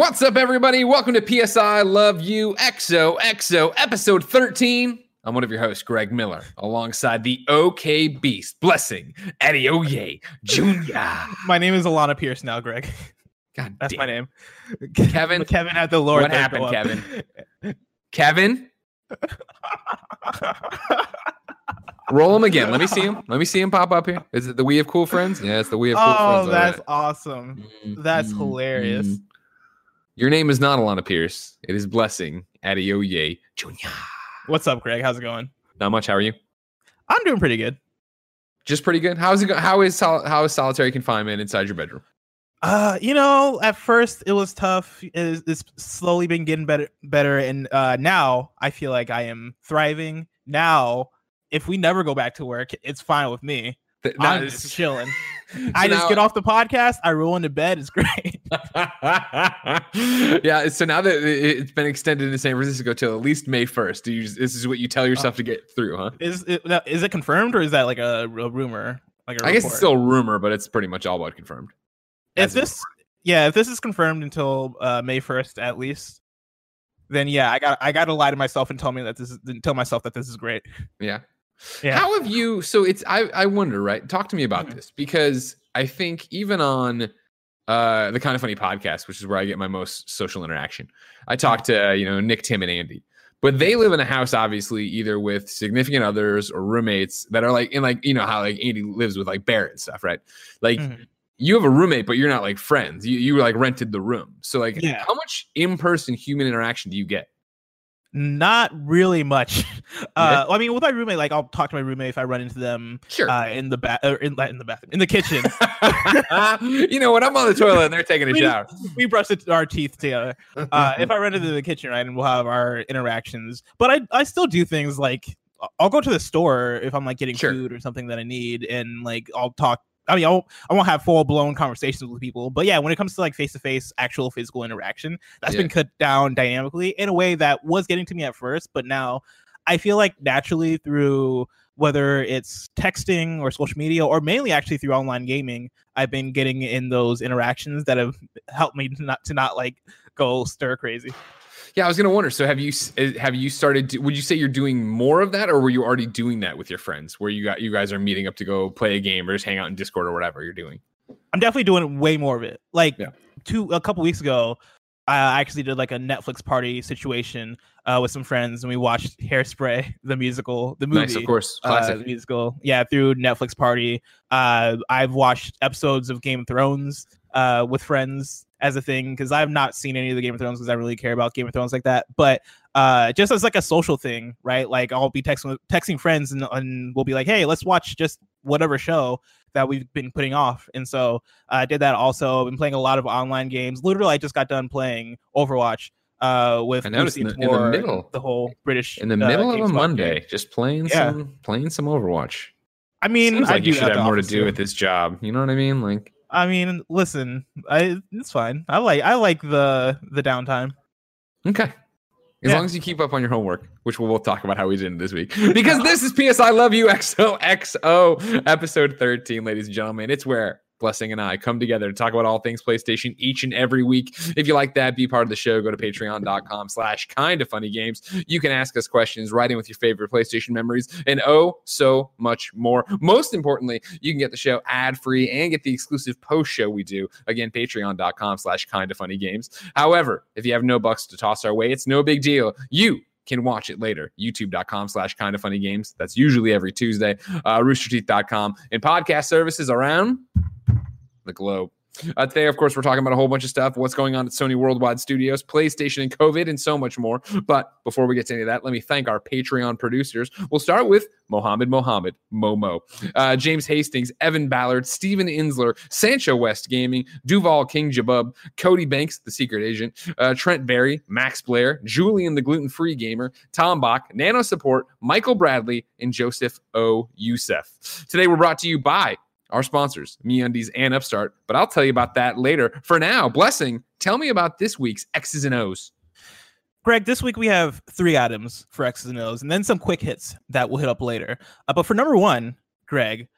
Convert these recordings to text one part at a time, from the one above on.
What's up, everybody? Welcome to PSI Love You XO XO episode 13. I'm one of your hosts, Greg Miller, alongside the OK Beast, Blessing Adeoye Jr. My name is Alana Pierce now, Greg. God That's damn. my name. Kevin? Kevin had the Lord. What happened. Kevin? Kevin, roll him again. Let me see him. Let me see him pop up here. Is it the We Have Cool Friends? Yeah, it's the We Have Cool oh, Friends. all that's right. awesome. That's Mhm, hilarious. mhm. Your name is not Alana Pierce. It is Blessing Adeoye Jr. What's up, Greg? How's it going? Not much. How are you? I'm doing pretty good. Just pretty good. How's it go? How is sol- how is solitary confinement inside your bedroom? Uh, you know, at first it was tough. It's, it's slowly been getting better, better, and uh, now I feel like I am thriving. Now, if we never go back to work, it's fine with me. Th- I'm just is- So I just now- get off the podcast. I roll into bed. It's great. yeah. So now that it- it's been extended to San Francisco till at least May first, do you? This is what you tell yourself to get through, huh? Is it is it confirmed or is that like a, a rumor? Like a I guess it's still a rumor, but it's pretty much all but confirmed. if this yeah if this is confirmed until uh may 1st at least then yeah i got i got to lie to myself and tell me that this is tell myself that this is great Yeah. Yeah. How have you? So it's I I wonder, right? Talk to me about Mhm. this because I think even on uh the kind of funny podcast, which is where I get my most social interaction, I talk to you know Nick, Tim, and Andy. But they live in a house, obviously, either with significant others or roommates that are like in like you know how like Andy lives with like Barrett and stuff, right? Like Mhm. you have a roommate, but you're not like friends. You you like rented the room. So like, Yeah. how much in person human interaction do you get? Not really much uh well, i mean with my roommate like i'll talk to my roommate if i run into them Sure. uh in the bath in, in the bathroom in the kitchen you know when I'm on the toilet and they're taking a We shower. we brush it, our teeth together uh if i run into the kitchen right and we'll have our interactions but i i still do things like i'll go to the store if i'm like getting Sure. food or something that i need and like i'll talk I mean, I'll, I won't have full blown conversations with people, but yeah, when it comes to like face to face, actual physical interaction, that's Yeah. been cut down dynamically in a way that was getting to me at first, but now I feel like naturally through whether it's texting or social media or mainly actually through online gaming, I've been getting in those interactions that have helped me to not to not like go stir crazy. Yeah, I was gonna wonder. So have you uh, have you started? Would you say you're doing more of that, or were you already doing that with your friends, where you got you guys are meeting up to go play a game or just hang out in Discord or whatever you're doing? I'm definitely doing way more of it. Like Yeah. two a couple weeks ago, I actually did like a Netflix party situation uh, with some friends, and we watched Hairspray, the musical, the movie. Nice, of course, uh, classic. the musical, yeah, through Netflix Party. Uh, I've watched episodes of Game of Thrones uh, with friends as a thing because I've not seen any of the Game of Thrones because I really care about Game of Thrones like that. But uh, just as like a social thing, right? Like I'll be texting texting friends and, and we'll be like, hey, let's watch just whatever show that we've been putting off. And so uh, I did that also. Been playing a lot of online games. Literally, I just got done playing Overwatch uh, with I noticed in the- in the middle- the whole British in the uh, middle of a GameSpot game. Monday, just playing Yeah. some playing some Overwatch. I mean, Seems I like you should have more to do with this job. You know what I mean? Like, I mean, listen, I it's fine. I like I like the the downtime. okay. As Yeah. long as you keep up on your homework, which we'll, we'll talk about how we did this week. Because this is PS I Love You XOXO, episode 13, ladies and gentlemen. It's where Blessing and I come together to talk about all things PlayStation each and every week. If you like that, be part of the show. Go to patreon.com slash kind of funny games. You can ask us questions, write in with your favorite PlayStation memories, and oh, so much more. Most importantly, you can get the show ad free and get the exclusive post show we do. Again, patreon.com slash kind of funny games. However, if you have no bucks to toss our way, it's no big deal. You can watch it later. YouTube.com slash kind of funny games. That's usually every Tuesday. Uh, roosterteeth.com and podcast services around the globe. Uh, today, of course, we're talking about a whole bunch of stuff. What's going on at Sony Worldwide Studios, PlayStation, and COVID, and so much more. But before we get to any of that, let me thank our Patreon producers. We'll start with Mohammed Mohammed, Momo, uh, James Hastings, Evan Ballard, Steven Insler, Sancho West Gaming, Duval King Jabub, Cody Banks, the secret agent, uh, Trent Berry, Max Blair, Julian the gluten free gamer, Tom Bach, Nano Support, Michael Bradley, and Joseph O. Youssef. Today, we're brought to you by our sponsors, MeUndies and Upstart, but I'll tell you about that later. For now, Blessing, tell me about this week's X's and O's. Greg, this week we have three items for X's and O's, and then some quick hits that we'll hit up later. Uh, but for number one, Greg,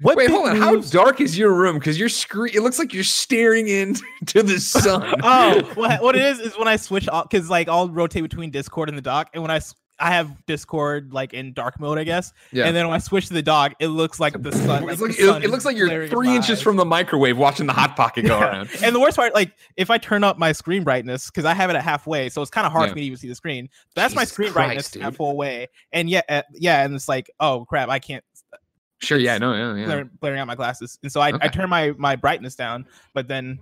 What Wait, hold on. How dark is your room? Because you're screen. It looks like you're staring into the sun. oh, what, what it is is when I switch off because like I'll rotate between Discord and the dock, and when I I have Discord like in dark mode, I guess, yeah. and then when I switch to the dog, it looks like the sun. It's the sun it, it looks like you're three inches eyes. from the microwave watching the hot pocket go Yeah. around. And the worst part, like if I turn up my screen brightness, because I have it at halfway, so it's kind of hard Yeah. for me to even see the screen. That's my screen Christ, brightness at full way, and yeah, uh, yeah, and it's like, oh crap, I can't Sure. Yeah. No. Yeah. Yeah. blare, blaring out my glasses, and so I, Okay. I turn my my brightness down, but then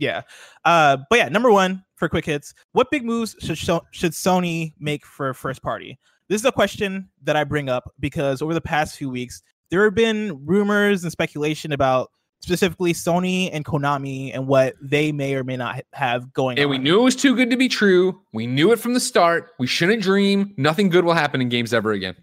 yeah, uh, but yeah, number one for quick hits, what big moves should should Sony make for first party? This is a question that I bring up because over the past few weeks, there have been rumors and speculation about specifically Sony and Konami and what they may or may not have going on. And on. we knew it was too good to be true. We knew it from the start. We shouldn't dream. Nothing good will happen in games ever again.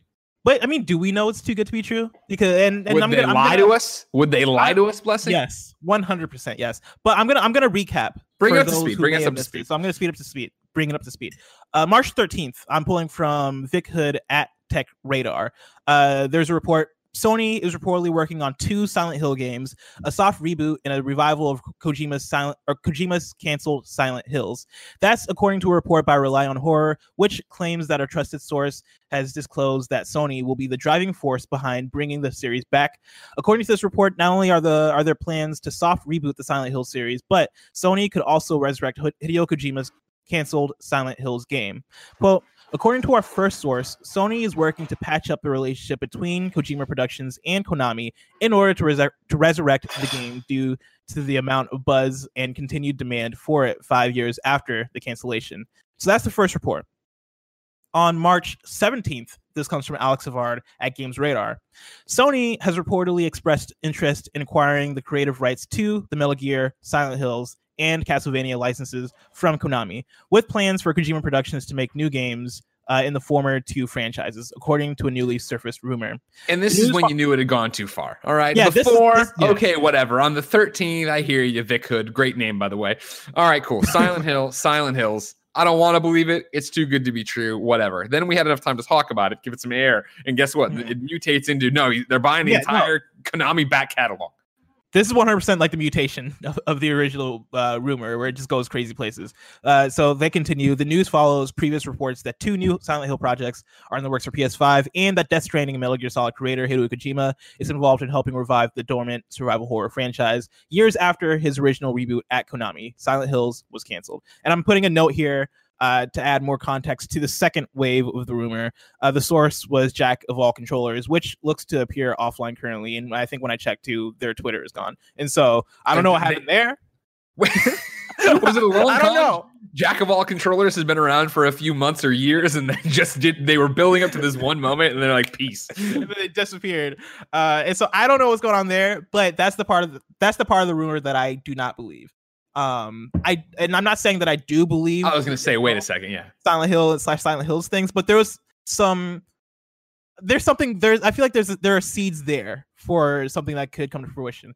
But I mean, do we know it's too good to be true? Because and, and Would I'm they gonna, I'm lie gonna- to us? Would they lie I- to us, Blessing? Yes, one hundred percent. Yes, but I'm gonna I'm gonna recap. Bring it up to speed. Bring us up to missed it. speed. So I'm gonna speed up to speed. Bring it up to speed. Uh, March 13th. I'm pulling from Vic Hood at Tech Radar. Uh, there's a report. Sony is reportedly working on two Silent Hill games, a soft reboot and a revival of Kojima's silent or Kojima's canceled Silent Hills. That's according to a report by Rely on Horror, which claims that a trusted source has disclosed that Sony will be the driving force behind bringing the series back. According to this report, not only are the are there plans to soft reboot the Silent Hill series, but Sony could also resurrect Hid- Hideo Kojima's canceled Silent Hills game. Well, according to our first source, Sony is working to patch up the relationship between Kojima Productions and Konami in order to, to resurrect the game due to the amount of buzz and continued demand for it five years after the cancellation. So that's the first report. On March 17th, this comes from Alex Avard at Games Radar. Sony has reportedly expressed interest in acquiring the creative rights to the Metal Gear, Silent Hills, and Castlevania licenses from Konami, with plans for Kojima Productions to make new games uh, in the former two franchises, according to a newly surfaced rumor. And this News is when fo- you knew it had gone too far. All right. Yeah, Before, this- yeah. okay, whatever. On the 13th, I hear you, Vic Hood. Great name, by the way. All right, cool. Silent Hill, Silent Hills. I don't want to believe it. It's too good to be true. Whatever. Then we had enough time to talk about it, give it some air, and guess what? Mhm. It mutates into no. They're buying the Yeah, no. entire Konami back catalog. This is 100% like the mutation of, of the original uh, rumor, where it just goes crazy places. Uh, so they continue. The news follows previous reports that two new Silent Hill projects are in the works for PS5, and that Death Stranding and Metal Gear Solid creator Hideo Kojima is involved in helping revive the dormant survival horror franchise years after his original reboot at Konami. Silent Hills was canceled. And I'm putting a note here uh, to add more context to the second wave of the rumor. Uh, the source was Jack of all controllers, which looks to appear offline currently. And I think when I checked too, their Twitter is gone. And so I don't know what happened there. was it a long I don't know. Jack of all controllers has been around for a few months or years, and they just did. They were building up to this one moment, and they're like, "Peace." and then it disappeared. Uh, and so I don't know what's going on there, but that's the part of the, that's the part of the rumor that I do not believe. Um, I and I'm not saying that I do believe I was gonna say, wait a second, yeah. Silent Hill slash Silent Hills things, but there was some there's something there's I feel like there's there are seeds there for something that could come to fruition.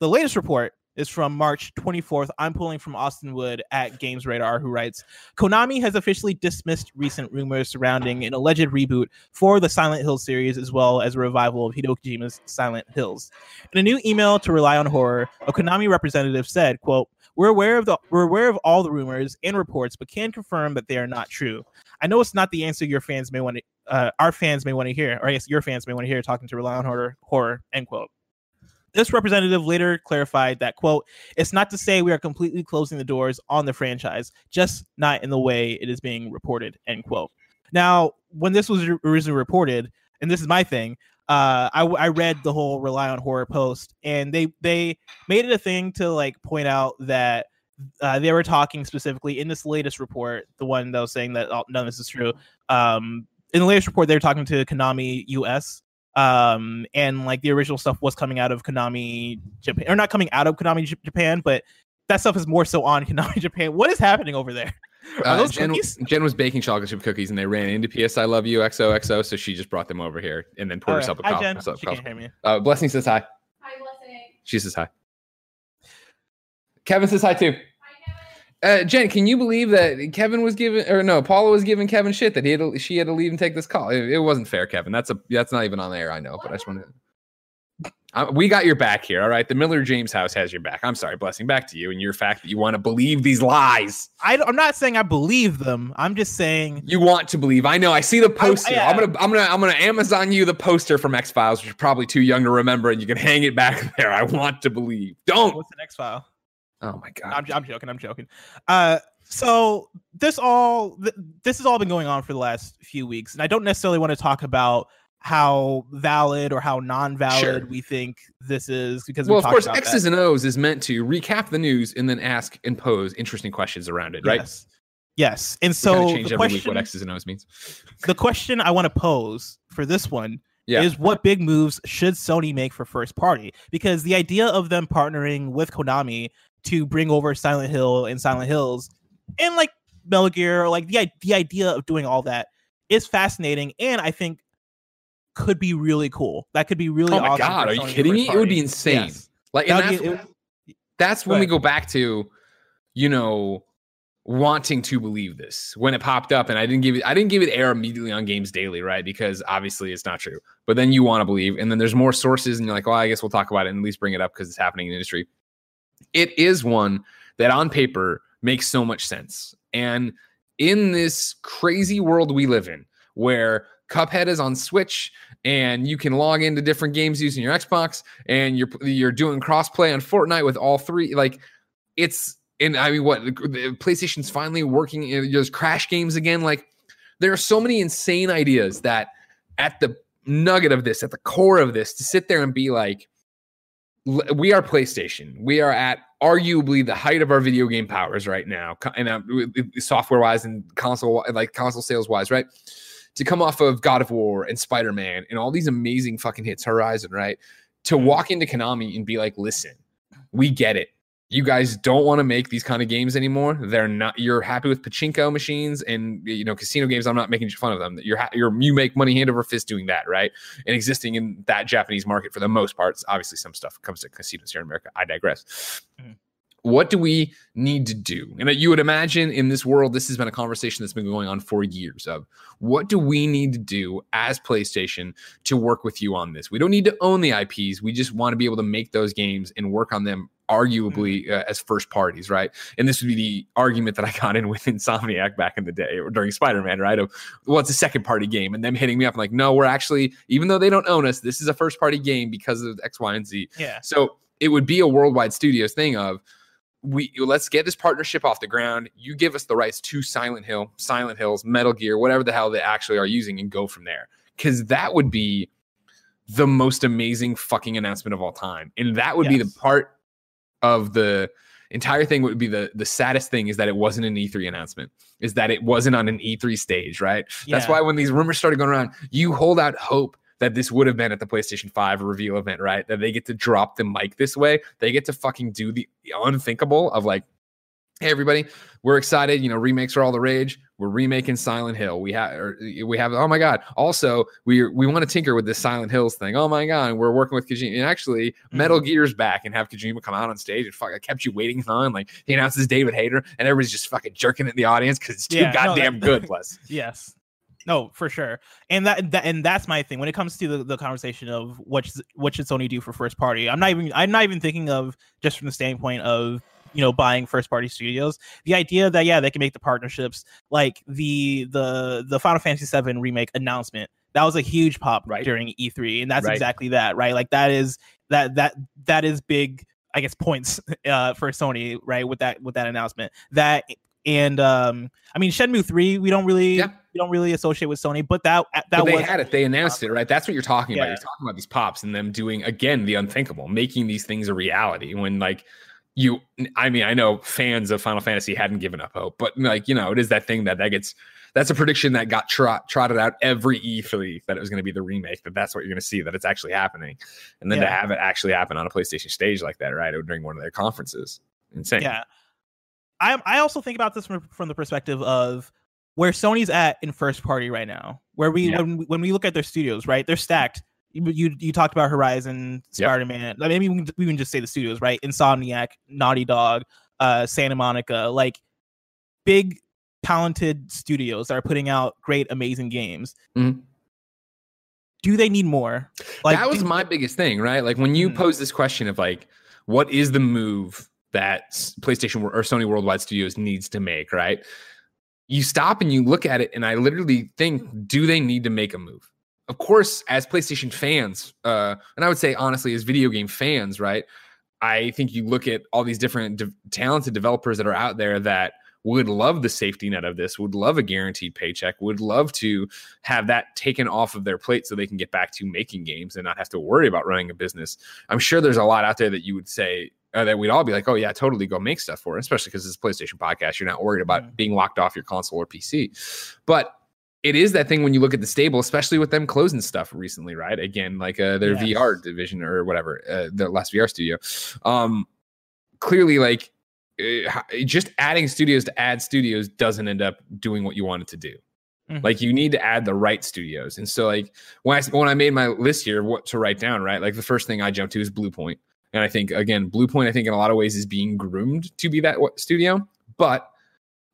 The latest report is from March 24th. I'm pulling from Austin Wood at Games Radar, who writes Konami has officially dismissed recent rumors surrounding an alleged reboot for the Silent Hill series, as well as a revival of Hideo Kojima's Silent Hills. In a new email to Rely on Horror, a Konami representative said, "quote We're aware of the we're aware of all the rumors and reports, but can confirm that they are not true. I know it's not the answer your fans may want to, uh, our fans may want to hear, or I guess your fans may want to hear, talking to Rely on Horror, horror end quote." This representative later clarified that, quote, it's not to say we are completely closing the doors on the franchise, just not in the way it is being reported, end quote. Now, when this was originally reported, and this is my thing, uh, I, I read the whole rely on horror post, and they they made it a thing to like point out that uh, they were talking specifically in this latest report, the one that was saying that oh, none of this is true. Um, in the latest report, they were talking to Konami US, um, and like the original stuff was coming out of Konami Japan, or not coming out of Konami J- Japan, but that stuff is more so on Konami Japan. What is happening over there? Are Uh, those Jen, cookies? Jen was baking chocolate chip cookies, and they ran into PS I Love You XOXO, so she just brought them over here and then poured Oh, herself a Hi, coffee. Jen. herself a She coffee. can't hear me. Uh, Blessing says hi. Hi, listening. She says hi. Kevin says hi too. Hi, Kevin. Uh, Jen, can you believe that Kevin was giving, or no, Paula was giving Kevin shit that he had to, she had to leave and take this call? It, it wasn't fair, Kevin. That's a that's not even on the air. I know, but I just want to. Uh, we got your back here, all right. The Miller James house has your back. I'm sorry, blessing back to you and your fact that you want to believe these lies. I, am not saying I believe them. I'm just saying you want to believe. I know. I see the poster. I, yeah. I'm gonna, I'm gonna, I'm gonna Amazon you the poster from X Files, which you're probably too young to remember, and you can hang it back there. I want to believe. Don't. What's the next file? Oh my god. I'm, I'm joking. I'm joking. Uh, so this all th- this has all been going on for the last few weeks, and I don't necessarily want to talk about how valid or how non-valid sure. we think this is because well of course x's that. and o's is meant to recap the news and then ask and pose interesting questions around it right yes yes and so change every question, week what x's and o's means the question i want to pose for this one yeah. is what big moves should sony make for first party because the idea of them partnering with konami to bring over silent hill and silent hills and like metal gear like the, the idea of doing all that is fascinating and i think could be really cool. That could be really. Oh my awesome god, are you kidding me? Party. It would be insane. Yes. Like, and that's, be, that's when we go back to, you know, wanting to believe this when it popped up, and I didn't give it. I didn't give it air immediately on Games Daily, right? Because obviously it's not true. But then you want to believe, and then there's more sources, and you're like, well, I guess we'll talk about it and at least bring it up because it's happening in the industry. It is one that on paper makes so much sense, and in this crazy world we live in, where Cuphead is on Switch and you can log into different games using your Xbox and you're you're doing crossplay on Fortnite with all three like it's and I mean what PlayStation's finally working in, there's crash games again like there are so many insane ideas that at the nugget of this at the core of this to sit there and be like we are PlayStation. We are at arguably the height of our video game powers right now, and uh, software wise and console like console sales wise, right? To come off of God of War and Spider Man and all these amazing fucking hits, Horizon, right? To walk into Konami and be like, listen, we get it. You guys don't want to make these kind of games anymore. They're not. You're happy with pachinko machines and you know casino games. I'm not making fun of them. You're you're you make money hand over fist doing that, right? And existing in that Japanese market for the most part. Obviously, some stuff comes to casinos here in America. I digress. Mm-hmm what do we need to do? And you would imagine in this world this has been a conversation that's been going on for years of what do we need to do as playstation to work with you on this? We don't need to own the ips we just want to be able to make those games and work on them arguably mm-hmm. uh, as first parties right? And this would be the argument that i got in with insomniac back in the day or during spider-man right? Of well it's a second party game and them hitting me up like no we're actually even though they don't own us this is a first party game because of x y and z. Yeah. So it would be a worldwide studios thing of we let's get this partnership off the ground. You give us the rights to Silent Hill, Silent Hills, Metal Gear, whatever the hell they actually are using, and go from there. Because that would be the most amazing fucking announcement of all time, and that would yes. be the part of the entire thing would be the the saddest thing is that it wasn't an E3 announcement, is that it wasn't on an E3 stage, right? Yeah. That's why when these rumors started going around, you hold out hope that this would have been at the PlayStation 5 reveal event, right? That they get to drop the mic this way. They get to fucking do the unthinkable of like, hey everybody, we're excited. You know, remakes are all the rage. We're remaking Silent Hill. We have we have oh my god. Also, we we want to tinker with this Silent Hills thing. Oh my god, we're working with Kojima. And actually, mm-hmm. Metal Gear's back and have Kojima come out on stage and fuck I kept you waiting on. Like he announces David Hayter and everybody's just fucking jerking at the audience because it's too yeah, goddamn no, that, good, Plus, yes. No, for sure. And that, that and that's my thing when it comes to the, the conversation of what should, what should Sony do for first party. I'm not even I'm not even thinking of just from the standpoint of you know buying first party studios the idea that yeah they can make the partnerships like the the the final fantasy 7 remake announcement that was a huge pop right. during e3 and that's right. exactly that right like that is that that that is big i guess points uh for sony right with that with that announcement that and um i mean shenmue 3 we don't really yeah. we don't really associate with sony but that that but they was, had it they announced it right that's what you're talking yeah. about you're talking about these pops and them doing again the unthinkable making these things a reality when like you i mean i know fans of final fantasy hadn't given up hope but like you know it is that thing that that gets that's a prediction that got trot, trotted out every E3 that it was going to be the remake. That that's what you're going to see. That it's actually happening, and then yeah. to have it actually happen on a PlayStation stage like that, right? During one of their conferences, insane. Yeah, I I also think about this from from the perspective of where Sony's at in first party right now. Where we yeah. when when we look at their studios, right? They're stacked. You you, you talked about Horizon, Spider Man. Yep. maybe we can, we can just say the studios, right? Insomniac, Naughty Dog, uh, Santa Monica, like big talented studios that are putting out great, amazing games. Mm-hmm. do they need more? Like that was do- my biggest thing, right? Like when you mm. pose this question of like, what is the move that PlayStation or Sony Worldwide Studios needs to make, right? You stop and you look at it, and I literally think, do they need to make a move? Of course, as PlayStation fans, uh, and I would say honestly, as video game fans, right? I think you look at all these different de- talented developers that are out there that would love the safety net of this, would love a guaranteed paycheck, would love to have that taken off of their plate so they can get back to making games and not have to worry about running a business. I'm sure there's a lot out there that you would say uh, that we'd all be like, oh yeah, totally go make stuff for it, especially because it's a PlayStation podcast. You're not worried about mm-hmm. being locked off your console or PC. But it is that thing when you look at the stable, especially with them closing stuff recently, right? Again, like uh, their yes. VR division or whatever, uh, the last VR studio. Um, clearly, like uh, just adding studios to add studios doesn't end up doing what you want it to do. Mm-hmm. Like you need to add the right studios. And so like when I when I made my list here, what to write down, right? Like the first thing I jumped to is Bluepoint. And I think again, Bluepoint, I think in a lot of ways is being groomed to be that studio. But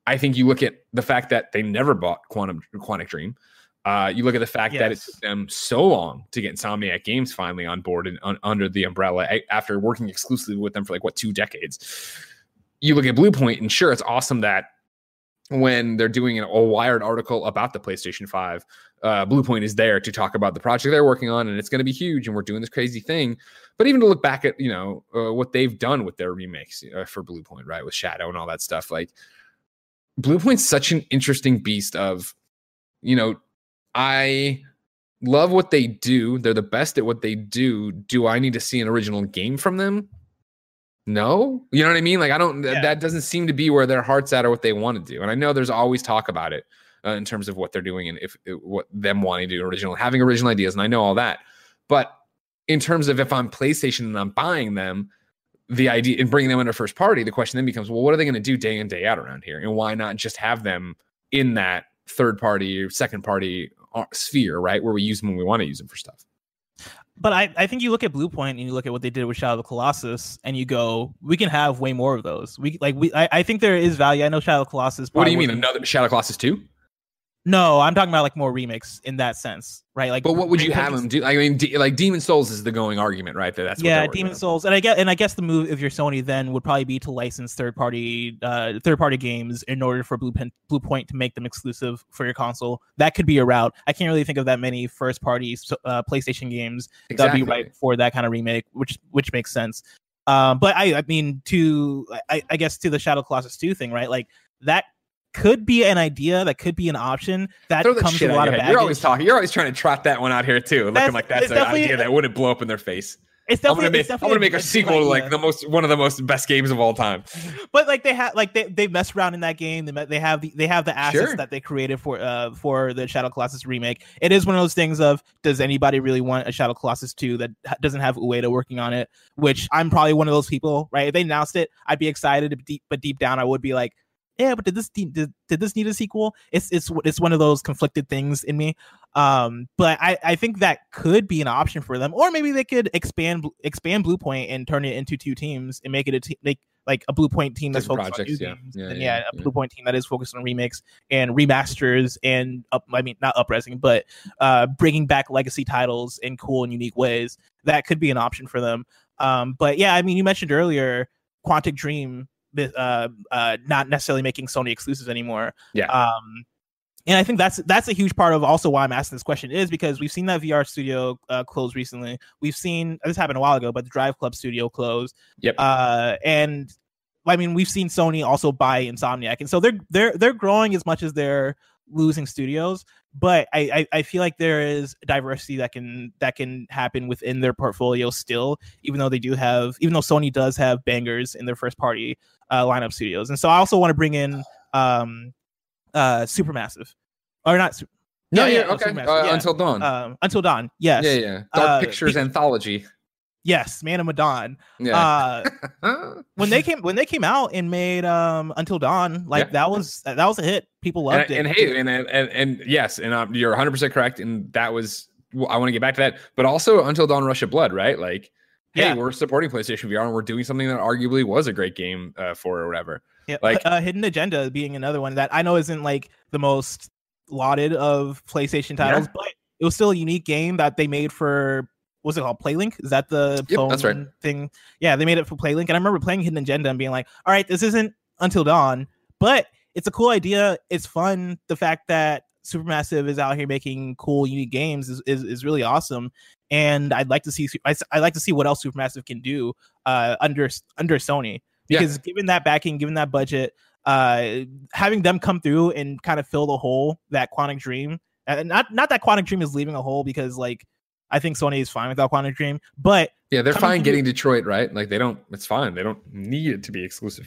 I think you look at the fact that they never bought Quantum Quantic Dream. Uh, you look at the fact yes. that it took them so long to get Insomniac Games finally on board and un- under the umbrella after working exclusively with them for like what two decades. You look at Bluepoint, and sure, it's awesome that when they're doing an, a Wired article about the PlayStation Five, uh, Bluepoint is there to talk about the project they're working on, and it's going to be huge, and we're doing this crazy thing. But even to look back at you know uh, what they've done with their remakes uh, for Bluepoint, right, with Shadow and all that stuff, like Bluepoint's such an interesting beast of, you know, I love what they do. They're the best at what they do. Do I need to see an original game from them? No. You know what I mean? Like, I don't, yeah. that doesn't seem to be where their heart's at or what they want to do. And I know there's always talk about it uh, in terms of what they're doing and if what them wanting to do original, having original ideas. And I know all that. But in terms of if I'm PlayStation and I'm buying them, the idea and bringing them under first party, the question then becomes, well, what are they going to do day in day out around here, and why not just have them in that third party, second party uh, sphere, right, where we use them when we want to use them for stuff. But I, I think you look at Bluepoint and you look at what they did with Shadow of the Colossus, and you go, we can have way more of those. We like we I, I think there is value. I know Shadow of the Colossus. What do you mean another Shadow of the Colossus two? No, I'm talking about like more remix in that sense, right? Like, but what would you have them do? I mean, D- like Demon Souls is the going argument, right? That that's yeah, Demon Souls, and I guess and I guess the move if you're Sony then would probably be to license third party uh, third party games in order for Bluepoint Bluepoint to make them exclusive for your console. That could be a route. I can't really think of that many first party uh, PlayStation games exactly. that'd be right for that kind of remake, which which makes sense. Um, but I, I mean, to I, I guess to the Shadow Colossus two thing, right? Like that could be an idea that could be an option that comes with a lot of baggage. You're always talking. You're always trying to trot that one out here too, looking that's, like that's an idea that wouldn't blow up in their face. It's definitely, I'm gonna make, I'm gonna make a, sequel to like the most one of the most best games of all time. But like they have like they they mess around in that game. They they have the they have the assets sure. that they created for uh for the Shadow Colossus remake. It is one of those things of does anybody really want a Shadow Colossus 2 that doesn't have Ueda working on it? Which I'm probably one of those people, right? If they announced it, I'd be excited, but deep down I would be like, yeah, but did this did, did this need a sequel? It's it's it's one of those conflicted things in me. Um, but I I think that could be an option for them, or maybe they could expand expand Bluepoint and turn it into two teams and make it a te- make like a Bluepoint team that's focused projects, on new yeah. games, yeah, and yeah, yeah, a yeah. Bluepoint team that is focused on remakes and remasters and up. I mean, not uprising, but uh, bringing back legacy titles in cool and unique ways. That could be an option for them. Um, but yeah, I mean, you mentioned earlier Quantic Dream uh, uh, not necessarily making Sony exclusives anymore. Yeah. Um, and I think that's that's a huge part of also why I'm asking this question is because we've seen that VR studio uh, close recently. We've seen this happened a while ago, but the Drive Club studio closed. Yep. Uh, and I mean, we've seen Sony also buy Insomniac, and so they're they're they're growing as much as they're losing studios. But I, I, I feel like there is diversity that can that can happen within their portfolio still, even though they do have even though Sony does have bangers in their first party uh, lineup studios. And so I also want to bring in um, uh, Supermassive, or not. no, yeah, yeah, okay. Uh, yeah. Until Dawn. Um, Until Dawn. Yes. Yeah, yeah. Dark uh, Pictures anthology. Yes, Man of Medan. Yeah. Uh, when they came when they came out and made um Until Dawn, like yeah. that was that was a hit. People loved and, it. And hey, and and and, and yes, and um, you're 100 percent correct. And that was I want to get back to that, but also Until Dawn, Rush of Blood, right? Like hey, yeah. we're supporting PlayStation VR and we're doing something that arguably was a great game uh, for or whatever. Yeah, like uh, Hidden Agenda being another one that I know isn't like the most lauded of PlayStation titles, yeah. but it was still a unique game that they made for what's it called? Playlink? Is that the Yep, phone that's right. thing? Yeah they made it for playlink and i remember playing hidden agenda and being like all right this isn't until dawn but it's a cool idea. It's fun. The fact that supermassive is out here making cool unique games is, is, is really awesome and i'd like to see I- i'd like to see what else supermassive can do uh under under sony. Yeah. because given that backing given that budget uh having them come through and kind of fill the hole that quantic dream and not not that quantic dream is leaving a hole because like i think sony is fine without quantic dream but Yeah, they're fine getting Detroit, right? Like they don't. It's fine. They don't need it to be exclusive.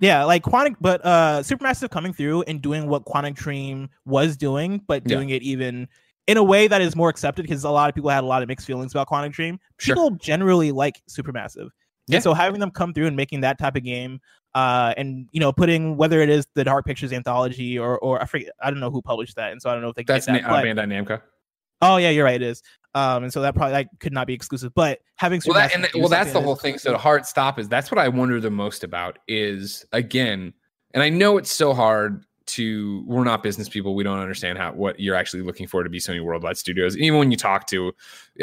yeah like quantic but uh supermassive coming through and doing what quantic dream was doing but Yeah. doing it even in a way that is more accepted because a lot of people had a lot of mixed feelings about quantic dream Sure. people generally like supermassive Yeah. and so having them come through and making that type of game uh and you know putting whether it is the dark pictures anthology or or i forget i don't know who published that and so i don't know if they That's get Na- that, uh, but- Bandai Namco. oh yeah you're right it is um and so that probably that could not be exclusive but having Well, that, and do well, that's the whole thing. So the hard stop is that's what I wonder the most about is again, and I know it's so hard to. We're not business people. We don't understand how what you're actually looking for to be Sony Worldwide Studios. Even when you talk to,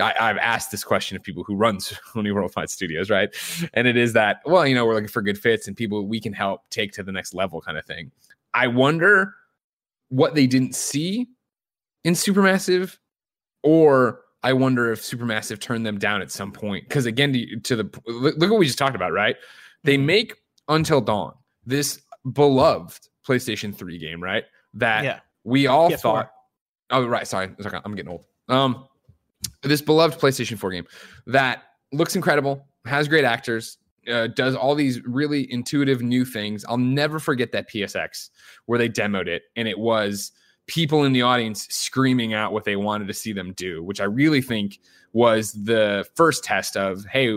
I, I've asked this question of people who run Sony Worldwide Studios, right? And it is that well, you know, we're looking for good fits and people we can help take to the next level, kind of thing. I wonder what they didn't see in Supermassive, or I wonder if Supermassive turned them down at some point. Because again, to, to the look, what we just talked about, right? They Mhm. make Until Dawn this beloved PlayStation 3 game, right? That yeah we all PS4. thought. Oh, right. Sorry, I'm getting old. Um, this beloved PlayStation 4 game that looks incredible, has great actors, uh, does all these really intuitive new things. I'll never forget that PSX where they demoed it, and it was people in the audience screaming out what they wanted to see them do, which I really think was the first test of, hey,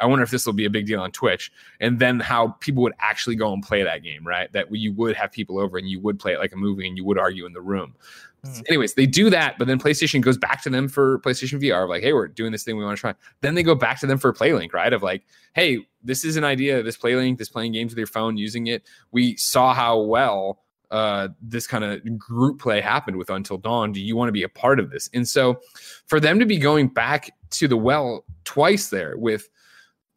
I wonder if this will be a big deal on Twitch, and then how people would actually go and play that game, right? That you would have people over and you would play it like a movie and you would argue in the room. Mhm. Anyways, they do that, but then PlayStation goes back to them for PlayStation VR, of like, hey, we're doing this thing we want to try. Then they go back to them for PlayLink, right? Of like, hey, this is an idea, this PlayLink, this playing games with your phone, using it. We saw how well uh, this kind of group play happened with Until Dawn. Do you want to be a part of this? And so for them to be going back to the well twice there with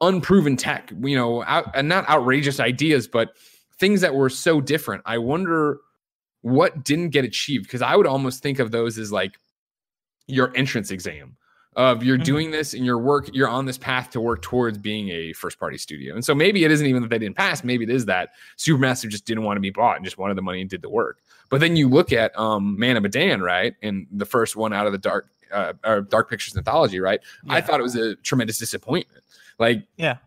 unproven tech, you know, out, and not outrageous ideas, but things that were so different. I wonder what didn't get achieved because I would almost think of those as like your entrance exam of you're Mhm. doing this in your work, you're on this path to work towards being a first party studio. And so maybe it isn't even that they didn't pass, maybe it is that Supermassive just didn't want to be bought and just wanted the money and did the work. But then you look at um Man of Medan, right? And the first one out of the dark uh, or Dark Pictures anthology, right? I thought it was a tremendous disappointment. Like, Yeah.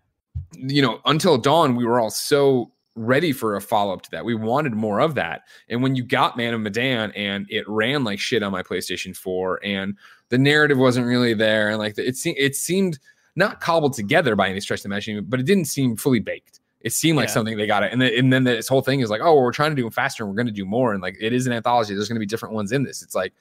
you know, until dawn, we were all so ready for a follow up to that. We wanted more of that. And when you got Man of Medan and it ran like shit on my PlayStation 4 and the narrative wasn't really there and like it seemed it seemed not cobbled together by any stretch of the imagination, but it didn't seem fully baked. It seemed like Yeah. something they got it. And, then and then this whole thing is like, oh, well, we're trying to do it faster and we're going to do more. And like, it is an anthology. There's going to be different ones in this. It's like,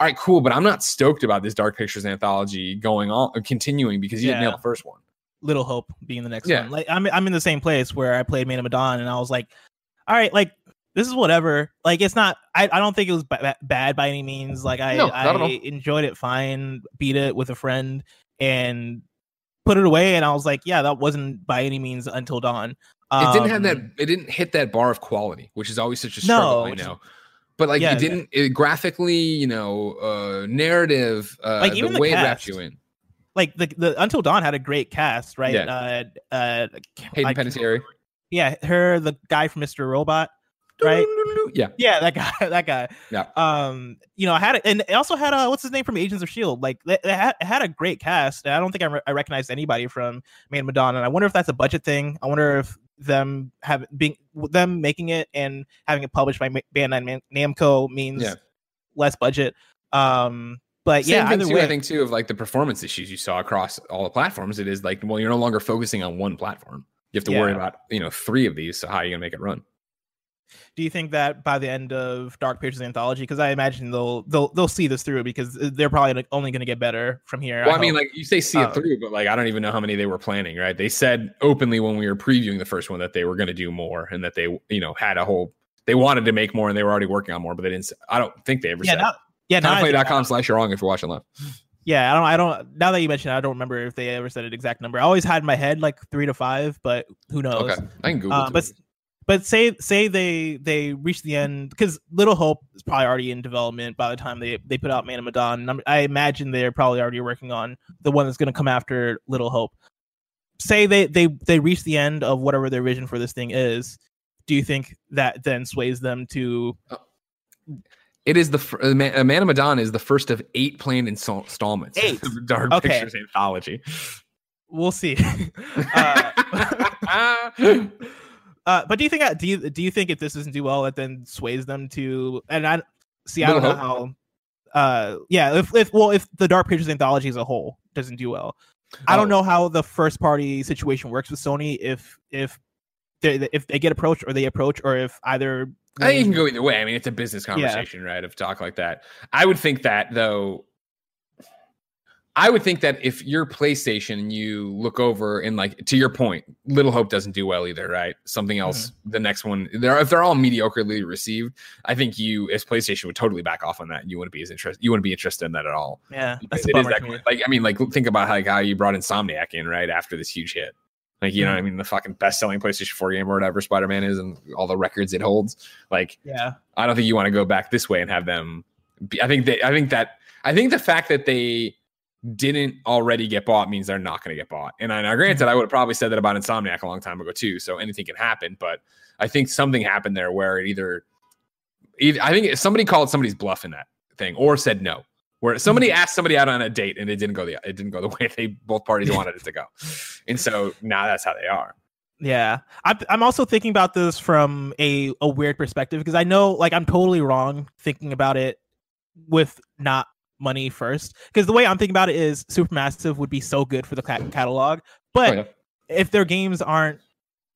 all right, cool. But I'm not stoked about this Dark Pictures anthology going on, or continuing because you didn't Yeah. nail the first one. Little Hope being the next Yeah. one. Like I'm I'm in the same place where I played Man of Medan and I was like, all right, like this is whatever. Like it's not. I, I don't think it was ba- bad by any means. Like I No, not at all. I enjoyed it fine. Beat it with a friend and put it away. And I was like, yeah, that wasn't by any means until dawn. it didn't have that Um, it didn't hit that bar of quality which is always such a struggle No, i know but like Yeah, it didn't it, graphically you know uh narrative uh Like, the even the way it wrapped cast. you in Like the the Until Dawn had a great cast, right? Yeah. Uh, uh, hayden panettiere Yeah, her, the guy from Mr. Robot, right? yeah Yeah, that guy, that guy. Yeah. Um, you know, I had it, and it also had a what's his name from Agents of Shield. Like, it had, it had a great cast. I don't think I, re- I recognized anybody from Man Madonna. And I wonder if that's a budget thing. I wonder if them have being them making it and having it published by Bandai Nam- Namco means Yeah. less budget. Um, but Same yeah, thing either too, way, I think too of like the performance issues you saw across all the platforms. It is like, well, you're no longer focusing on one platform. You have to worry about you know three of these. So how are you gonna make it run? Do you think that by the end of Dark Pictures Anthology, because I imagine they'll they'll they'll see this through because they're probably like, only going to get better from here. Well, I, mean, like you say, see it Um, through, but like I don't even know how many they were planning. Right? They said openly when we were previewing the first one that they were going to do more and that they, you know, had a whole. They wanted to make more and they were already working on more, but they didn't. I don't think they ever yeah, said. not Yeah, I think- slash you're wrong if you're watching live. Yeah, I don't. I don't. Now that you mention, it, I don't remember if they ever said an exact number. I always had in my head like three to five, but who knows? Okay. I can Google Uh, it. but but say say they they reach the end because Little Hope is probably already in development by the time they they put out Man of Medan. And I'm- imagine they're probably already working on the one that's going to come after Little Hope. Say they they they reach the end of whatever their vision for this thing is. Do you think that then sways them to? It is the fir- uh, Man, uh, Man of Medan is the first of eight planned install- installments. Eight. of the Dark Okay. Pictures anthology. We'll see. uh, uh, but do you think do you do you think if this doesn't do well, it then sways them to? And I see. I don't know how. Uh, yeah. If if well, if the Dark Pictures anthology as a whole doesn't do well, I don't Oh. know how the first party situation works with Sony. If if they if they get approached or they approach, or if either I think it can go either way. I mean, it's a business conversation, right? Of talk like that. I would think that though. I would think that if you're PlayStation and you look over and like to your point, Little Hope doesn't do well either, right? Something else, mm-hmm. the next one, they're if they're all mediocrely received, I think you as PlayStation would totally back off on that. You wouldn't be as interested. You wouldn't be interested in that at all. yeah, that's a it is bummer that like I mean, like think about like how you brought Insomniac in right after this huge hit. Like you know, what I mm-hmm. mean, the fucking best selling PlayStation 4 game or whatever Spider Man is, and all the records it holds. Like Yeah, I don't think you want to go back this way and have them. Be, I think they. I think that. I think the fact that they didn't already get bought means they're not going to get bought. And I now, granted, mm-hmm. I would have probably said that about Insomniac a long time ago too. So anything can happen. But I think something happened there where it either, either I think somebody called somebody's bluff in that thing or said no. Where somebody mm-hmm. asked somebody out on a date and it didn't go the it didn't go the way they both parties wanted it to go, and so now that's how they are. Yeah, I'm. I'm also thinking about this from a a weird perspective because I know, like, I'm totally wrong thinking about it with not money first. Because the way I'm thinking about it is Supermassive would be so good for the ca- catalog, but Oh, yeah. if their games aren't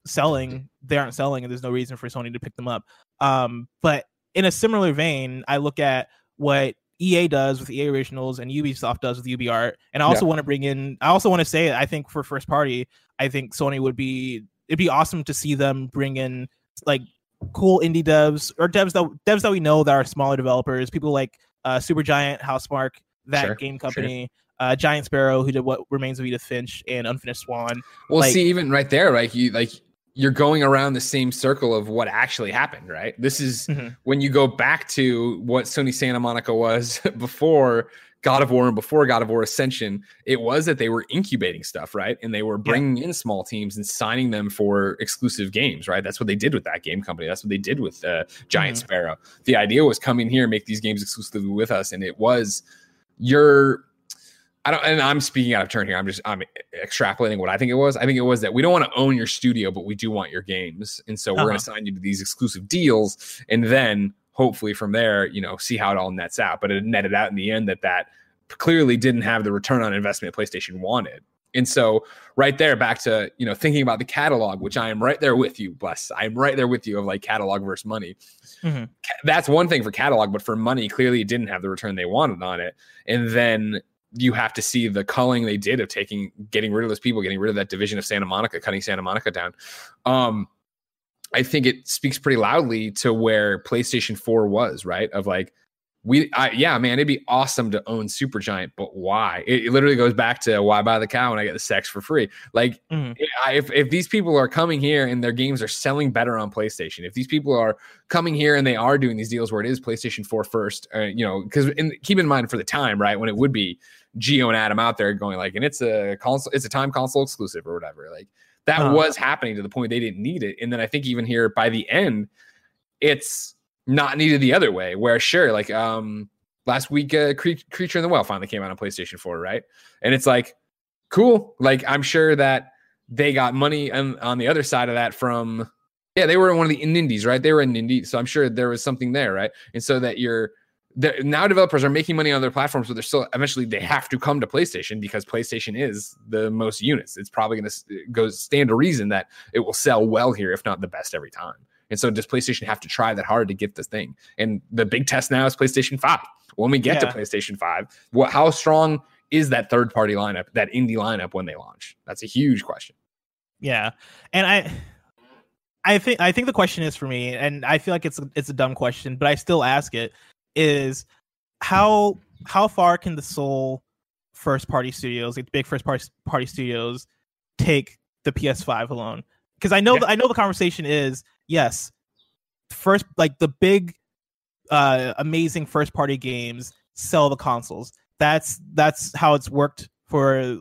selling, they aren't selling, and there's no reason for Sony to pick them up. Um, but in a similar vein, I look at what EA does with EA Originals and Ubisoft does with UbiArt, and I also want to bring in. I also want to say, I think for first party, I think Sony would be. It'd be awesome to see them bring in like cool indie devs or devs that devs that we know that are smaller developers, people like uh, Supergiant, Housemarque, that Sure, game sure. company, uh, Giant Sparrow, who did what remains of Edith Finch and Unfinished Swan. Well, Like- see, even right there, right? you like you're going around the same circle of what actually happened, right? This is Mhm. when you go back to what Sony Santa Monica was before God of War and before God of War Ascension, it was that they were incubating stuff, right? And they were bringing in small teams and signing them for exclusive games, right? That's what they did with that game company. That's what they did with uh, Giant Mhm. Sparrow. The idea was come in here make these games exclusively with us, and it was your I don't, and I'm speaking out of turn here. I'm just I'm extrapolating what I think it was. I think it was that we don't want to own your studio, but we do want your games, and so we're going Uh-huh. to sign you to these exclusive deals, and then hopefully from there, you know, see how it all nets out. But it netted out in the end that that clearly didn't have the return on investment PlayStation wanted. And so right there, back to you know thinking about the catalog, which I am right there with you, bless. I'm right there with you of like catalog versus money. Mhm. That's one thing for catalog, but for money, clearly it didn't have the return they wanted on it. And then you have to see the culling they did of taking getting rid of those people, getting rid of that division of Santa Monica, cutting Santa Monica down. Um, I think it speaks pretty loudly to where PlayStation 4 was, right? Of like, we, I, yeah, man, it'd be awesome to own Supergiant, but why? It, it literally goes back to why buy the cow when I get the sex for free. Like, Mhm. If if these people are coming here and their games are selling better on PlayStation, if these people are coming here and they are doing these deals where it is PlayStation 4 first, uh, you know, because keep in mind for the time, right, when it would be Geo and Adam out there going like, and it's a console, it's a time console exclusive or whatever, like that Uh-huh. was happening to the point they didn't need it, and then I think even here by the end, it's not needed the other way. Where sure, like um last week, uh, Cre- Creature in the Well finally came out on PlayStation 4, right? And it's like cool. Like I'm sure that they got money on, on the other side of that from yeah, they were in one of the in indies, right? They were in indie, so I'm sure there was something there, right? And so that you're now developers are making money on their platforms, but they're still eventually they have to come to PlayStation because PlayStation is the most units. It's probably going to go stand to reason that it will sell well here, if not the best every time. And so does PlayStation have to try that hard to get this thing? And the big test now is PlayStation 5. When we get Yeah. to PlayStation 5, what how strong is that third party lineup, that indie lineup when they launch? That's a huge question. Yeah, and I, I think I think the question is for me, and I feel like it's it's a dumb question, but I still ask it. Is how how far can the sole first party studios, like the big first party party studios, take the PS5 alone? Because I know Yeah. I know the conversation is yes, first like the big uh amazing first party games sell the consoles. That's that's how it's worked for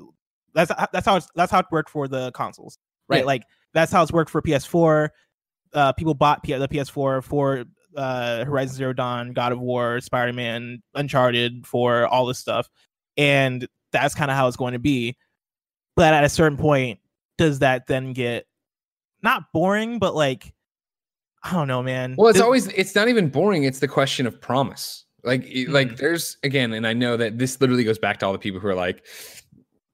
that's that's how it's that's how it worked for the consoles. Right? Yeah. Like that's how it's worked for PS4. Uh people bought P- the PS4 for uh Horizon Zero Dawn, God of War, Spider-Man, Uncharted for all this stuff. And that's kind of how it's going to be. But at a certain point, does that then get not boring, but like I don't know, man. Well, it's Does- always it's not even boring. It's the question of promise. Like it- like Mhm. there's again, and I know that this literally goes back to all the people who are like,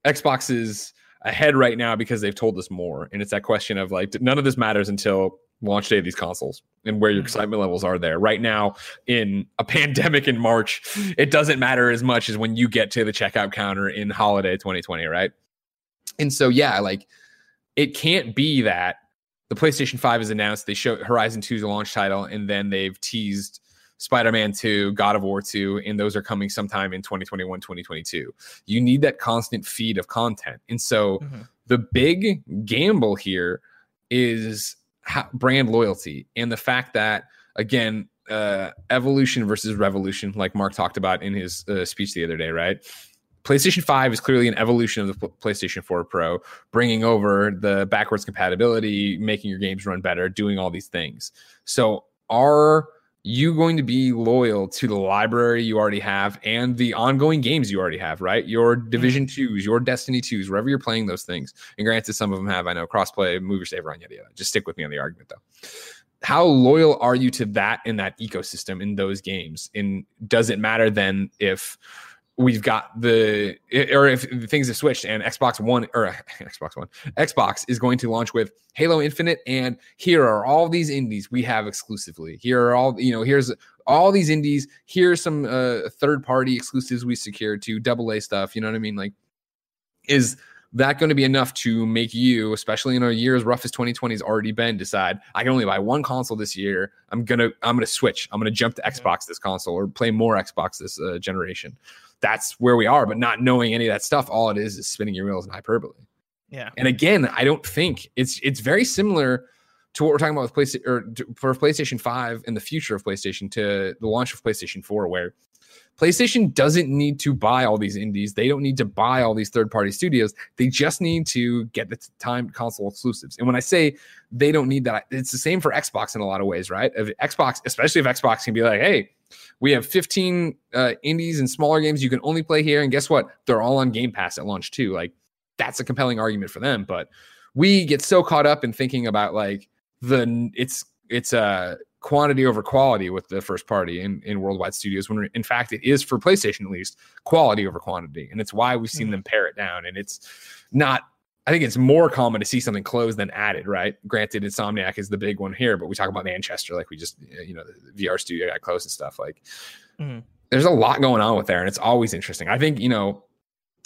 Xbox is ahead right now because they've told us more, and it's that question of like none of this matters until launch day of these consoles and where your Mhm. excitement levels are there. Right now, in a pandemic in March, it doesn't matter as much as when you get to the checkout counter in holiday 2020, right? And so yeah, like it can't be that the PlayStation 5 is announced. They show Horizon 2's a launch title, and then they've teased Spider-Man 2, God of War 2, and those are coming sometime in 2021, 2022. You need that constant feed of content. And so Mhm. the big gamble here is brand loyalty and the fact that again uh, evolution versus revolution like mark talked about in his uh, speech the other day right PlayStation 5 is clearly an evolution of the PlayStation 4 Pro, bringing over the backwards compatibility, making your games run better, doing all these things. So, are you going to be loyal to the library you already have and the ongoing games you already have, right? Your mm-hmm. Division 2s, your Destiny 2s, wherever you're playing those things. And granted, some of them have, I know, crossplay, move your save on yada, yada. Just stick with me on the argument, though how loyal are you to that in that ecosystem in those games and does it matter then if we've got the or if things have switched and xbox one or xbox one xbox is going to launch with halo infinite and here are all these indies we have exclusively here are all you know here's all these indies here's some uh, third party exclusives we secured to double a stuff you know what i mean like is that going to be enough to make you, especially in a year as rough as 2020 has already been, decide I can only buy one console this year. I'm gonna I'm gonna switch. I'm gonna jump to. Xbox this console or play more Xbox this uh, generation. That's where we are. But not knowing any of that stuff, all it is is spinning your wheels and hyperbole. yeah. And again, I don't think it's it's very similar to what we're talking about with PlayStation or to- for PlayStation 5 and the future of PlayStation to the launch of PlayStation 4, where PlayStation doesn't need to buy all these indies. They don't need to buy all these third party studios. They just need to get the time console exclusives. And when I say they don't need that, it's the same for Xbox in a lot of ways, right? If Xbox, especially if Xbox can be like, hey, we have 15 uh, indies and smaller games you can only play here. And guess what? They're all on Game Pass at launch too. Like, that's a compelling argument for them. But we get so caught up in thinking about like the it's it's a quantity over quality with the first party in, in worldwide studios when in fact it is for PlayStation at least quality over quantity. And it's why we've seen Mhm. them pare it down. And it's not I think it's more common to see something closed than added, right? Granted, Insomniac is the big one here, but we talk about Manchester, like we just, uh, you know, the VR studio got closed and stuff. Like, Mhm. there's a lot going on with there, and it's always interesting. I think, you know,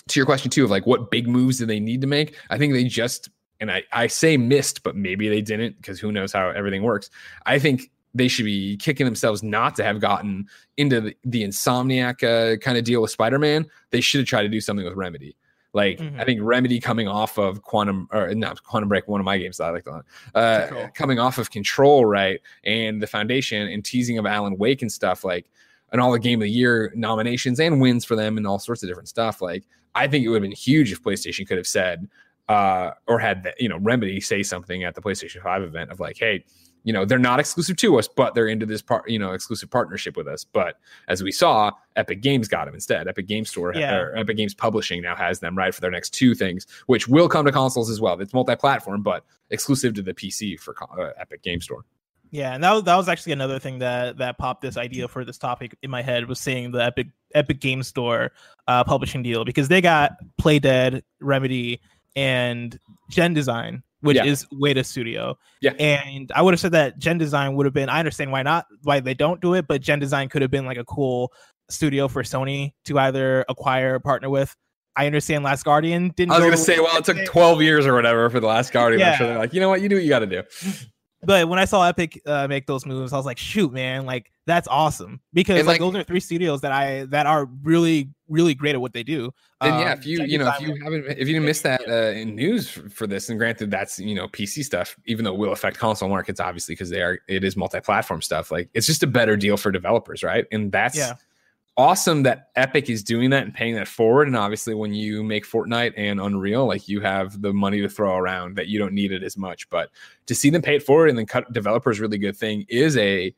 to your question too of like what big moves do they need to make? I think they just, and I, I say missed, but maybe they didn't because who knows how everything works. I think they should be kicking themselves not to have gotten into the, the Insomniac uh, kind of deal with Spider Man. They should have tried to do something with Remedy. Like Mhm. I think Remedy coming off of Quantum or not Quantum Break, one of my games that I like a lot. Uh, Control. coming off of Control, right, and the Foundation and teasing of Alan Wake and stuff like, and all the Game of the Year nominations and wins for them and all sorts of different stuff. Like I think it would have been huge if PlayStation could have said uh, or had the, you know Remedy say something at the PlayStation Five event of like, hey, you know, they're not exclusive to us, but they're into this part, you know, exclusive partnership with us. But as we saw, Epic Games got them instead. Epic Games Store Yeah. or Epic Games Publishing now has them right for their next two things, which will come to consoles as well. It's multi-platform, but exclusive to the PC for uh, Epic Game Store. Yeah, and that was, that was actually another thing that that popped this idea for this topic in my head was seeing the Epic Epic Game Store uh, publishing deal because they got Playdead, Remedy, and Gen Design, which Yeah. is Ueda Studio. Yeah. and I would have said that Gen Design would have been. I understand why not, why they don't do it, but Gen Design could have been like a cool studio for Sony to either acquire or partner with. I understand Last Guardian didn't. I was go going to say, well, it took 12 years or whatever for the last Guardian. I'm Yeah. sure they're like, you know what, you do what you got to do. but when I saw Epic uh, make those moves, I was like, shoot, man, like that's awesome because And, like, like- those are three studios that I that are really really great at what they do. And yeah, Um, if you you know if you haven't if you didn't miss that uh, in news for, for this, and granted that's you know PC stuff, even though it will affect console markets obviously because they are it is multi-platform stuff. Like it's just a better deal for developers, right? And that's Yeah. Awesome that Epic is doing that and paying that forward. And obviously, when you make Fortnite and Unreal, like you have the money to throw around that you don't need it as much. But to see them pay it forward and then cut developers really good thing is a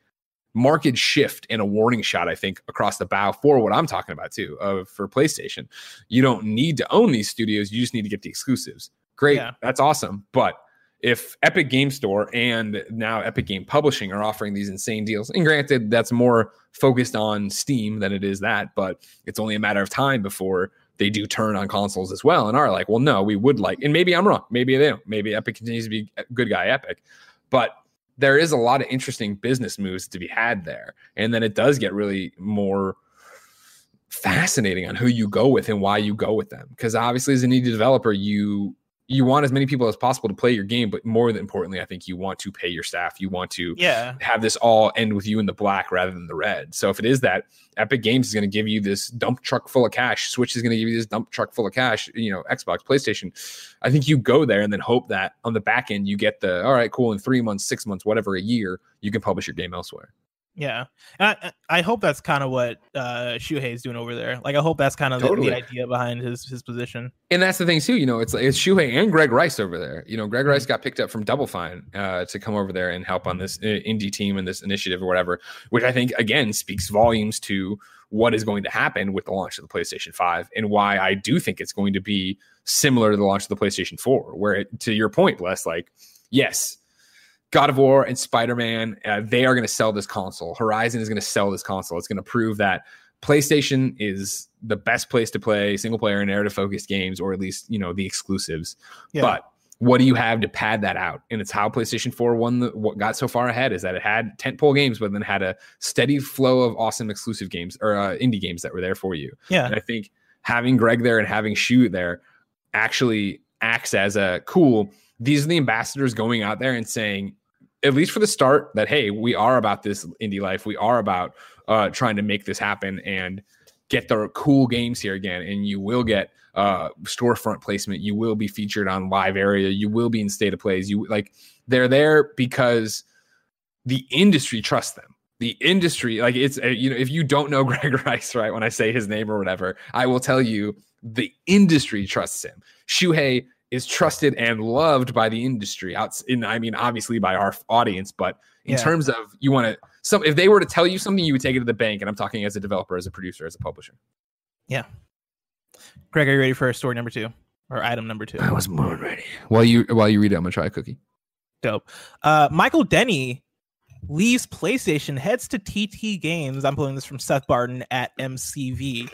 market shift and a warning shot, I think, across the bow for what I'm talking about too. Of for PlayStation, you don't need to own these studios; you just need to get the exclusives. Great, Yeah. that's awesome. But if Epic Game Store and now Epic Game Publishing are offering these insane deals, and granted, that's more focused on Steam than it is that, but it's only a matter of time before they do turn on consoles as well and are like, well, no, we would like, and maybe I'm wrong. Maybe they don't. Maybe Epic continues to be good guy Epic, but there is a lot of interesting business moves to be had there. And then it does get really more fascinating on who you go with and why you go with them. Because obviously, as an indie developer, you you want as many people as possible to play your game, but more than importantly, I think you want to pay your staff. You want to yeah, have this all end with you in the black rather than the red. So if it is that, Epic Games is going to give you this dump truck full of cash. Switch is going to give you this dump truck full of cash. You know, Xbox, PlayStation. I think you go there and then hope that on the back end you get the all right, cool. In three months, six months, whatever, a year, you can publish your game elsewhere. Yeah. And I, I hope that's kind of what uh Shuhei is doing over there. Like I hope that's kind of the, Totally. the idea behind his his position. And that's the thing too. You know, it's like it's Shuhei and Greg Rice over there. You know, Greg Rice got picked up from Double Fine uh, to come over there and help on this uh, indie team and this initiative or whatever. Which I think again speaks volumes to what is going to happen with the launch of the PlayStation Five and why I do think it's going to be similar to the launch of the PlayStation Four. Where it, to your point, Bless, like yes. God of War and Spider Man, uh, they are going to sell this console. Horizon is going to sell this console. It's going to prove that PlayStation is the best place to play single player and narrative focused games, or at least you know the exclusives. Yeah. But what do you have to pad that out? And it's how PlayStation 4 won the what got so far ahead is that it had tentpole games, but then had a steady flow of awesome exclusive games or uh, indie games that were there for you. Yeah, And I think having Greg there and having Shu there actually acts as a cool. These are the ambassadors going out there and saying, at least for the start, that hey, we are about this indie life. We are about uh, trying to make this happen and get the cool games here again. And you will get uh, storefront placement. You will be featured on live area. You will be in state of plays. You like they're there because the industry trusts them. The industry, like it's uh, you know, if you don't know Greg Rice, right? When I say his name or whatever, I will tell you the industry trusts him. Shuhei is trusted and loved by the industry. Out in, I mean, obviously by our audience, but in Yeah. terms of you want to some if they were to tell you something, you would take it to the bank. And I'm talking as a developer, as a producer, as a publisher. Yeah. Greg, are you ready for story number two or item number two? I was more ready. While you while you read it, I'm gonna try a cookie. Dope. Uh, Michael Denny leaves PlayStation, heads to TT Games. I'm pulling this from Seth Barton at MCV.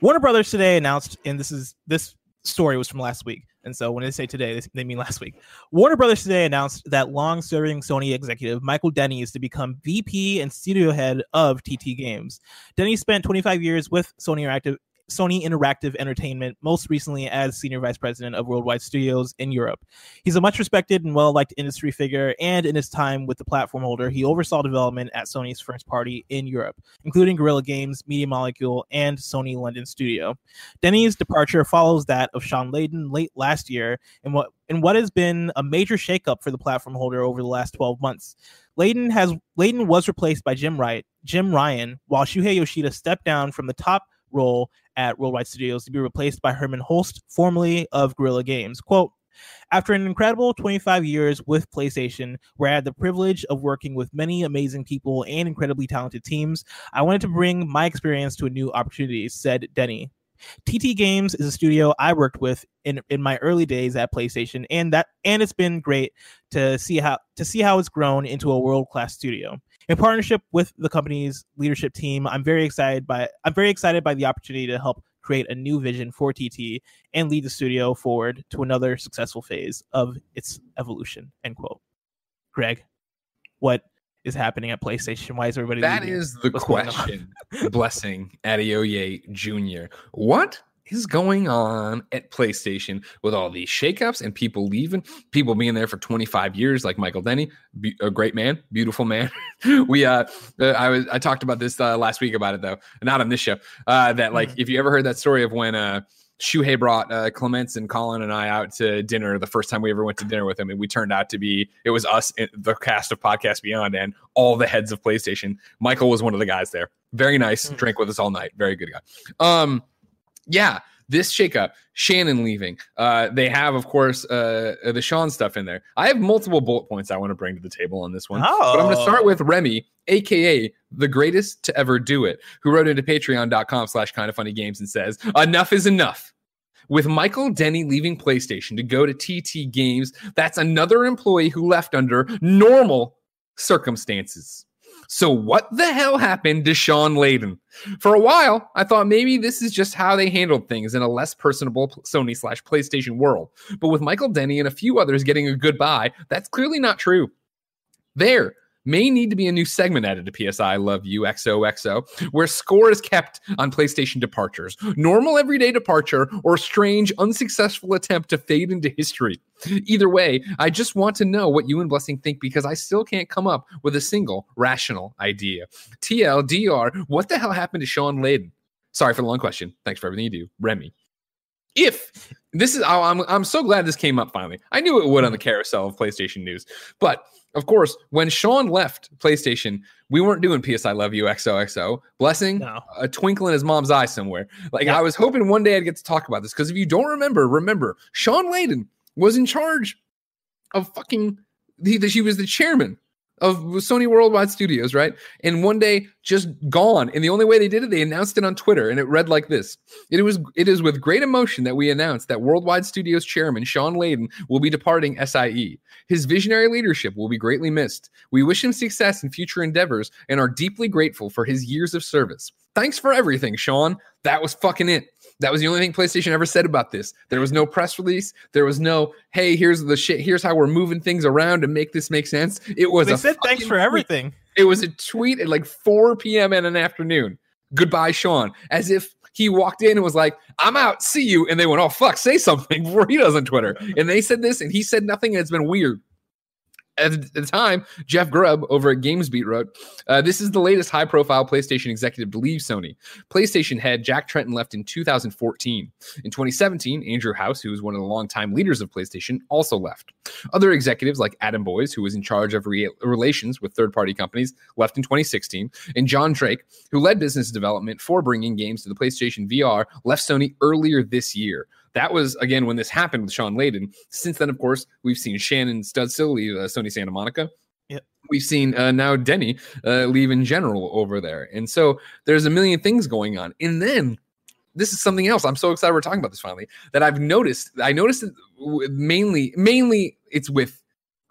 Warner Brothers today announced, and this is this story was from last week, and so when they say today, they- mean last week. Warner Brothers today announced that long-serving Sony executive Michael Denny is to become VP and studio head of TT Games. Denny spent 25 years with Sony Interactive. Sony Interactive Entertainment, most recently as Senior Vice President of Worldwide Studios in Europe. He's a much respected and well liked industry figure, and in his time with the platform holder, he oversaw development at Sony's first party in Europe, including Guerrilla Games, Media Molecule, and Sony London Studio. Denny's departure follows that of Shawn Layden late last year in what in what has been a major shakeup for the platform holder over the last 12 months. Layden has Layden was replaced by Jim Wright, Jim Ryan, while Shuhei Yoshida stepped down from the top role at Worldwide Studios to be replaced by Herman Hulst, formerly of Guerrilla Games. Quote, after an incredible 25 years with PlayStation, where I had the privilege of working with many amazing people and incredibly talented teams, I wanted to bring my experience to a new opportunity, said Denny. TT Games is a studio I worked with in, in my early days at PlayStation, and that and it's been great to see how to see how it's grown into a world class studio. In partnership with the company's leadership team, I'm very excited by I'm very excited by the opportunity to help create a new vision for TT and lead the studio forward to another successful phase of its evolution. End quote. Greg, what is happening at PlayStation? Why is everybody That is the What's question. Blessing Adeoye Jr. What is going on at PlayStation with all these shakeups and people leaving, people being there for 25 years, like Michael Denny, be- a great man, beautiful man. we, uh, uh, I was, I talked about this uh, last week about it though, not on this show. Uh, that like, mm-hmm. if you ever heard that story of when, uh, Shuhei brought uh, Clements and Colin and I out to dinner the first time we ever went to dinner with him, and we turned out to be it was us, the cast of Podcast Beyond, and all the heads of PlayStation. Michael was one of the guys there. Very nice, mm-hmm. drank with us all night. Very good guy. Um, yeah, this shakeup, Shannon leaving. Uh, they have, of course, uh, the Shawn stuff in there. I have multiple bullet points I want to bring to the table on this one. Oh. But I'm going to start with Remy, aka the greatest to ever do it, who wrote into patreon.com slash kind of funny games and says, Enough is enough. With Michael Denny leaving PlayStation to go to TT Games, that's another employee who left under normal circumstances. So what the hell happened to Shawn Layden? For a while, I thought maybe this is just how they handled things in a less personable Sony slash PlayStation world. But with Michael Denny and a few others getting a goodbye, that's clearly not true. There, may need to be a new segment added to PS I Love You XOXO, where score is kept on PlayStation departures, normal everyday departure, or strange unsuccessful attempt to fade into history. Either way, I just want to know what you and Blessing think because I still can't come up with a single rational idea. TLDR, what the hell happened to Shawn Layden? Sorry for the long question. Thanks for everything you do. Remy. If this is, oh, I'm, I'm so glad this came up finally. I knew it would on the carousel of PlayStation news, but of course, when Shawn left PlayStation, we weren't doing PS I Love You XOXO. Blessing, no. a twinkle in his mom's eye somewhere. Like yeah. I was hoping one day I'd get to talk about this because if you don't remember, remember Shawn Layden was in charge of fucking. He, she was the chairman of Sony Worldwide Studios, right? And one day just gone. And the only way they did it, they announced it on Twitter, and it read like this: It was it is with great emotion that we announce that Worldwide Studios chairman Shawn Layden will be departing SIE. His visionary leadership will be greatly missed. We wish him success in future endeavors and are deeply grateful for his years of service. Thanks for everything, Shawn. That was fucking it. That was the only thing PlayStation ever said about this. There was no press release. There was no, hey, here's the shit. Here's how we're moving things around to make this make sense. It was they said thanks for everything. Tweet. It was a tweet at like 4 p.m. in an afternoon. Goodbye, Shawn. As if he walked in and was like, I'm out. See you. And they went, oh, fuck, say something before he does on Twitter. And they said this and he said nothing. And it's been weird at the time, Jeff Grubb over at GamesBeat wrote, uh, "This is the latest high-profile PlayStation executive to leave Sony. PlayStation head Jack Tretton left in 2014. In 2017, Andrew House, who was one of the longtime leaders of PlayStation, also left. Other executives like Adam Boyes, who was in charge of re- relations with third-party companies, left in 2016, and John Drake, who led business development for bringing games to the PlayStation VR, left Sony earlier this year." That was again when this happened with Shawn Layden. Since then, of course, we've seen Shannon Studstill leave uh, Sony Santa Monica. Yep. We've seen uh, now Denny uh, leave in general over there, and so there's a million things going on. And then this is something else. I'm so excited we're talking about this finally. That I've noticed. I noticed it mainly, mainly it's with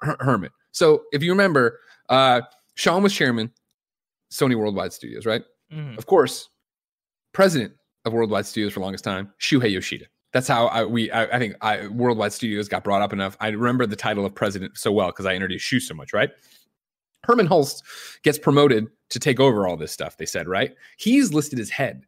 Her- Herman. So if you remember, uh, Shawn was chairman, Sony Worldwide Studios, right? Mm. Of course, president of Worldwide Studios for the longest time, Shuhei Yoshida. That's how I, we. I, I think I, Worldwide Studios got brought up enough. I remember the title of president so well because I introduced Shu so much, right? Herman Hulst gets promoted to take over all this stuff. They said, right? He's listed as head.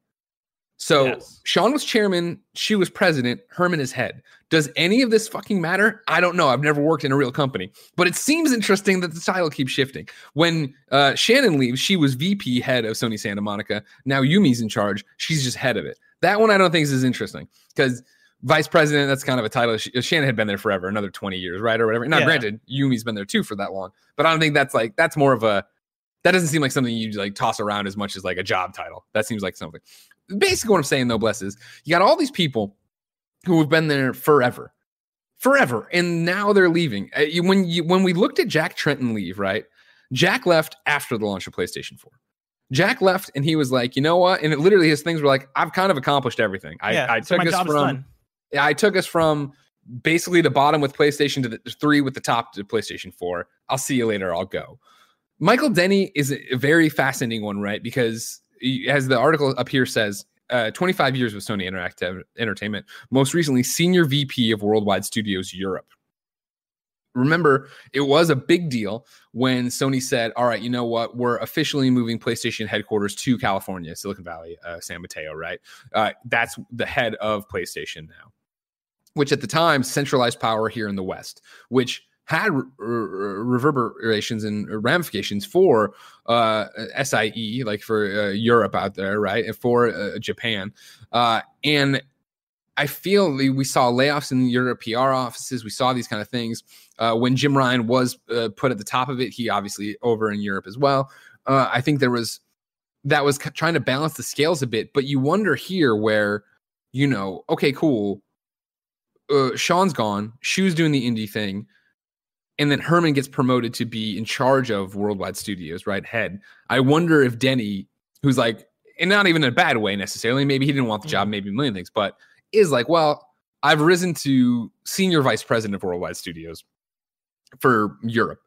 So yes. Shawn was chairman, Shu was president, Herman is head. Does any of this fucking matter? I don't know. I've never worked in a real company, but it seems interesting that the title keeps shifting. When uh, Shannon leaves, she was VP head of Sony Santa Monica. Now Yumi's in charge. She's just head of it. That one I don't think is as interesting because vice president, that's kind of a title. Shannon had been there forever, another 20 years, right? Or whatever. Now, yeah. granted, Yumi's been there too for that long, but I don't think that's like, that's more of a, that doesn't seem like something you like toss around as much as like a job title. That seems like something. Basically, what I'm saying though, bless is you got all these people who have been there forever, forever, and now they're leaving. Uh, when you when we looked at Jack Tretton leave, right? Jack left after the launch of PlayStation 4. Jack left and he was like, you know what? And it literally his things were like, I've kind of accomplished everything. I, yeah, I took so us from I took us from basically the bottom with PlayStation to the three with the top to PlayStation 4. I'll see you later. I'll go. Michael Denny is a very fascinating one, right? Because as the article up here says, uh, 25 years with Sony Interactive Entertainment, most recently senior VP of Worldwide Studios Europe. remember it was a big deal when Sony said, "All right, you know what? We're officially moving PlayStation headquarters to California, Silicon Valley, uh, San Mateo. Right? Uh, that's the head of PlayStation now, which at the time centralized power here in the West, which." Had reverberations and ramifications for uh, SIE, like for uh, Europe out there, right? And for uh, Japan. Uh, and I feel we saw layoffs in Europe PR offices. We saw these kind of things. Uh, when Jim Ryan was uh, put at the top of it, he obviously over in Europe as well. I think there was that was trying to balance the scales a bit. But you wonder here where, you know, okay, cool. Uh, Shawn's gone. Shu's doing the indie thing. And then Herman gets promoted to be in charge of Worldwide Studios, right? Head. I wonder if Denny, who's like, and not even in a bad way necessarily, maybe he didn't want the job, mm-hmm. maybe a million things, but is like, well, I've risen to senior vice president of Worldwide Studios for Europe.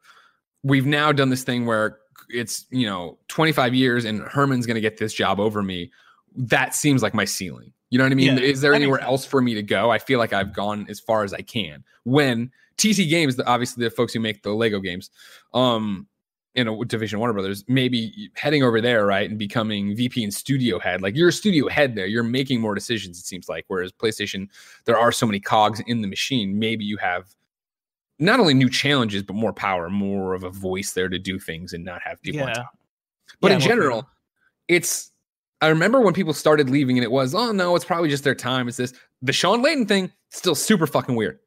We've now done this thing where it's, you know, 25 years and Herman's going to get this job over me. That seems like my ceiling. You know what I mean? Yeah, is there anywhere else for me to go? I feel like I've gone as far as I can. When TT Games, obviously the folks who make the Lego games, um, you know, division Warner Brothers, maybe heading over there, right, and becoming VP and studio head. Like you're a studio head there, you're making more decisions. It seems like. Whereas PlayStation, there are so many cogs in the machine. Maybe you have not only new challenges but more power, more of a voice there to do things and not have people. Yeah. But yeah, in general, it's. I remember when people started leaving, and it was, oh no, it's probably just their time. It's this the Shawn Layden thing, still super fucking weird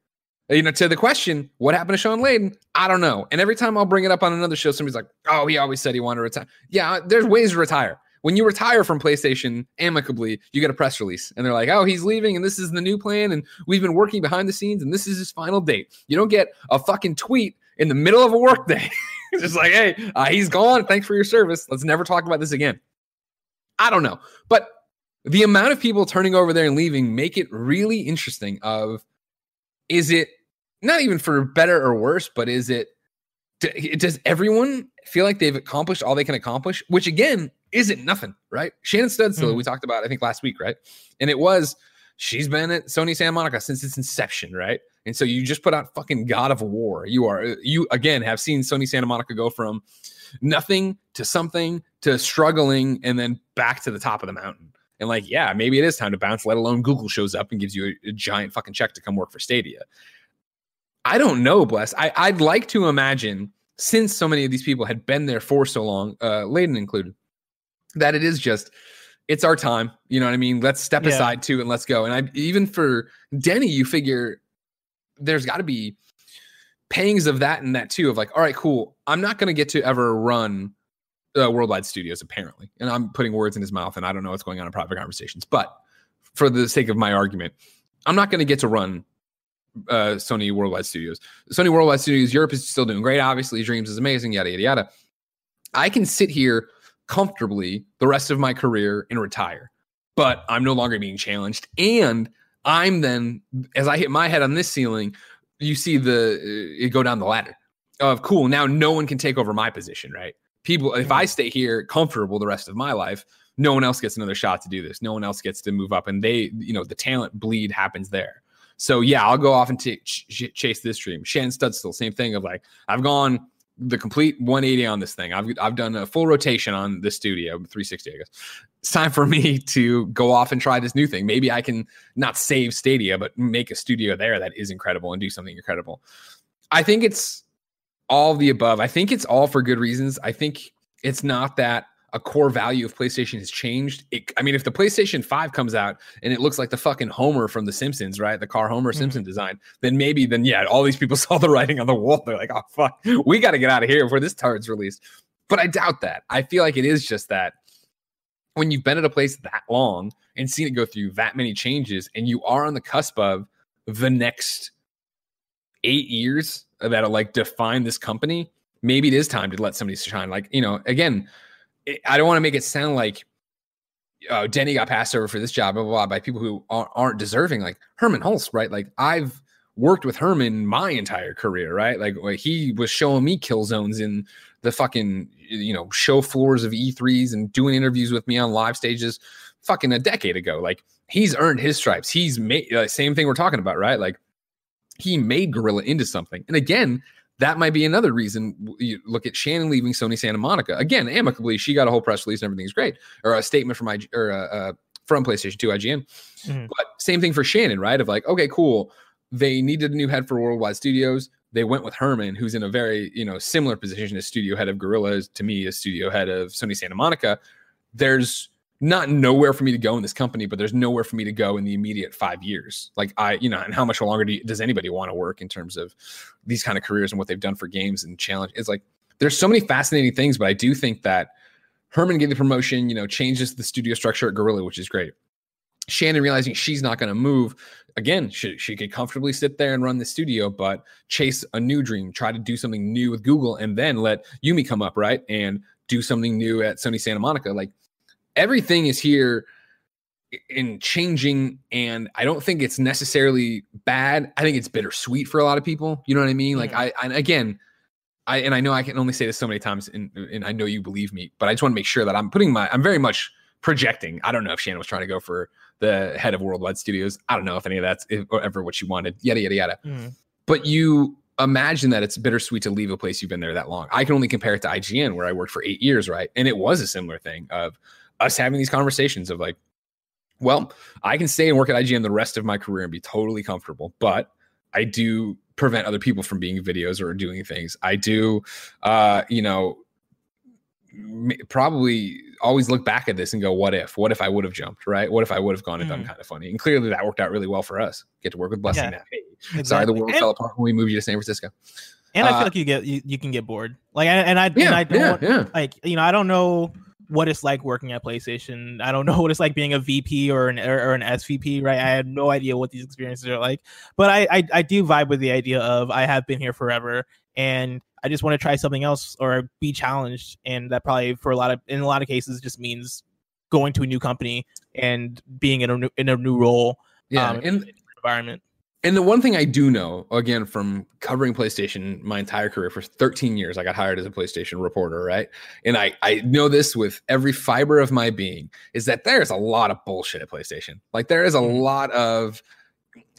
you know, to the question, what happened to Shawn Layden? I don't know. And every time I'll bring it up on another show, somebody's like, oh, he always said he wanted to retire. Yeah, there's ways to retire. When you retire from PlayStation amicably, you get a press release and they're like, oh, he's leaving and this is the new plan. And we've been working behind the scenes and this is his final date. You don't get a fucking tweet in the middle of a workday. it's just like, hey, uh, he's gone. Thanks for your service. Let's never talk about this again. I don't know. But the amount of people turning over there and leaving make it really interesting of is it not even for better or worse, but is it does everyone feel like they've accomplished all they can accomplish? Which again isn't nothing, right? Shannon Studstill, mm. we talked about, I think last week, right? And it was she's been at Sony Santa Monica since its inception, right? And so you just put out fucking God of War. You are you again have seen Sony Santa Monica go from nothing to something to struggling and then back to the top of the mountain. And like, yeah, maybe it is time to bounce, let alone Google shows up and gives you a, a giant fucking check to come work for Stadia. I don't know, Bless. I, I'd like to imagine, since so many of these people had been there for so long, uh, Layden included, that it is just it's our time. You know what I mean? Let's step yeah. aside too and let's go. And I even for Denny, you figure there's got to be pangs of that and that too of like, all right, cool. I'm not going to get to ever run uh, Worldwide Studios apparently, and I'm putting words in his mouth, and I don't know what's going on in private conversations. But for the sake of my argument, I'm not going to get to run uh, Sony Worldwide Studios. Sony Worldwide Studios Europe is still doing great. Obviously, Dreams is amazing. Yada yada yada. I can sit here comfortably the rest of my career and retire, but I'm no longer being challenged. And I'm then, as I hit my head on this ceiling, you see the uh, it go down the ladder of cool. Now no one can take over my position, right? People, if I stay here comfortable the rest of my life, no one else gets another shot to do this. No one else gets to move up, and they, you know, the talent bleed happens there. So yeah, I'll go off and t- ch- chase this dream. Shannon Studstill, same thing of like I've gone the complete 180 on this thing. I've I've done a full rotation on the studio, 360, I guess. It's time for me to go off and try this new thing. Maybe I can not save Stadia, but make a studio there that is incredible and do something incredible. I think it's all the above. I think it's all for good reasons. I think it's not that a core value of PlayStation has changed. It, I mean, if the PlayStation 5 comes out and it looks like the fucking Homer from The Simpsons, right? The car Homer mm-hmm. Simpson design, then maybe, then yeah, all these people saw the writing on the wall. They're like, oh, fuck, we got to get out of here before this tard's released. But I doubt that. I feel like it is just that when you've been at a place that long and seen it go through that many changes and you are on the cusp of the next eight years that'll like define this company, maybe it is time to let somebody shine. Like, you know, again, I don't want to make it sound like uh, Denny got passed over for this job, blah, blah, blah, by people who aren't, aren't deserving. Like herman Hulst, right? Like I've worked with herman my entire career, right? Like he was showing me Killzones in the fucking you know show floors of E3s and doing interviews with me on live stages, fucking a decade ago. Like he's earned his stripes. He's made uh, same thing we're talking about, right? Like he made Guerrilla into something. And again, that might be another reason you look at Shannon leaving Sony Santa Monica again amicably. She got a whole press release and everything's great, or a statement from IG, or uh, uh, from PlayStation to IGN. Mm-hmm. But same thing for Shannon, right? Of like, okay, cool. They needed a new head for Worldwide Studios. They went with Herman, who's in a very you know similar position as studio head of Guerrilla, to me, as studio head of Sony Santa Monica. There's not nowhere for me to go in this company, but there's nowhere for me to go in the immediate five years. Like I, you know, and how much longer do you, does anybody want to work in terms of these kind of careers and what they've done for games and challenge? It's like there's so many fascinating things, but I do think that Herman getting the promotion, you know, changes the studio structure at Guerrilla, which is great. Shannon realizing she's not going to move again, she, she could comfortably sit there and run the studio, but chase a new dream, try to do something new with Google, and then let Yumi come up, right? And do something new at Sony Santa Monica. Like everything is here in changing and i don't think it's necessarily bad i think it's bittersweet for a lot of people you know what i mean like i and again i and i know i can only say this so many times and, and i know you believe me but i just want to make sure that i'm putting my i'm very much projecting i don't know if shannon was trying to go for the head of worldwide studios. I don't know if any of that's ever what she wanted. Yada yada yada. Mm. but you imagine that it's bittersweet to leave a place you've been there that long. I can only compare it to ign where i worked for eight years right? And it was a similar thing of us having these conversations of like, well, I can stay and work at IGN the rest of my career and be totally comfortable, but I do prevent other people from being videos or doing things. I do, uh, you know, probably always look back at this and go, what if? What if I would have jumped, right? What if I would have gone and mm. done kind of funny? And clearly that worked out really well for us. Get to work with Blessing yeah, now. Hey, exactly. Sorry, the world and, fell apart when we moved you to San Francisco. And I feel uh, like you get you, you can get bored. Like and I yeah, and I don't yeah, yeah. like you know, I don't know what it's like working at PlayStation. I don't know what it's like being a VP or an or, an SVP, right? I had no idea what these experiences are like, but I, I I do vibe with the idea of I have been here forever and I just want to try something else or be challenged, and that probably for a lot of in a lot of cases just means going to a new company and being in a new, in a new role. Yeah, um, in, environment. And the one thing I do know, again, from covering PlayStation my entire career for 13 years, I got hired as a PlayStation reporter, right? And I, I know this with every fiber of my being, is that there's a lot of bullshit at PlayStation. Like there is a mm-hmm. lot of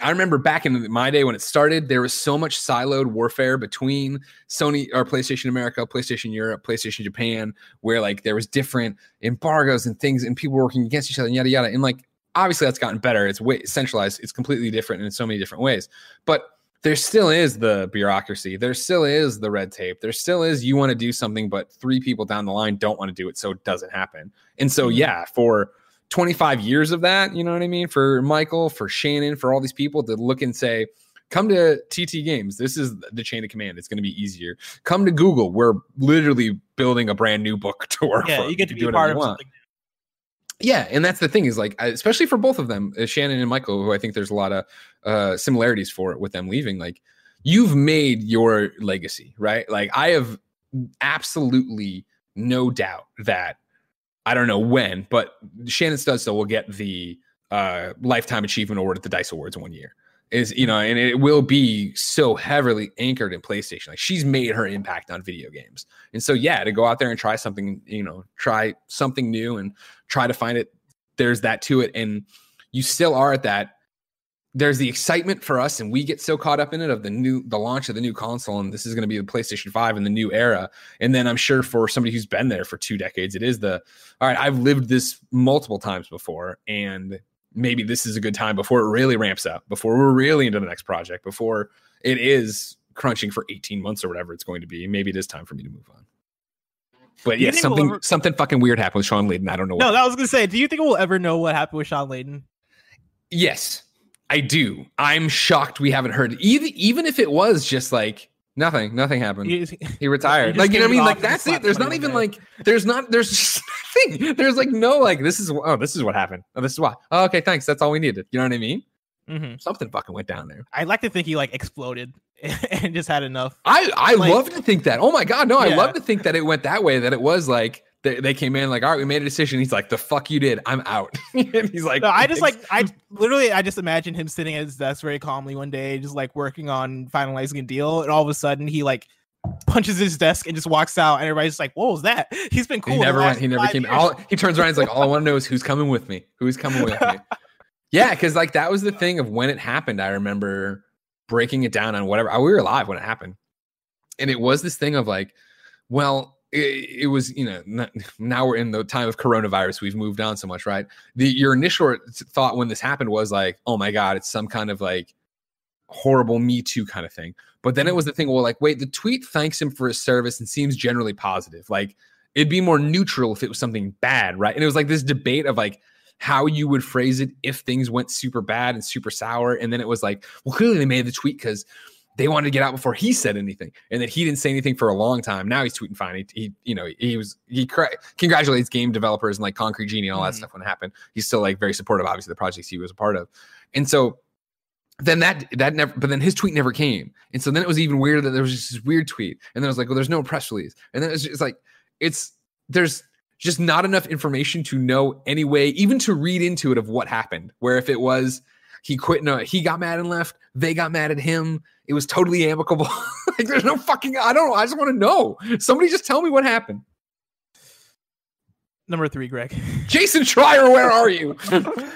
I remember back in my day when it started, there was so much siloed warfare between Sony or PlayStation America, PlayStation Europe, PlayStation Japan, where like there was different embargoes and things and people working against each other and yada yada. And like obviously that's gotten better. It's way centralized. It's completely different in so many different ways. But there still is the bureaucracy. There still is the red tape. There still is you want to do something, but three people down the line don't want to do it, so it doesn't happen. And so, mm-hmm. yeah, for 25 years of that, you know what I mean? For Michael, for Shannon, for all these people to look and say, come to TT Games. This is the chain of command. It's going to be easier. Come to Google. We're literally building a brand new book to work yeah, for. You get to be part of something yeah, and that's the thing is like, especially for both of them, uh, Shannon and Michael, who I think there's a lot of uh, similarities for with them leaving. Like, you've made your legacy, right? Like, I have absolutely no doubt that I don't know when, but Shannon Studstill will get the uh, lifetime achievement award at the Dice Awards one year. Is you know and it will be so heavily anchored in playstation. Like she's made her impact on video games. And so yeah to go out there and try something you know try something new and try to find it there's that to it. And you still are at that there's the excitement for us and we get so caught up in it of the new the launch of the new console and this is going to be the playstation 5 in the new era and then i'm sure for somebody who's been there for two decades it is the all right i've lived this multiple times before and maybe this is a good time before it really ramps up, before we're really into the next project, before it is crunching for 18 months or whatever it's going to be. Maybe it is time for me to move on. But yeah, something we'll ever... something fucking weird happened with Shawn Layden. I don't know. No, that was gonna say. Do you think we'll ever know what happened with Shawn Layden? Yes, I do. I'm shocked we haven't heard. Even even if it was just like Nothing. Nothing happened. He, he retired. like you know what I mean? Like that's it. There's not even like there's not there's just nothing. There's like no like this is oh this is what happened. Oh this is why. Oh, okay, thanks. That's all we needed. You know what I mean? Mm-hmm. Something fucking went down there. I'd like to think he like exploded and just had enough. I I like, love to think that. Oh my god, no! Yeah. I love to think that it went that way. That it was like they, they came in like, all right, we made a decision. He's like, the fuck you did. I'm out. and he's like, no, I just like, I literally, I just imagine him sitting at his desk very calmly one day, just like working on finalizing a deal. And all of a sudden he like punches his desk and just walks out. And everybody's like, what was that? He's been cool. He never went, he never came. All, he turns around. He's like, all I want to know is who's coming with me. Who's coming with me? yeah. Cause like that was the thing of when it happened. I remember breaking it down on whatever. We were alive when it happened, and it was this thing of like, well, it, it was you know now we're in the time of coronavirus. We've moved on so much, right? The your initial thought when this happened was like, oh my god, it's some kind of like horrible Me Too kind of thing. But then it was the thing, well, like, wait, the tweet thanks him for his service and seems generally positive. Like, it'd be more neutral if it was something bad, right? And it was like this debate of like how you would phrase it if things went super bad and super sour. And then it was like, well, clearly they made the tweet because they wanted to get out before he said anything, and that he didn't say anything for a long time. Now he's tweeting fine. He, he you know, he was he cra- congratulates game developers and like Concrete Genie and all that mm-hmm. stuff when it happened. He's still like very supportive, obviously, the projects he was a part of, and so then that that never but then his tweet never came and so then it was even weirder that there was just this weird tweet and then it was like well there's no press release and then it's just like it's there's just not enough information to know any way even to read into it of what happened where if it was he quit no he got mad and left they got mad at him it was totally amicable like there's no fucking i don't know i just want to know somebody just tell me what happened number three greg jason schreier where are you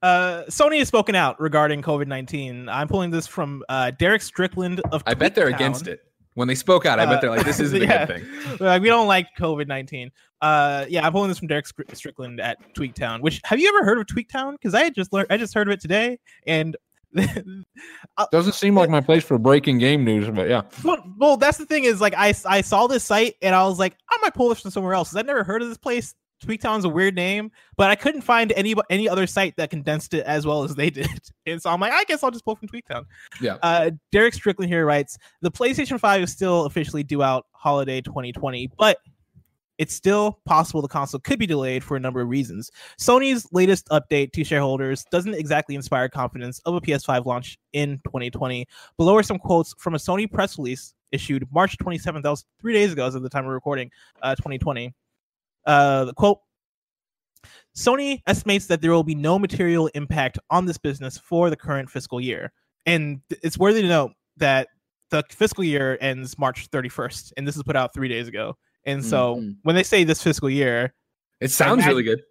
Uh, Sony has spoken out regarding COVID nineteen. I'm pulling this from uh, Derek Strickland of. I bet they're Town. against it. When they spoke out, I bet they're like, "This isn't yeah. a good thing." Like, we don't like COVID nineteen. Uh, yeah, I'm pulling this from Derek Strickland at Tweaktown. Which have you ever heard of Tweaktown? Because I just learned, I just heard of it today, and doesn't seem like my place for breaking game news, but yeah. Well, well, that's the thing is like I I saw this site and I was like, I might pull this from somewhere else. I've never heard of this place. Tweaktown's a weird name, but I couldn't find any any other site that condensed it as well as they did. And so I'm like, I guess I'll just pull from Tweaktown. Yeah. Uh, Derek Strickland here writes the PlayStation 5 is still officially due out holiday 2020, but it's still possible the console could be delayed for a number of reasons. Sony's latest update to shareholders doesn't exactly inspire confidence of a PS5 launch in 2020. Below are some quotes from a Sony press release issued March 27th. That was three days ago, as of the time of recording, uh, 2020. Uh, the quote Sony estimates that there will be no material impact on this business for the current fiscal year. And it's worthy to note that the fiscal year ends March 31st, and this is put out three days ago. And so mm-hmm. when they say this fiscal year, it sounds imagine, really good.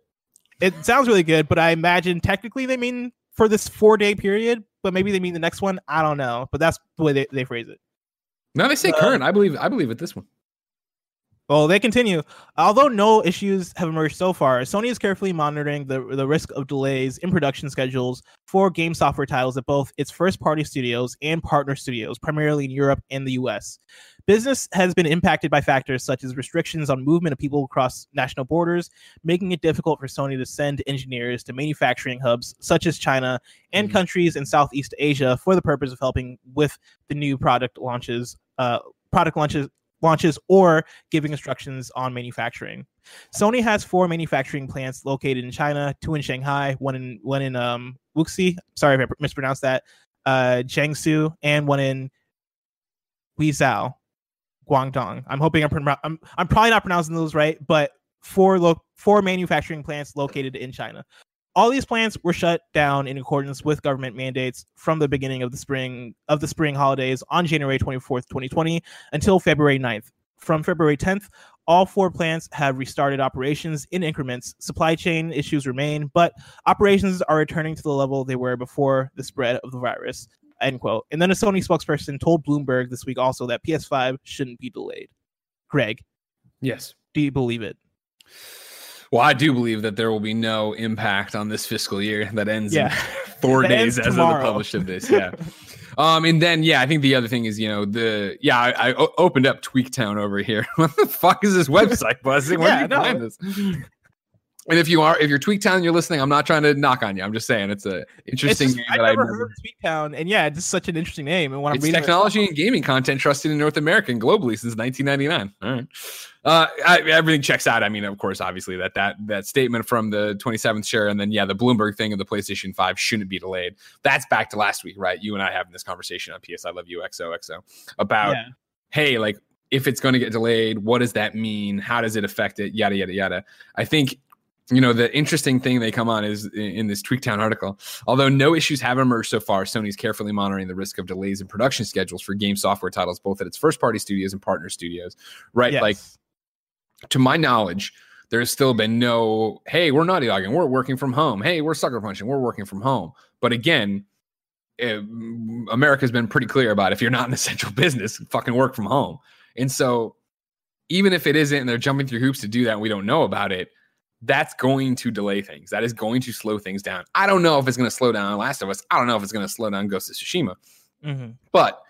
It sounds really good, but I imagine technically they mean for this four day period, but maybe they mean the next one. I don't know, but that's the way they, they phrase it. No, they say uh, current. I believe I believe it this one. Well, they continue. Although no issues have emerged so far, Sony is carefully monitoring the, the risk of delays in production schedules for game software titles at both its first party studios and partner studios, primarily in Europe and the US. Business has been impacted by factors such as restrictions on movement of people across national borders, making it difficult for Sony to send engineers to manufacturing hubs such as China and mm-hmm. countries in Southeast Asia for the purpose of helping with the new product launches. Uh, product launches launches or giving instructions on manufacturing. Sony has four manufacturing plants located in China, two in Shanghai, one in one in um Wuxi, sorry if I mispronounced that, uh Jiangsu, and one in Huizhou, Guangdong. I'm hoping I'm, I'm I'm probably not pronouncing those right, but four lo- four manufacturing plants located in China. All these plants were shut down in accordance with government mandates from the beginning of the spring of the spring holidays on January 24th, 2020 until February 9th. From February 10th, all four plants have restarted operations in increments. Supply chain issues remain, but operations are returning to the level they were before the spread of the virus. End quote. And then a Sony spokesperson told Bloomberg this week also that PS5 shouldn't be delayed. Greg. Yes. Do you believe it? Well, I do believe that there will be no impact on this fiscal year that ends yeah. in four that days as tomorrow. of the publish of this. Yeah. um, and then yeah, I think the other thing is, you know, the yeah, I opened up Tweaktown over here. what the fuck is this website buzzing? Where yeah, no. find this? And if you are, if you're Tweaktown, you're listening. I'm not trying to knock on you. I'm just saying it's a interesting it's just, name. I've never heard of Tweaktown, and yeah, it's just such an interesting name. And when it's I'm technology and gaming content trusted in North America and globally since 1999. All right, uh, I, everything checks out. I mean, of course, obviously that that that statement from the 27th share, and then yeah, the Bloomberg thing of the PlayStation 5 shouldn't be delayed. That's back to last week, right? You and I having this conversation on PS I Love You XOXO about yeah. hey, like if it's going to get delayed, what does that mean? How does it affect it? Yada yada yada. I think you know, the interesting thing they come on is in this Tweaktown article. Although no issues have emerged so far, Sony's carefully monitoring the risk of delays in production schedules for game software titles, both at its first party studios and partner studios. Right. Yes. Like, to my knowledge, there's still been no, hey, we're Naughty Dogging, we're working from home. Hey, we're Sucker Punching, we're working from home. But again, uh, America's been pretty clear about if you're not an essential business, fucking work from home. And so even if it isn't and they're jumping through hoops to do that and we don't know about it, that's going to delay things. That is going to slow things down. I don't know if it's going to slow down Last of Us. I don't know if it's going to slow down Ghost of Tsushima. Mm-hmm. But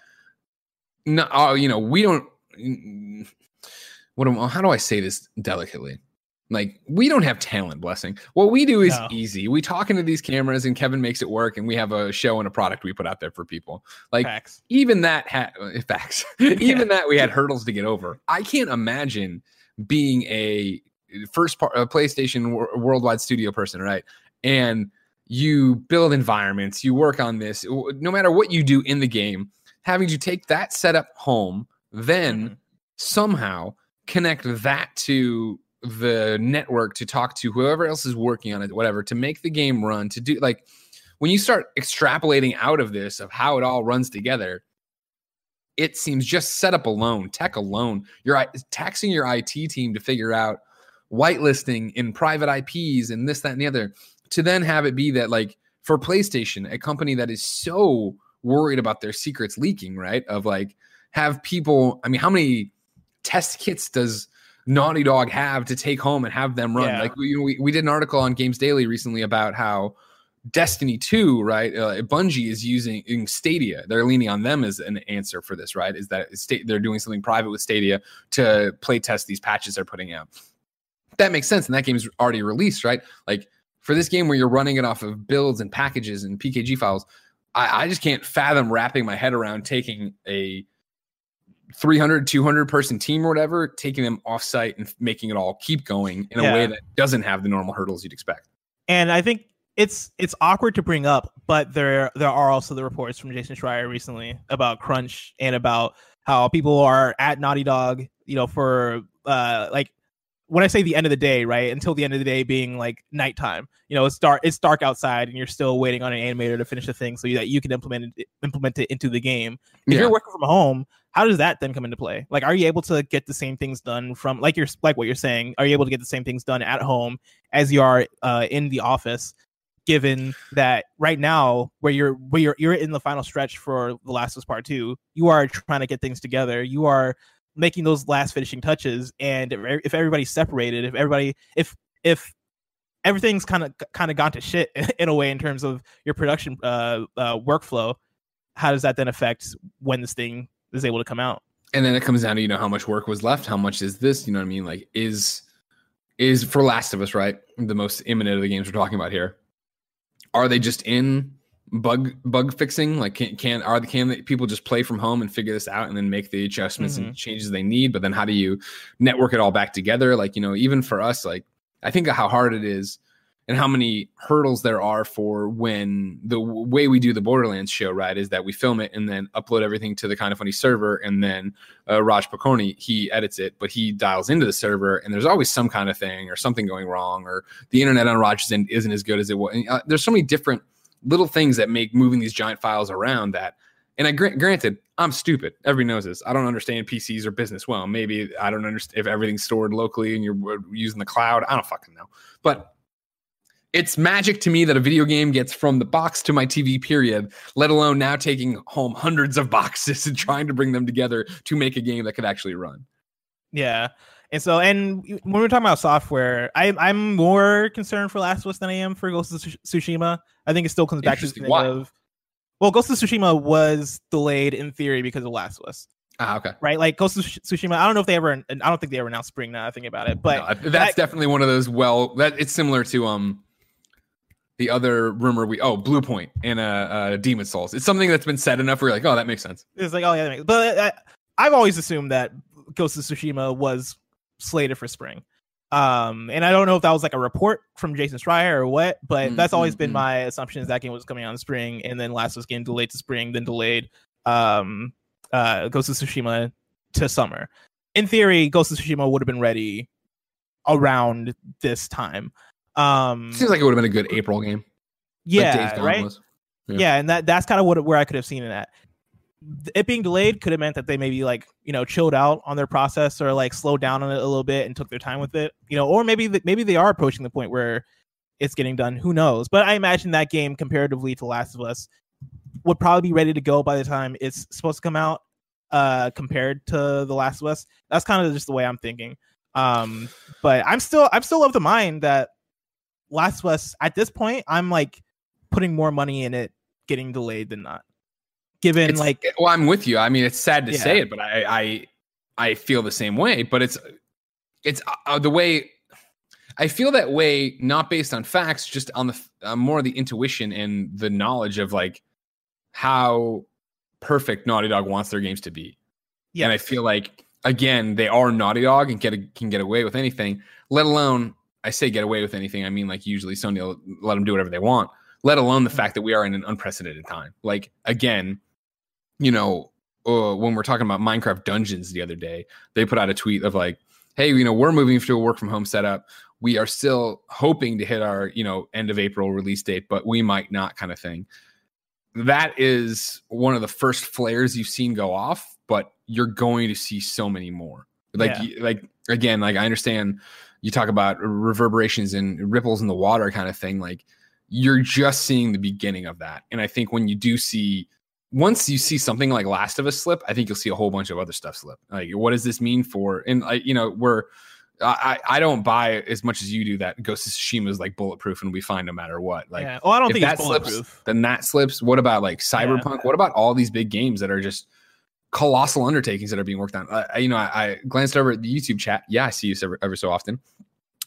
no, uh, you know, we don't. What? am- How do I say this delicately? Like we don't have talent blessing. What we do is No. easy. We talk into these cameras, and Kevin makes it work, and we have a show and a product we put out there for people. Like Facts. even that had facts. even that we had hurdles to get over. I can't imagine being a first part a PlayStation wor- worldwide studio person, right? And you build environments, you work on this. No matter what you do in the game, having to take that setup home, then Mhm. somehow connect that to the network to talk to whoever else is working on it, whatever, to make the game run, to do like when you start extrapolating out of this of how it all runs together, it seems just setup alone, tech alone, you're taxing your IT team to figure out whitelisting in private IPs and this, that, and the other, to then have it be that like for PlayStation, a company that is so worried about their secrets leaking, right? Of like have people, I mean, how many test kits does Naughty Dog have to take home and have them run? Yeah. Like we, we we did an article on Games Daily recently about how Destiny 2, right? Uh, Bungie is using in Stadia. They're leaning on them as an answer for this, right? Is that sta- they're doing something private with Stadia to play test these patches they're putting out. That makes sense. And that game's already released, right? Like for this game where you're running it off of builds and packages and PKG files, I, I just can't fathom wrapping my head around taking a 300, 200 person team or whatever, taking them offsite and making it all keep going in a way that doesn't have the normal hurdles you'd expect. And I think it's it's awkward to bring up, but there there are also the reports from Jason Schreier recently about crunch and about how people are at Naughty Dog, you know, for uh like when I say the end of the day, right? Until the end of the day being like nighttime. You know, it's dark it's dark outside and you're still waiting on an animator to finish the thing so that you can implement it implement it into the game. If Yeah. you're working from home, how does that then come into play? Like, are you able to get the same things done from like you're like what you're saying? Are you able to get the same things done at home as you are uh, in the office? Given that right now, where you're where you're you're in the final stretch for The Last of Part Two, you are trying to get things together. You are making those last finishing touches, and if, if everybody's separated, if everybody if if everything's kind of kind of gone to shit in a way in terms of your production uh, uh, workflow, how does that then affect when this thing is able to come out? and then it comes down to you know how much work was left how much is this you know what i mean? Like is is for last of us right the most imminent of the games we're talking about here are they just in bug bug fixing? Like can, can are the can the people just play from home and figure this out and then make the adjustments and mm-hmm. changes they need? But then how do you network it all back together? Like you know even for us like i think of how hard it is and how many hurdles there are for when the way we do the Borderlands show, right, is that we film it and then upload everything to the Kinda Funny server, and then uh, Raj Pakoni he edits it, but he dials into the server, and there's always some kind of thing or something going wrong, or the internet on Raj's end isn't as good as it was. And, uh, there's so many different little things that make moving these giant files around that. And I gra- granted, I'm stupid. Everybody knows this. I don't understand PCs or business well. Maybe I don't understand if everything's stored locally and you're uh, using the cloud. I don't fucking know. But it's magic to me that a video game gets from the box to my TV, period, let alone now taking home hundreds of boxes and trying to bring them together to make a game that could actually run. Yeah. And so, and when we're talking about software, I, I'm more concerned for Last of Us than I am for Ghost of Tsushima. I think it still comes back to the Interesting. thing Why? of, well, Ghost of Tsushima was delayed in theory because of Last of Us, Ah, okay. right? Like Ghost of Tsushima, I don't know if they ever, I don't think they ever announced spring now I think about it, but No, that's that- definitely one of those. Well, that it's similar to um the other rumor we oh Bluepoint and uh, uh Demon's Souls. It's something that's been said enough. Where you're like, oh, that makes sense. it's like, oh yeah, that makes- but I, I've always assumed that Ghost of Tsushima was slated for spring. Um, and I don't know if that was like a report from Jason Schreier or what, but Mm, that's always mm, been mm. my assumption is that game was coming out in spring, and then Last of Us game delayed to spring, then delayed um uh Ghost of Tsushima to summer. In theory, Ghost of Tsushima would have been ready around this time. Um Seems like it would have been a good April game. yeah, Gone right. Yeah. Yeah. and that that's kind of what where I could have seen it at. It being delayed could have meant that they maybe like you know chilled out on their process or like slowed down on it a little bit and took their time with it, you know, or maybe th- maybe they are approaching the point where it's getting done. Who knows? But I imagine that game comparatively to Last of Us would probably be ready to go by the time it's supposed to come out uh compared to the last of us that's kind of just the way i'm thinking um but i'm still i'm still of the mind that last of us at this point i'm like putting more money in it getting delayed than not given It's- like well, I'm with you. I mean, it's sad to Yeah. say it, but I, I, I feel the same way. But it's, it's uh, the way I feel that way, not based on facts, just on the uh, more the intuition and the knowledge of like how perfect Naughty Dog wants their games to be. yeah And I feel like again, they are Naughty Dog and get a, can get away with anything. Let alone, I say get away with anything. I mean, like usually Sony will let them do whatever they want. Let alone the fact that we are in an unprecedented time. Like again, you know, uh, when we're talking about Minecraft Dungeons the other day, they put out a tweet of like, "Hey, you know, we're moving to a work from home setup. We are still hoping to hit our you know end of April release date, but we might not," kind of thing. That is one of the first flares you've seen go off, but you're going to see so many more. Like, Yeah. like again, like I understand you talk about reverberations and ripples in the water kind of thing. Like you're just seeing the beginning of that, and I think when you do see once you see something like Last of Us slip, I think you'll see a whole bunch of other stuff slip. Like, what does this mean for? And you know, we're I I don't buy as much as you do that Ghost of Tsushima is like bulletproof and we find no matter what. Like, yeah. oh i don't think that it's slips, bulletproof then that slips. What about like Cyberpunk? What about all these big games that are just colossal undertakings that are being worked on? I, you know, I, I glanced over at the YouTube chat. Yeah, I see you ever, ever so often,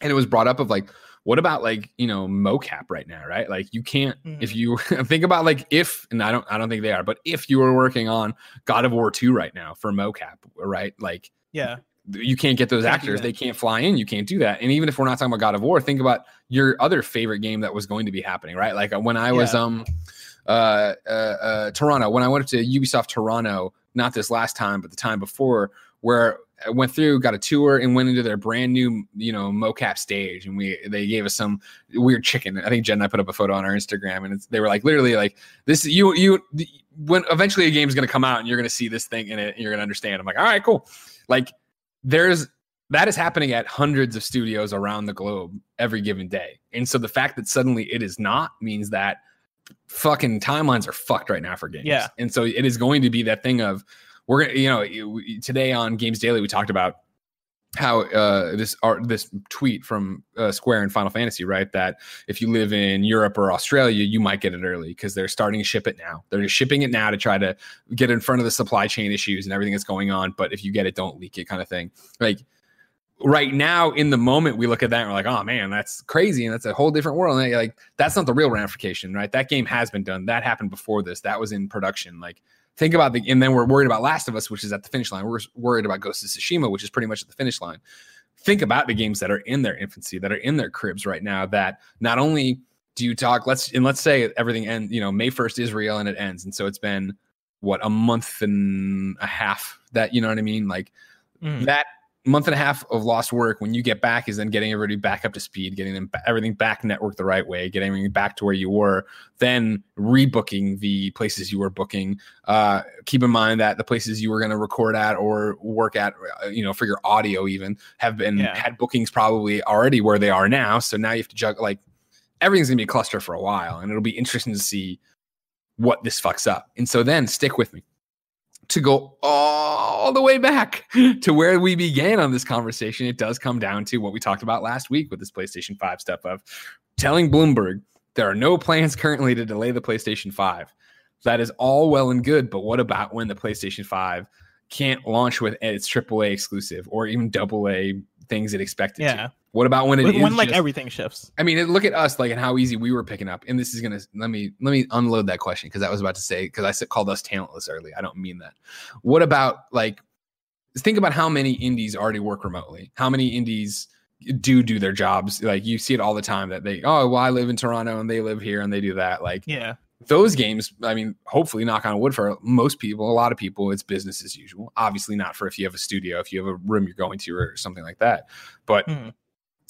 and it was brought up of like, what about like you know mocap right now, right? Like you can't if Mhm. you think about like if and I don't I don't think they are, but if you were working on God of War two right now for mocap, right? Like yeah you can't get those Can't actors. They can't fly in. You can't do that. And even if we're not talking about God of War, think about your other favorite game that was going to be happening, right? Like uh, when I was Yeah. um uh, uh uh Toronto, when I went up to Ubisoft Toronto, not this last time, but the time before, where I went through, got a tour, and went into their brand new, you know, mocap stage, and we they gave us some weird chicken. I think Jen and I put up a photo on our Instagram, and they were like, literally, like this. You you when eventually a game is going to come out, and you're going to see this thing in it, and you're going to understand. I'm like, all right, cool. Like there's that is happening at hundreds of studios around the globe every given day. And so the fact that suddenly it is not means that fucking timelines are fucked right now for games. Yeah. And so it is going to be that thing of we're gonna, you know, today on Games Daily we talked about how uh, this art, this tweet from uh, Square and Final Fantasy, right? That if you live in Europe or Australia, you might get it early because they're starting to ship it now. They're just shipping it now to try to get in front of the supply chain issues and everything that's going on. But if you get it, don't leak it, kind of thing. Like right now, in the moment, we look at that and we're like, oh man, that's crazy, and that's a whole different world. And like that's not the real ramification, right? That game has been done. That happened before this. That was in production. Like think about the and then we're worried about Last of Us, which is at the finish line. We're worried about Ghost of Tsushima, which is pretty much at the finish line. Think about the games that are in their infancy, that are in their cribs right now. That not only do you talk, let's and let's say everything ends, you know, May first is real and it ends, and so it's been what a month and a half. That you know what I mean, like Mhm. that month and a half of lost work when you get back is then getting everybody back up to speed getting them everything back networked the right way getting everything back to where you were then rebooking the places you were booking. Uh, keep in mind that the places you were going to record at or work at uh, you know for your audio even have been Yeah. had bookings probably already where they are now so now you have to juggle like everything's going to be a cluster for a while and it'll be interesting to see what this fucks up. And so then stick with me to go all the way back to where we began on this conversation, it does come down to what we talked about last week with this PlayStation 5 stuff of telling Bloomberg there are no plans currently to delay the PlayStation 5. That is all well and good, but what about when the PlayStation 5 can't launch with its AAA exclusive or even AA things it expected yeah to? What about when it when, is when, like just- everything shifts I mean, look at us, like, and how easy we were picking up. And this is gonna let me let me unload that question because I was about to say because I said called us talentless early. I don't mean that. What about like think about how many indies already work remotely? How many indies do do their jobs? Like you see it all the time that they oh well I live in Toronto and they live here and they do that. Like yeah those games, I mean, hopefully, knock on wood for most people, a lot of people, it's business as usual. Obviously, not for if you have a studio, if you have a room you're going to, or something like that. But Mhm.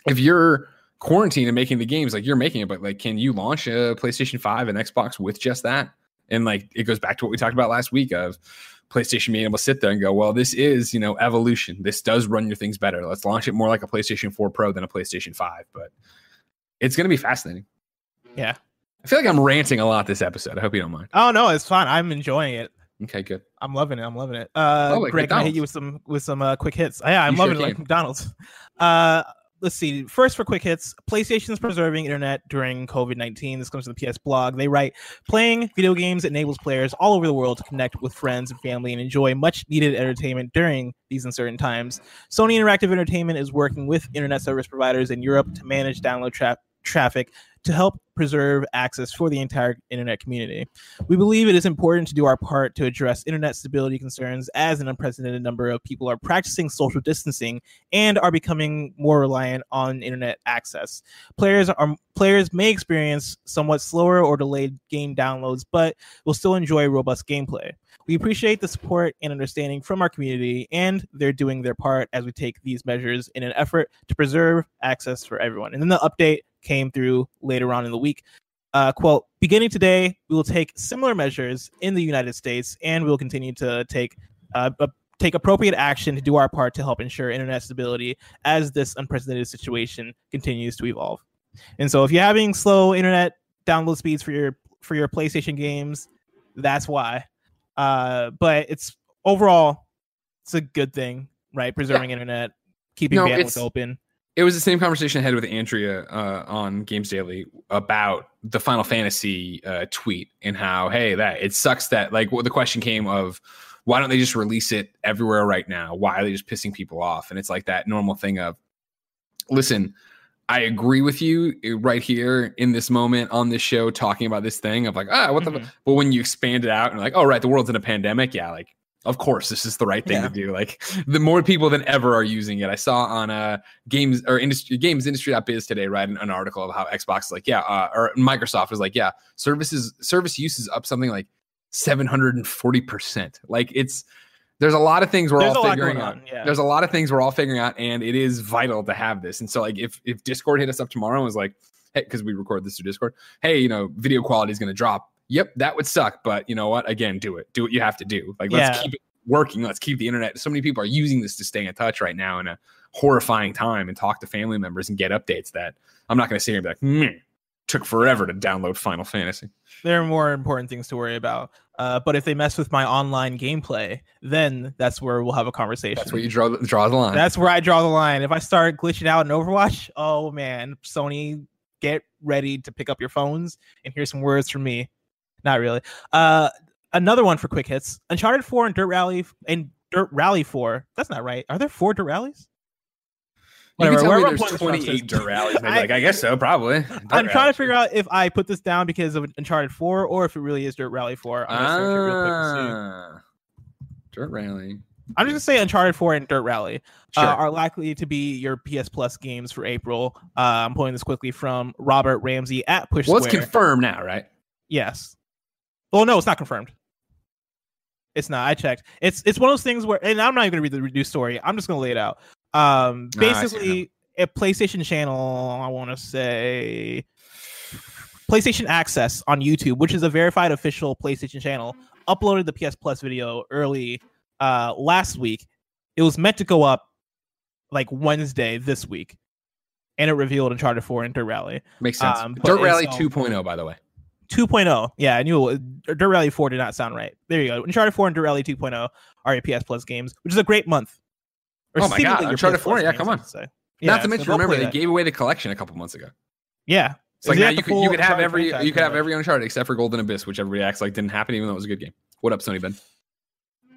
if you're quarantined and making the games, like you're making it, but like, can you launch a PlayStation 5 and Xbox with just that? And like, it goes back to what we talked about last week of PlayStation being able to sit there and go, well, this is, you know, evolution. This does run your things better. Let's launch it more like a PlayStation 4 Pro than a PlayStation 5. But it's going to be fascinating. yeah I feel like I'm ranting a lot this episode. I hope you don't mind. Oh no, it's fine. I'm enjoying it. Okay, good. I'm loving it. I'm loving it. Uh, Oh, like Greg, can I hit you with some with some uh, quick hits? Yeah, I'm You sure loving it like. McDonald's. Uh, let's see. First for quick hits, PlayStation's preserving internet during COVID 19. This comes from the PS blog. They write, playing video games enables players all over the world to connect with friends and family and enjoy much needed entertainment during these uncertain times. Sony Interactive Entertainment is working with internet service providers in Europe to manage download tra- traffic to help preserve access for the entire internet community. We believe it is important to do our part to address internet stability concerns as an unprecedented number of people are practicing social distancing and are becoming more reliant on internet access. Players are players may experience somewhat slower or delayed game downloads, but will still enjoy robust gameplay. We appreciate the support and understanding from our community, and they're doing their part as we take these measures in an effort to preserve access for everyone. And then the update came through later on in the week. Uh, quote, beginning today, we will take similar measures in the United States, and we will continue to take uh, take appropriate action to do our part to help ensure internet stability as this unprecedented situation continues to evolve. And so, if you're having slow internet download speeds for your for your PlayStation games, that's why. Uh, but it's overall, it's a good thing, right? Preserving internet, keeping No, bandwidth open. It was the same conversation I had with Andrea uh, on Games Daily about the Final Fantasy uh, tweet and how, hey, that it sucks that like well, the question came of why don't they just release it everywhere right now? Why are they just pissing people off? And it's like that normal thing of, listen, I agree with you uh, right here in this moment on this show talking about this thing of like, ah, what the. Mhm. But when you expand it out and like, oh, right, the world's in a pandemic, yeah, like of course this is the right thing Yeah. to do. Like the more people than ever are using it. I saw on uh games or industry games industry.biz today, right, an, an article of how Xbox is like, yeah, uh, or Microsoft is like, yeah, services service use is up something like 740%. Like it's there's a lot of things we're There's all figuring out. yeah. There's a lot of things we're all figuring out, and it is vital to have this. And so, like, if if Discord hit us up tomorrow and was like, hey, because we record this through Discord, hey, you know, video quality is going to drop. Yep, that would suck, but you know what? Again, do it. Do what you have to do. Like, let's Yeah. keep it working. Let's keep the internet. So many people are using this to stay in touch right now in a horrifying time and talk to family members and get updates that I'm not going to sit here and be like, hmm, took forever to download Final Fantasy. there are more important things to worry about. Uh, but if they mess with my online gameplay, then that's where we'll have a conversation. That's where you draw the, draw the line. That's where I draw the line. If I start glitching out in Overwatch, oh man, Sony, get ready to pick up your phones and hear some words from me. Not really. Uh, another one for quick hits: Uncharted Four and Dirt Rally and Dirt Rally Four. That's not right. Are there four Dirt Rallies? you can Whatever, tell me I'm there's pulling this from 28 dirt rallies. And I- like, I guess so, probably. Dirt I'm trying to figure out if I put this down because of Uncharted 4 or if it really is Dirt Rally 4. I'm gonna search real quick to see. Ah, dirt rally. I'm just gonna say Uncharted 4 and Dirt Rally Sure. uh, are likely to be your PS Plus games for April. Uh, I'm pulling this quickly from Robert Ramsey at Push well, it's confirmed now, right? yes. Well, no, it's not confirmed. It's not. I checked. It's it's one of those things where, and I'm not even gonna read the reduced story. I'm just gonna lay it out. Um, basically, a PlayStation channel. I want to say PlayStation Access on YouTube, which is a verified official PlayStation channel, uploaded the PS Plus video early uh last week. It was meant to go up like Wednesday this week, and it revealed Uncharted 4 and Dirt Rally Makes sense. Um, dirt rally all- 2.0, by the way. 2.0. Yeah, I knew was, Dirt Rally 4 did not sound right. There you go. Uncharted 4 and Dirt Rally 2.0 are PS Plus games, which is a great month. Or Oh my God, Uncharted 4, yeah, games, come on. say. Not to mention, so remember they that. gave away the collection a couple months ago. Yeah. So like now you could you could have every you could have every Uncharted except for Golden Abyss, which everybody acts like didn't happen, even though it was a good game. What up, Sony Ben?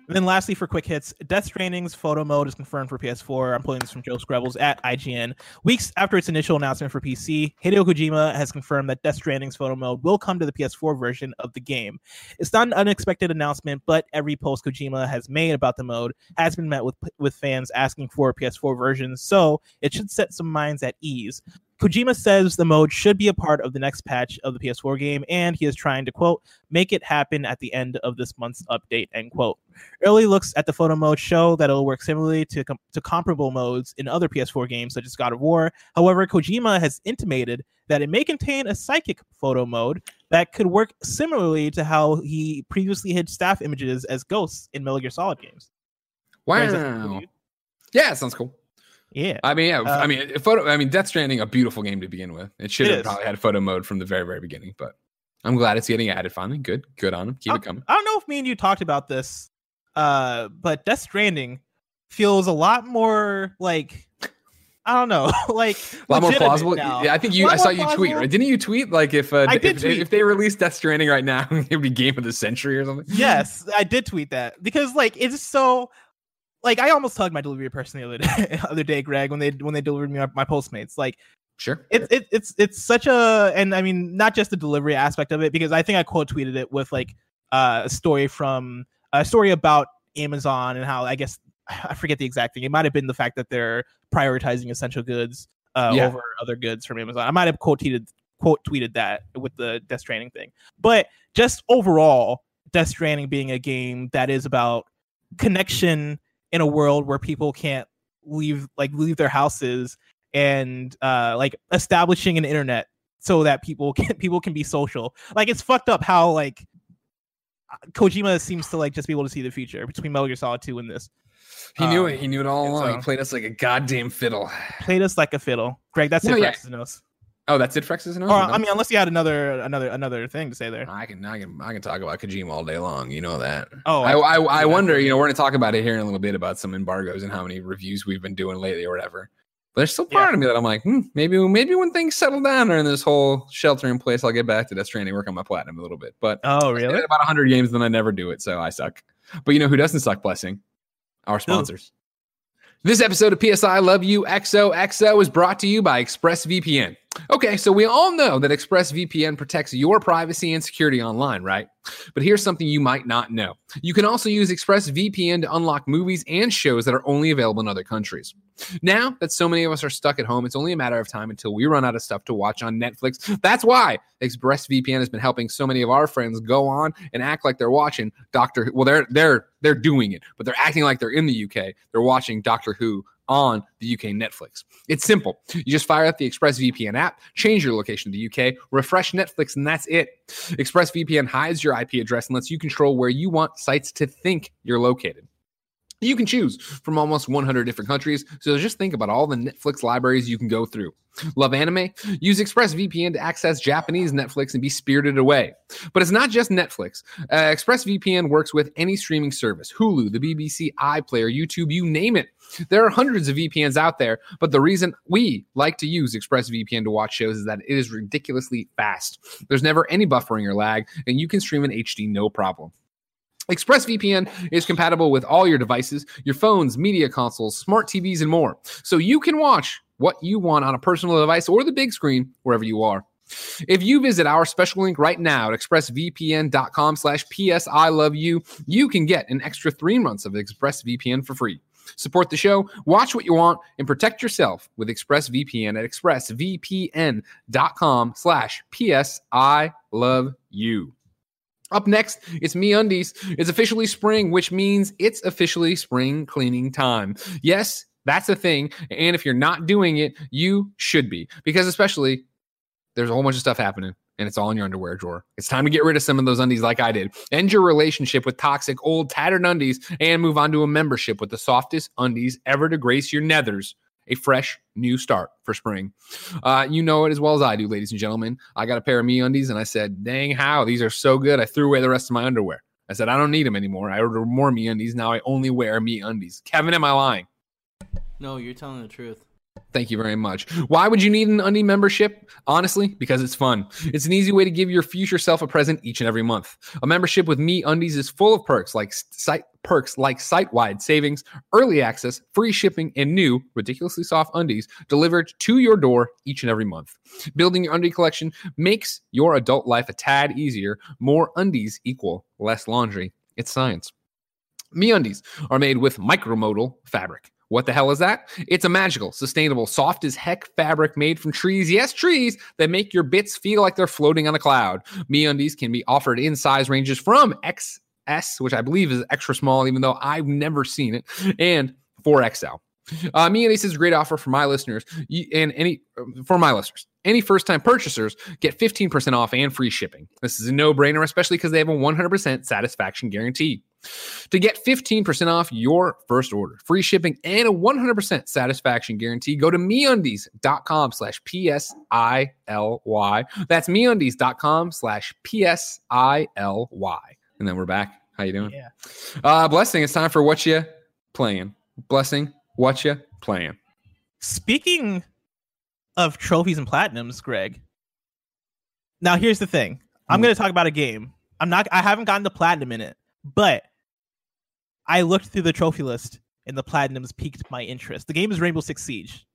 And then lastly, for quick hits, Death Stranding's photo mode is confirmed for PS4. I'm pulling this from Joe Skrebels at IGN. Weeks after its initial announcement for PC, Hideo Kojima has confirmed that Death Stranding's photo mode will come to the PS4 version of the game. It's not an unexpected announcement, but every post Kojima has made about the mode has been met with with fans asking for PS4 versions, so it should set some minds at ease. Kojima says the mode should be a part of the next patch of the PS4 game, and he is trying to quote make it happen at the end of this month's update end quote. Early looks at the photo mode show that it'll work similarly to, com- to comparable modes in other PS4 games such as God of War. However, Kojima has intimated that it may contain a psychic photo mode that could work similarly to how he previously hid staff images as ghosts in Metal Gear Solid games. Greg, does that sound cool to Wow. Yeah, sounds cool. Yeah. I mean, yeah, Uh, I mean, photo. I mean, Death Stranding, a beautiful game to begin with. It should It have is. probably had photo mode from the very, very beginning. But I'm glad it's getting added finally. Good, good on them. Keep I, it coming. I don't know if me and you talked about this, uh, but Death Stranding feels a lot more like I don't know, like a lot more plausible. now. Yeah, I think you. I saw you tweet right. Didn't you tweet like if uh, if, tweet. if they released Death Stranding right now, it would be game of the century or something? yes, I did tweet that because like it's so like I almost hugged my delivery person the other day, other day, Greg, when they when they delivered me my, my Postmates. Like Sure. it's it, it's it's such a and I mean not just the delivery aspect of it because I think I quote tweeted it with like uh, a story from a story about Amazon and how I guess I forget the exact thing. It might have been the fact that they're prioritizing essential goods uh, Yeah. over other goods from Amazon. I might have quote tweeted quote tweeted that with the Death Stranding thing, but just overall, Death Stranding being a game that is about connection in a world where people can't leave like leave their houses and uh like establishing an internet so that people can people can be social like it's fucked up how like kojima seems to like just be able to see the future between metal gear solid 2 and this He knew Um, it. He knew it all along. so- he played us like a goddamn fiddle. played us like a fiddle greg that's No, it yeah. X's and O's. Oh, that's it, Frex's nose. or i mean unless you had another another another thing to say there I can, I can, I can talk about Kojima all day long. You know that. oh I, I, I yeah. wonder. You know, we're going to talk about it here in a little bit about some embargoes and how many reviews we've been doing lately or whatever. But there's still part Yeah. of me that I'm like, hmm, maybe, maybe when things settle down or in this whole shelter in place, I'll get back to Death Stranding, work on my platinum a little bit. But oh I really about 100 games, then I never do it, so I suck. But you know who doesn't suck? Blessing our sponsors. This episode of PS I Love You XOXO is brought to you by ExpressVPN. Okay, so we all know that ExpressVPN protects your privacy and security online, right? But here's something you might not know. You can also use ExpressVPN to unlock movies and shows that are only available in other countries. Now that so many of us are stuck at home, it's only a matter of time until we run out of stuff to watch on Netflix. That's why ExpressVPN has been helping so many of our friends go on and act like they're watching Doctor Who. Well, they're they're they're doing it, but they're acting like they're in the UK. They're watching Doctor Who on the UK Netflix. It's simple. You just fire up the ExpressVPN app, change your location to the UK, refresh Netflix, and that's it. ExpressVPN hides your IP address and lets you control where you want sites to think you're located. You can choose from almost 100 different countries, so just think about all the Netflix libraries you can go through. Love anime? Use ExpressVPN to access Japanese Netflix and be spirited away. But it's not just Netflix. Uh, ExpressVPN works with any streaming service Hulu, the BBC iPlayer, YouTube, you name it. There are hundreds of VPNs out there, but the reason we like to use ExpressVPN to watch shows is that it is ridiculously fast. There's never any buffering or lag, and you can stream in HD no problem. ExpressVPN is compatible with all your devices, your phones, media consoles, smart TVs, and more. So you can watch what you want on a personal device or the big screen wherever you are. If you visit our special link right now at expressvpn.com slash ps I love you, you can get an extra three months of ExpressVPN for free. Support the show, watch what you want, and protect yourself with ExpressVPN at expressvpn.com slash ps I love you. Up next, it's Me Undies. It's officially spring, which means it's officially spring cleaning time. Yes, that's a thing. And if you're not doing it, you should be. Because especially there's a whole bunch of stuff happening and it's all in your underwear drawer. It's time to get rid of some of those undies like I did. End your relationship with toxic, old, tattered undies and move on to a membership with the softest undies ever to grace your nethers. A fresh new start for spring. Uh, you know it as well as I do, ladies and gentlemen. I got a pair of me undies and I said, dang, how? These are so good. I threw away the rest of my underwear. I said, I don't need them anymore. I ordered more me undies. Now I only wear me undies. Kevin, am I lying? No, you're telling the truth. Thank you very much. Why would you need an undie membership? Honestly, because it's fun. It's an easy way to give your future self a present each and every month. A membership with Me Undies is full of perks like site perks like site-wide savings, early access, free shipping, and new ridiculously soft undies delivered to your door each and every month. Building your undie collection makes your adult life a tad easier. More undies equal less laundry. It's science. Me undies are made with micromodal fabric. What the hell is that? It's a magical, sustainable, soft as heck fabric made from trees. Yes, trees that make your bits feel like they're floating on a cloud. Me undies can be offered in size ranges from XS, which I believe is extra small, even though I've never seen it, and 4XL. Uh, me undies is a great offer for my listeners and any for my listeners. Any first time purchasers get 15% off and free shipping. This is a no brainer, especially because they have a 100% satisfaction guarantee. to get 15% off your first order. Free shipping and a 100% satisfaction guarantee. Go to meundies.com slash P-S-I-L-Y. That's meundies.com slash P-S-I-L-Y. And then we're back. How you doing? Yeah. Uh, Blessing, it's time for what you playing. Blessing, what you playing. Speaking of trophies and platinums, Greg. Now here's the thing. I'm Hmm. going to talk about a game. I'm not. I haven't gotten the platinum in it, but I looked through the trophy list and the platinums piqued my interest. The game is Rainbow Six Siege.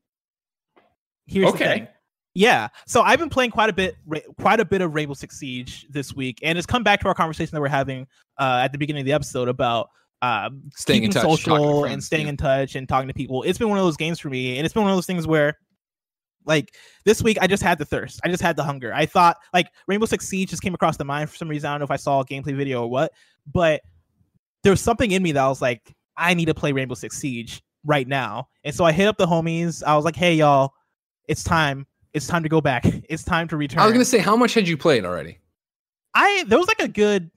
Here's the thing. Yeah, so I've been playing quite a bit, quite a bit of Rainbow Six Siege this week, and it's come back to our conversation that we're having uh, at the beginning of the episode about um, Staying in touch, social and staying yeah. in touch and talking to people. It's been one of those games for me, and it's been one of those things where, like this week, I just had the thirst. I just had the hunger. I thought like Rainbow Six Siege just came across the mind for some reason. I don't know if I saw a gameplay video or what, but there was something in me that was like, I need to play Rainbow Six Siege right now. And so I hit up the homies. I was like, Hey y'all, it's time. It's time to go back. It's time to return. I was gonna say, how much had you played already? I there was like a good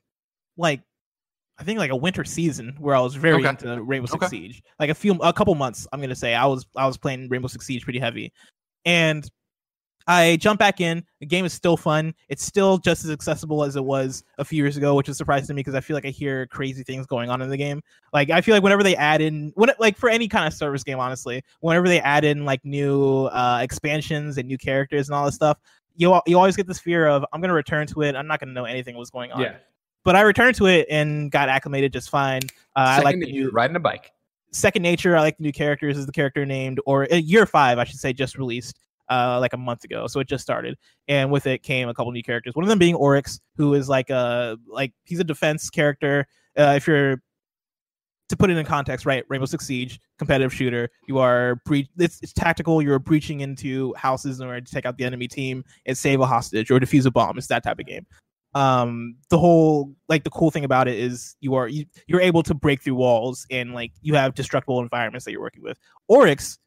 like I think like a winter season where I was very Okay. into Rainbow Six Okay. Siege. Like a few a couple months, I'm gonna say I was I was playing Rainbow Six Siege pretty heavy. And I jump back in. The game is still fun. It's still just as accessible as it was a few years ago, which is surprising to me because I feel like I hear crazy things going on in the game. Like I feel like whenever they add in, when it, like for any kind of service game, honestly, whenever they add in like new uh, expansions and new characters and all this stuff, you you always get this fear of I'm gonna return to it. I'm not gonna know anything what's going on. Yeah. But I returned to it and got acclimated just fine. Uh, I like the new riding a bike. second nature. I like the new characters. Is the character named or uh, year five, I should say, just released uh like a month ago. So it just started, and with it came a couple new characters. One of them being Oryx, who is like a like he's a defense character. Uh, if you're to put it in context, right? Rainbow Six Siege, competitive shooter. You are bre- it's, it's tactical. You're breaching into houses in order to take out the enemy team and save a hostage or defuse a bomb. It's that type of game. Um, the whole like the cool thing about it is you are you, you're able to break through walls and like you have destructible environments that you're working with. Oryx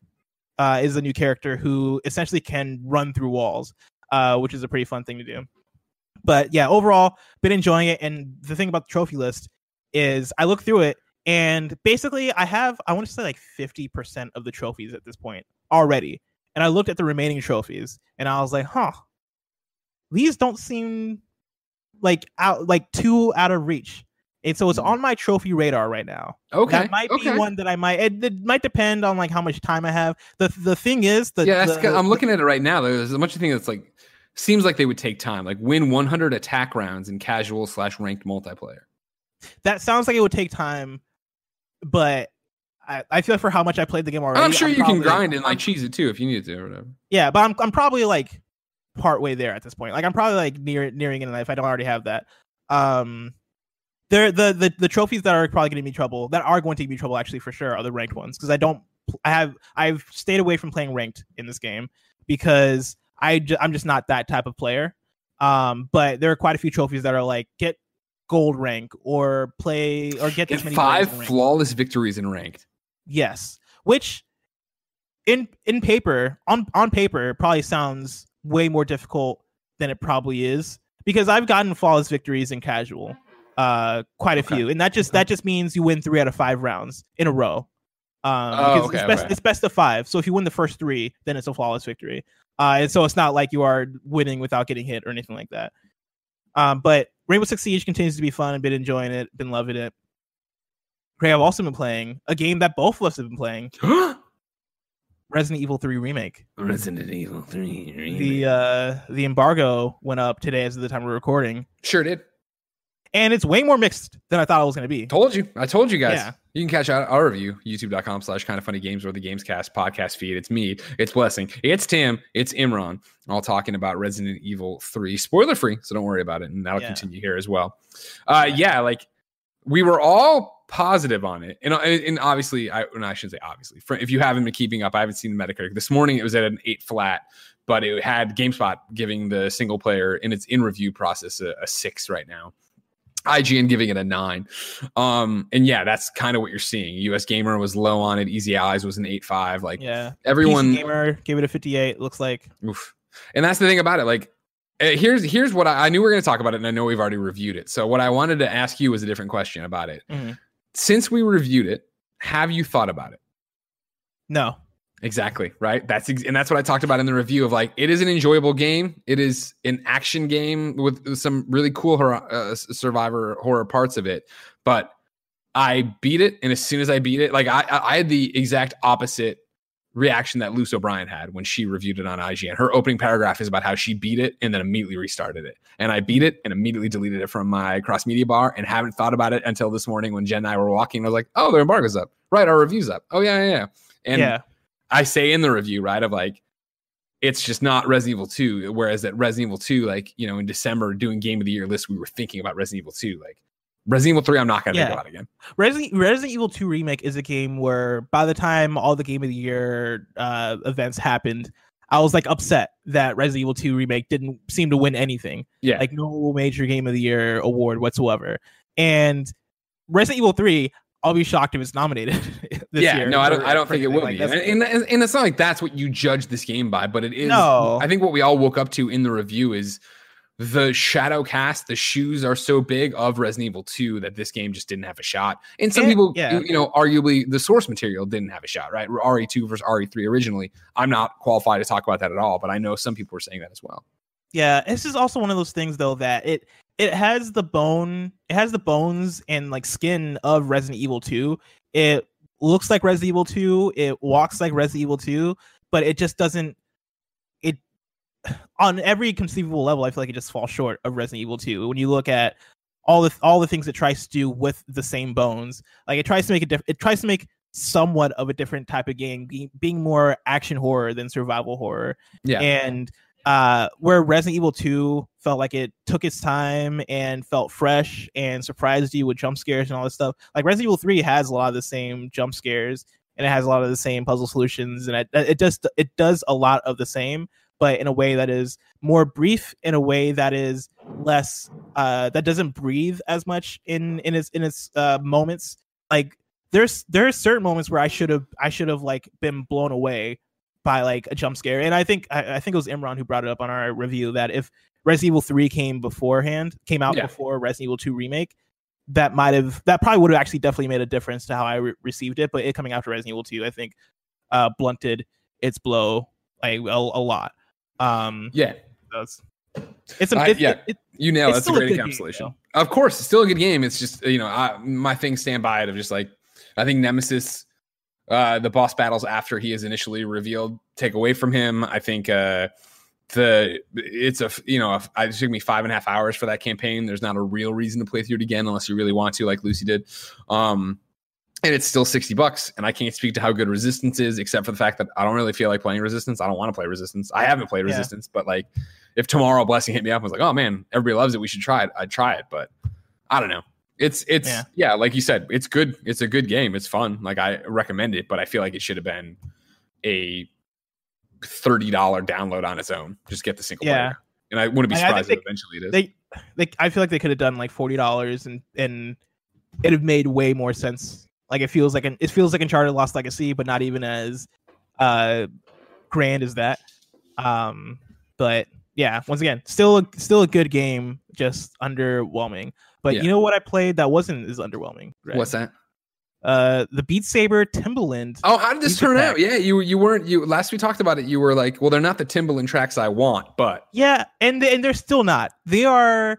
uh, is a new character who essentially can run through walls, uh, which is a pretty fun thing to do. But yeah, overall, been enjoying it. And the thing about the trophy list is I look through it and basically I have I want to say like 50% of the trophies at this point already. And I looked at the remaining trophies and I was like, huh, these don't seem like out like too out of reach. And so it's Mhm. on my trophy radar right now. Okay. That might okay. be one that I might. It, it might depend on like how much time I have. the The thing is, the yeah, that's, the, I'm looking at it right now. There's a bunch of things that's like seems like they would take time, like win 100 attack rounds in casual slash ranked multiplayer. That sounds like it would take time, but I, I feel like for how much I played the game already, I'm sure you probably- can grind and like cheese it too if you need to or whatever. Yeah, but I'm I'm probably like part way there at this point. Like I'm probably like near nearing it if I don't already have that. Um, there the the the trophies that are probably going to be trouble that are going to be trouble actually for sure are the ranked ones because I don't I have I've stayed away from playing ranked in this game because I ju- I'm just not that type of player. Um, but there are quite a few trophies that are like get gold rank or play or get, Get this many five flawless victories in ranked. Yes, which in in paper on on paper probably sounds way more difficult than it probably is because I've gotten flawless victories in casual, uh, quite a Okay. few, and that just Okay. that just means you win three out of five rounds in a row. Um, Oh, okay, it's best okay. it's best of five. So if you win the first three, then it's a flawless victory. Uh, and so it's not like you are winning without getting hit or anything like that. Um, but Rainbow Six Siege continues to be fun. I've been enjoying it, been loving it. Gray, I've also been playing a game that both of us have been playing, Resident Evil 3 Remake. Resident Evil 3. The uh the embargo went up today as of the time we're recording, sure did. And it's way more mixed than I thought it was gonna be. Told you. I told you guys. Yeah. You can catch our, our review, youtube.com slash kinda funny games or the Gamescast podcast feed. It's me, it's Blessing, it's Tim, it's Imran, all talking about Resident Evil 3. Spoiler free, so don't worry about it. And that'll Yeah. continue here as well. Uh, yeah, like we were all positive on it. And, and obviously, I, and I shouldn't say obviously, for, if you haven't been keeping up, I haven't seen the Metacritic. This morning it was at an eight flat, but it had GameSpot giving the single player in its in review process a, a six right now. IGN giving it a nine. Um, and yeah, that's kind of what you're seeing. US Gamer was low on it. Easy Allies was an eight five. Like Yeah, everyone, PC Gamer gave it a 58. Looks like oof. and that's the thing about it. Like Uh, here's here's what I, I knew we are going to talk about it, and I know we've already reviewed it. So what I wanted to ask you was a different question about it. Mhm. Since we reviewed it, have you thought about it? No. Exactly right. That's ex- and that's what I talked about in the review of like it is an enjoyable game. It is an action game with some really cool horror, uh, survivor horror parts of it. But I beat it, and as soon as I beat it, like I I had the exact opposite reaction that Lucy O'Brien had when she reviewed it on IGN. Her opening paragraph is about how she beat it and then immediately restarted it. And I beat it and immediately deleted it from my cross media bar and haven't thought about it until this morning when Jen and I were walking. I was like, oh, their embargo's up. Right, our review's up. Oh yeah, yeah, yeah. And yeah. I say in the review, right, of like, it's just not Resident Evil 2. Whereas at Resident Evil 2, like, you know, in December doing game of the year list, we were thinking about Resident Evil 2. Like, Resident Evil 3, I'm not going to Yeah. think about again. Resident Resident Evil 2 remake is a game where by the time all the game of the year uh, events happened, I was like upset that Resident Evil 2 remake didn't seem to win anything. Yeah. Like no major game of the year award whatsoever. And Resident Evil 3, I'll be shocked if it's nominated this yeah, year. no, I don't. I don't think it will Like, be, and, and and it's not like that's what you judge this game by, but it is. No. I think what we all woke up to in the review is the shadow cast. The shoes are so big of Resident Evil Two that this game just didn't have a shot. And some And- people, yeah. you, you know, arguably the source material didn't have a shot, right? RE two versus RE three originally. I'm not qualified to talk about that at all, but I know some people were saying that as well. Yeah, this is also one of those things though that it it has the bone, it has the bones and like skin of Resident Evil 2. It looks like Resident Evil 2, it walks like Resident Evil 2, but it just doesn't it on every conceivable level, I feel like it just falls short of Resident Evil 2. When you look at all the all the things it tries to do with the same bones, like it tries to make a diff- it tries to make somewhat of a different type of game, being, being more action horror than survival horror Yeah, and uh where resident evil 2 felt like it took its time and felt fresh and surprised you with jump scares and all this stuff. Like resident evil 3 has a lot of the same jump scares and it has a lot of the same puzzle solutions and it, it just it does a lot of the same but in a way that is more brief in a way that is less uh that doesn't breathe as much in in its in its uh moments. Like there's there's certain moments where i should have i should have like been blown away by like a jump scare. And I think I, I think it was Imran who brought it up on our review that if Resident Evil 3 came beforehand, came out Yeah. before Resident Evil 2 remake, that might have that probably would have actually definitely made a difference to how I re- received it. But it coming after Resident Evil 2, I think uh blunted its blow like a, a lot. Um yeah. that's it's a I- it, yeah. it, it- You know, It's that's a great good game, encapsulation. of course, it's still a good game. It's just you know, I, my things stand by it of just like I think Nemesis, uh, the boss battles after he is initially revealed take away from him. I think uh, the it's a you know a, it took me five and a half hours for that campaign. There's not a real reason to play through it again unless you really want to, like Lucy did. Um, and it's still 60 bucks and i can't speak to how good resistance is except for the fact that i don't really feel like playing resistance i don't want to play resistance i haven't played Yeah. resistance but like if tomorrow blessing hit me up and was like oh man everybody loves it we should try it i'd try it but i don't know it's it's Yeah. yeah. like you said it's good it's a good game it's fun like i recommend it but i feel like it should have been a $30 download on its own just get the single Yeah. player and i wouldn't be surprised if eventually it is they like I feel like they could have done like forty dollars and and it'd have made way more sense. Like it feels like an it feels like Uncharted Lost Legacy, but not even as uh grand as that. Um but yeah, once again, still a, still a good game, just underwhelming. But Yeah. you know what I played that wasn't as underwhelming? Greg? what's that Uh the Beat Saber Timbaland. Oh, how did this turn out? Yeah, you you weren't you last we talked about it. You were like, well, they're not the Timbaland tracks I want, but Yeah, and and they're still not. They are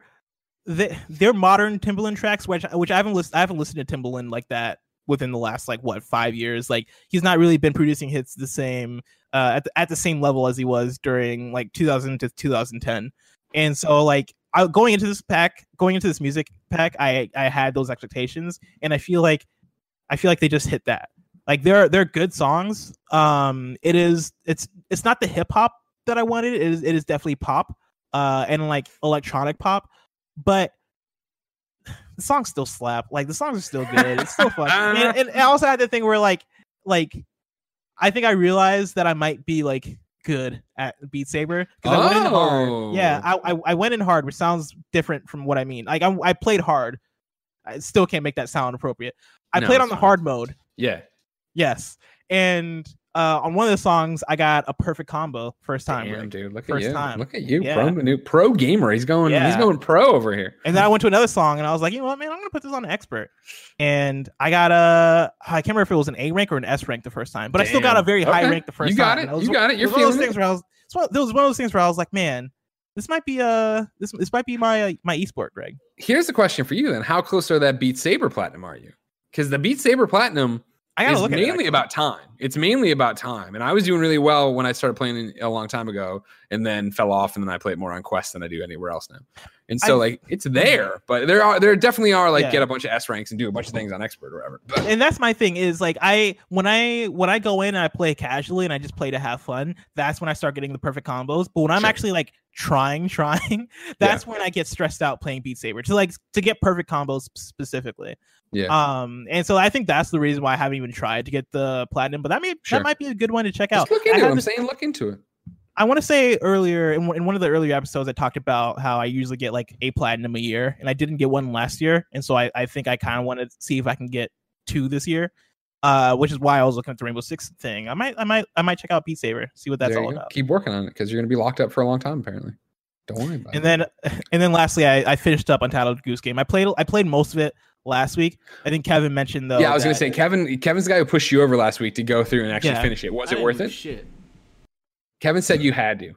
they, they're modern Timbaland tracks, which which I haven't listened I haven't listened to Timbaland like that within the last like what five years. Like he's not really been producing hits the same uh, at the, at the same level as he was during like 2000 to 2010. And so like I, going into this pack, going into this music pack, I I had those expectations, and I feel like I feel like they just hit that. Like they're they're good songs. Um, it is it's it's not the hip hop that I wanted. It is it is definitely pop, uh, and like electronic pop, but the songs still slap. Like the songs are still good. It's still fun. and, and I also had the thing where like like I think I realized that I might be like good at Beat Saber because I went in hard. Oh. Yeah, Oh. I, I I went in hard, which sounds different from what I mean. Like I, I played hard. I still can't make that sound appropriate. I No, played on the hard mode. yeah, Yes. and uh, on one of the songs, I got a perfect combo first time. Damn, Rick. dude, look First at you. time. Look at you, Yeah. pro, new, pro gamer. He's going. He's going pro over here. And then I went to another song and I was like, you know what, man, I'm gonna put this on expert. And I got a I can't remember if it was an A rank or an S rank the first time, but I still got a Damn. very high rank the first You got time. it. Was- You got it. You're of those feeling things where I was there was one of those things where I was like, man, this might be uh this this might be my uh, my esport, Greg. Here's the question for you then: How close are that Beat Saber Platinum are you? Because the Beat Saber Platinum I gotta look at it, mainly about time. It's mainly about time, and I was doing really well when I started playing a long time ago, and then fell off, and then I play it more on Quest than I do anywhere else now. And so, I- like, it's there, but there are there definitely are like Yeah. get a bunch of S ranks and do a bunch of things on expert or whatever. But and that's my thing is like I when I when I go in and I play casually and I just play to have fun, that's when I start getting the perfect combos. But when I'm Sure. actually like trying, trying, that's when I get stressed out playing Beat Saber to like to get perfect combos specifically. Yeah, Um, and so I think that's the reason why I haven't even tried to get the platinum. But that may Sure. that might be a good one to check out. just look I into it. I'm saying look into it. I want to say earlier in, one- in one of the earlier episodes, I talked about how I usually get like a platinum a year, and I didn't get one last year, and so I, I think I kind of want to see if I can get two this year. Uh, which is why I was looking at the Rainbow Six thing. I might, I might, I might check out Beat Saber, see what that's all go. about. Keep working on it because you're going to be locked up for a long time. Apparently, don't worry about And it. then, and then lastly, I, I finished up Untitled Goose Game. I played, I played most of it last week. I think Kevin mentioned though. yeah, I was gonna say Kevin. Kevin's the guy who pushed you over last week to go through and actually Yeah. finish it. Was I it worth it? Shit. Kevin said you had to.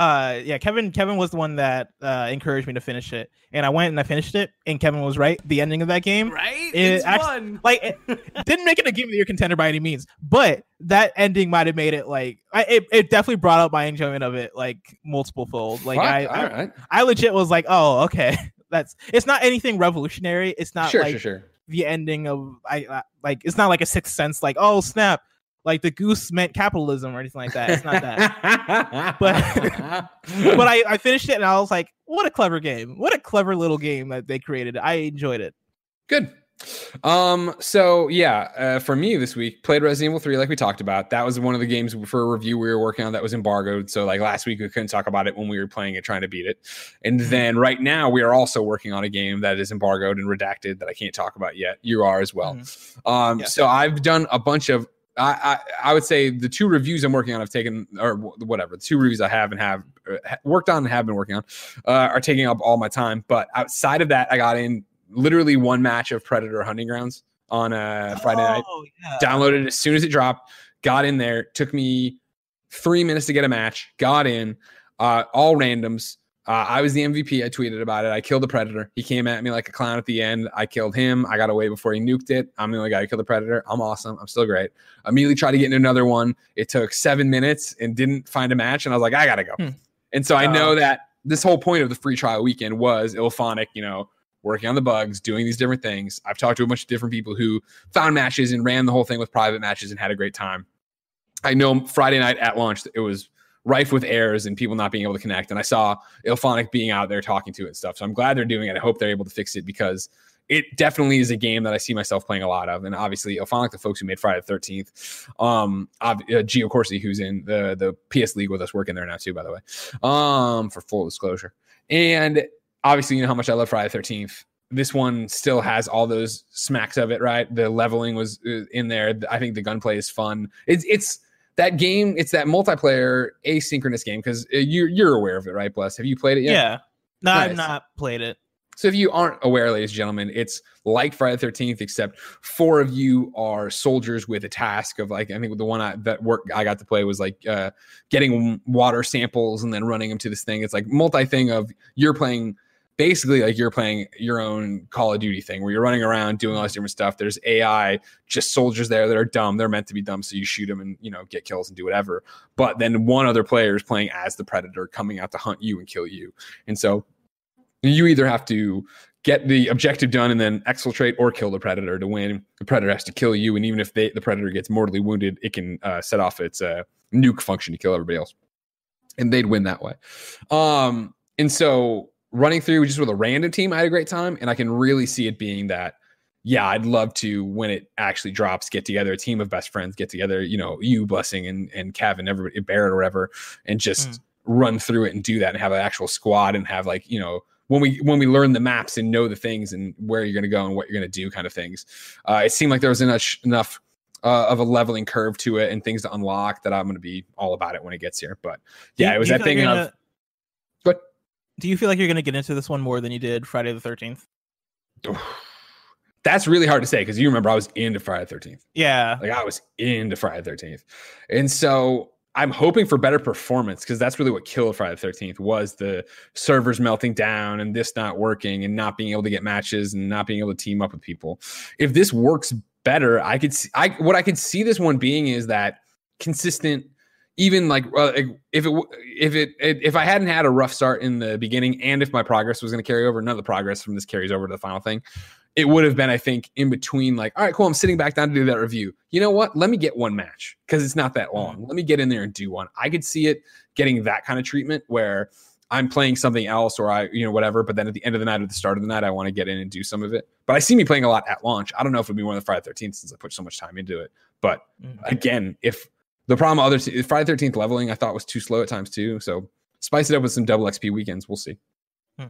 uh yeah kevin kevin was the one that uh encouraged me to finish it and i went and i finished it and kevin was right the ending of that game Right? It it's actu- fun. like it didn't make it a game of the year contender by any means but that ending might have made it like I, it, it definitely brought up my enjoyment of it like multiple fold like Fuck, I, all I right. i legit was like oh okay that's it's not anything revolutionary it's not sure, like sure, sure. the ending of I, I like it's not like a sixth sense like oh snap like the goose meant capitalism or anything like that it's not that but but I, I finished it and I was like, what a clever game. What a clever little game that they created. I enjoyed it. good. Um. So yeah, uh, for me this week, played Resident Evil Three, like we talked about. That was one of the games for a review we were working on that was embargoed. So like last week, we couldn't talk about it when we were playing it, trying to beat it. And then right now, we are also working on a game that is embargoed and redacted that I can't talk about yet. You are as well. Um, Yeah. so I've done a bunch of. I, I I would say the two reviews I'm working on have taken or whatever the two reviews I have and have uh, worked on and have been working on uh, are taking up all my time. But outside of that, I got in literally one match of Predator Hunting Grounds on a Friday night. Oh, yeah. Downloaded it as soon as it dropped. Got in there. Took me three minutes to get a match. Got in. Uh, all randoms. Uh, I was the MVP. I tweeted about it. I killed the predator. He came at me like a clown at the end. I killed him. I got away before he nuked it. I'm the only guy who killed the predator. I'm awesome. I'm still great. Immediately tried to get into another one. It took seven minutes and didn't find a match. And I was like, I gotta go. Hmm. And so I know that this whole point of the free trial weekend was IllFonic, you know, working on the bugs, doing these different things. I've talked to a bunch of different people who found matches and ran the whole thing with private matches and had a great time. I know Friday night at launch, it was rife with errors and people not being able to connect. And I saw IllFonic being out there talking to it and stuff. So I'm glad they're doing it. I hope they're able to fix it because it definitely is a game that I see myself playing a lot of. And obviously, IllFonic, the folks who made Friday the 13th, um, uh, Gio Corsi, who's in the, the PS League with us, working there now too, by the way, um, for full disclosure. And obviously, you know how much I love Friday the 13th. This one still has all those smacks of it, right? The leveling was uh, in there. I think the gunplay is fun. It's it's that game. It's that multiplayer asynchronous game because you're you're aware of it, right? Bless. Have you played it yet? Yeah. No, I've not played it. So if you aren't aware, ladies and gentlemen, it's like Friday the 13th, except four of you are soldiers with a task of like, I think the one I, that work I got to play was like uh, getting water samples and then running them to this thing. It's like multi thing of you're playing basically like you're playing your own Call of Duty thing where you're running around doing all this different stuff. There's AI, just soldiers there that are dumb. They're meant to be dumb. So you shoot them and, you know, get kills and do whatever. But then one other player is playing as the predator coming out to hunt you and kill you. And so you either have to get the objective done and then exfiltrate or kill the predator to win. The predator has to kill you, and even if they, the predator gets mortally wounded, it can uh, set off its uh, nuke function to kill everybody else, and they'd win that way. Um, and so running through just with a random team, I had a great time, and I can really see it being that. Yeah, I'd love to when it actually drops, get together a team of best friends, get together, you know, you blessing and and Kevin, everybody, Barrett or whatever, and just Mm. run through it and do that and have an actual squad and have like you know when we when we learn the maps and know the things and where you're going to go and what you're going to do kind of things uh, it seemed like there was enough enough uh, of a leveling curve to it and things to unlock that I'm going to be all about it when it gets here. But yeah, Do- it was that thing you're of. Do you feel like you're gonna get into this one more than you did Friday the Thirteenth? that's really hard to say because you remember I was into Friday the 13th. Yeah, Like I was into Friday the 13th. And so I'm hoping for better performance because that's really what killed Friday the 13th was the servers melting down and this not working and not being able to get matches and not being able to team up with people. If this works better, I could see I what I could see this one being is that consistent even like uh, if it if it if I hadn't had a rough start in the beginning and if my progress was going to carry over, none of the progress from this carries over to the final thing it would have been, I think, in between, like, all right, cool, I'm sitting back down to do that review. You know what? Let me get one match because it's not that long. Let me get in there and do one. I could see it getting that kind of treatment where I'm playing something else or I, you know, whatever. But then at the end of the night or the start of the night, I want to get in and do some of it. But I see me playing a lot at launch. I don't know if it'd be one of the Friday 13th since I put so much time into it. But Mhm. again, if the problem others Friday 13th leveling, I thought was too slow at times too. So spice it up with some double XP weekends. We'll see. Hmm.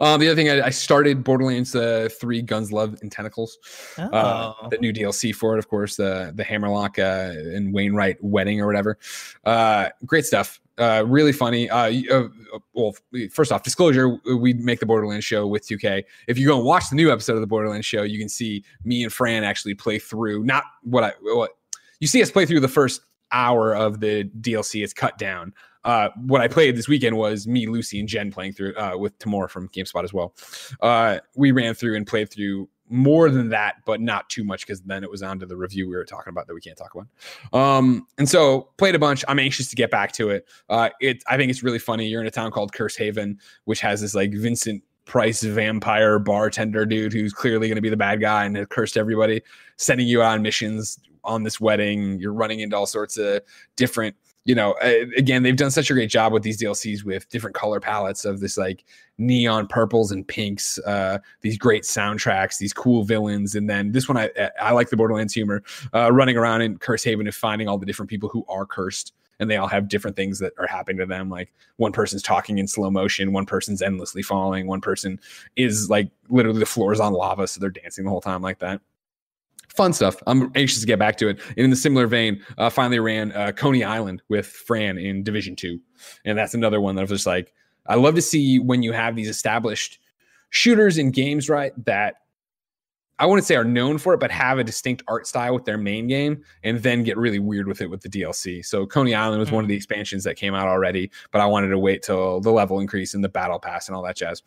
Um, the other thing I, I started Borderlands uh, Three: Guns, Love, and Tentacles. Uh, Oh. the new DLC for it, of course, the the Hammerlock uh, and Wainwright wedding or whatever. Uh, great stuff. Uh, really funny. Uh, uh, well, first off, disclosure: we make the Borderlands show with 2K. If you go and watch the new episode of the Borderlands show, you can see me and Fran actually play through. Not what I what you see us play through the first hour of the DLC. is cut down. Uh, what I played this weekend was me, Lucy, and Jen playing through uh, with Tamoor from GameSpot as well. Uh, we ran through and played through more than that, but not too much because then it was on to the review we were talking about that we can't talk about. Um, and so played a bunch. I'm anxious to get back to it. Uh, it I think it's really funny. You're in a town called Cursehaven, which has this like Vincent Price vampire bartender dude who's clearly going to be the bad guy and has cursed everybody, sending you on missions on this wedding. You're running into all sorts of different you know, again, they've done such a great job with these DLCs with different color palettes of this like neon purples and pinks, uh, these great soundtracks, these cool villains, and then this one I I like the Borderlands humor, uh, running around in Cursehaven and finding all the different people who are cursed, and they all have different things that are happening to them. Like one person's talking in slow motion, one person's endlessly falling, one person is like literally the floor is on lava, so they're dancing the whole time like that fun stuff. I'm anxious to get back to it. And in the similar vein, uh, finally ran uh, Coney Island with Fran in Division Two, and that's another one that I was just like, I love to see when you have these established shooters in games, right? That I wouldn't say are known for it, but have a distinct art style with their main game, and then get really weird with it with the DLC. So Coney Island was one of the expansions that came out already, but I wanted to wait till the level increase and the battle pass and all that jazz.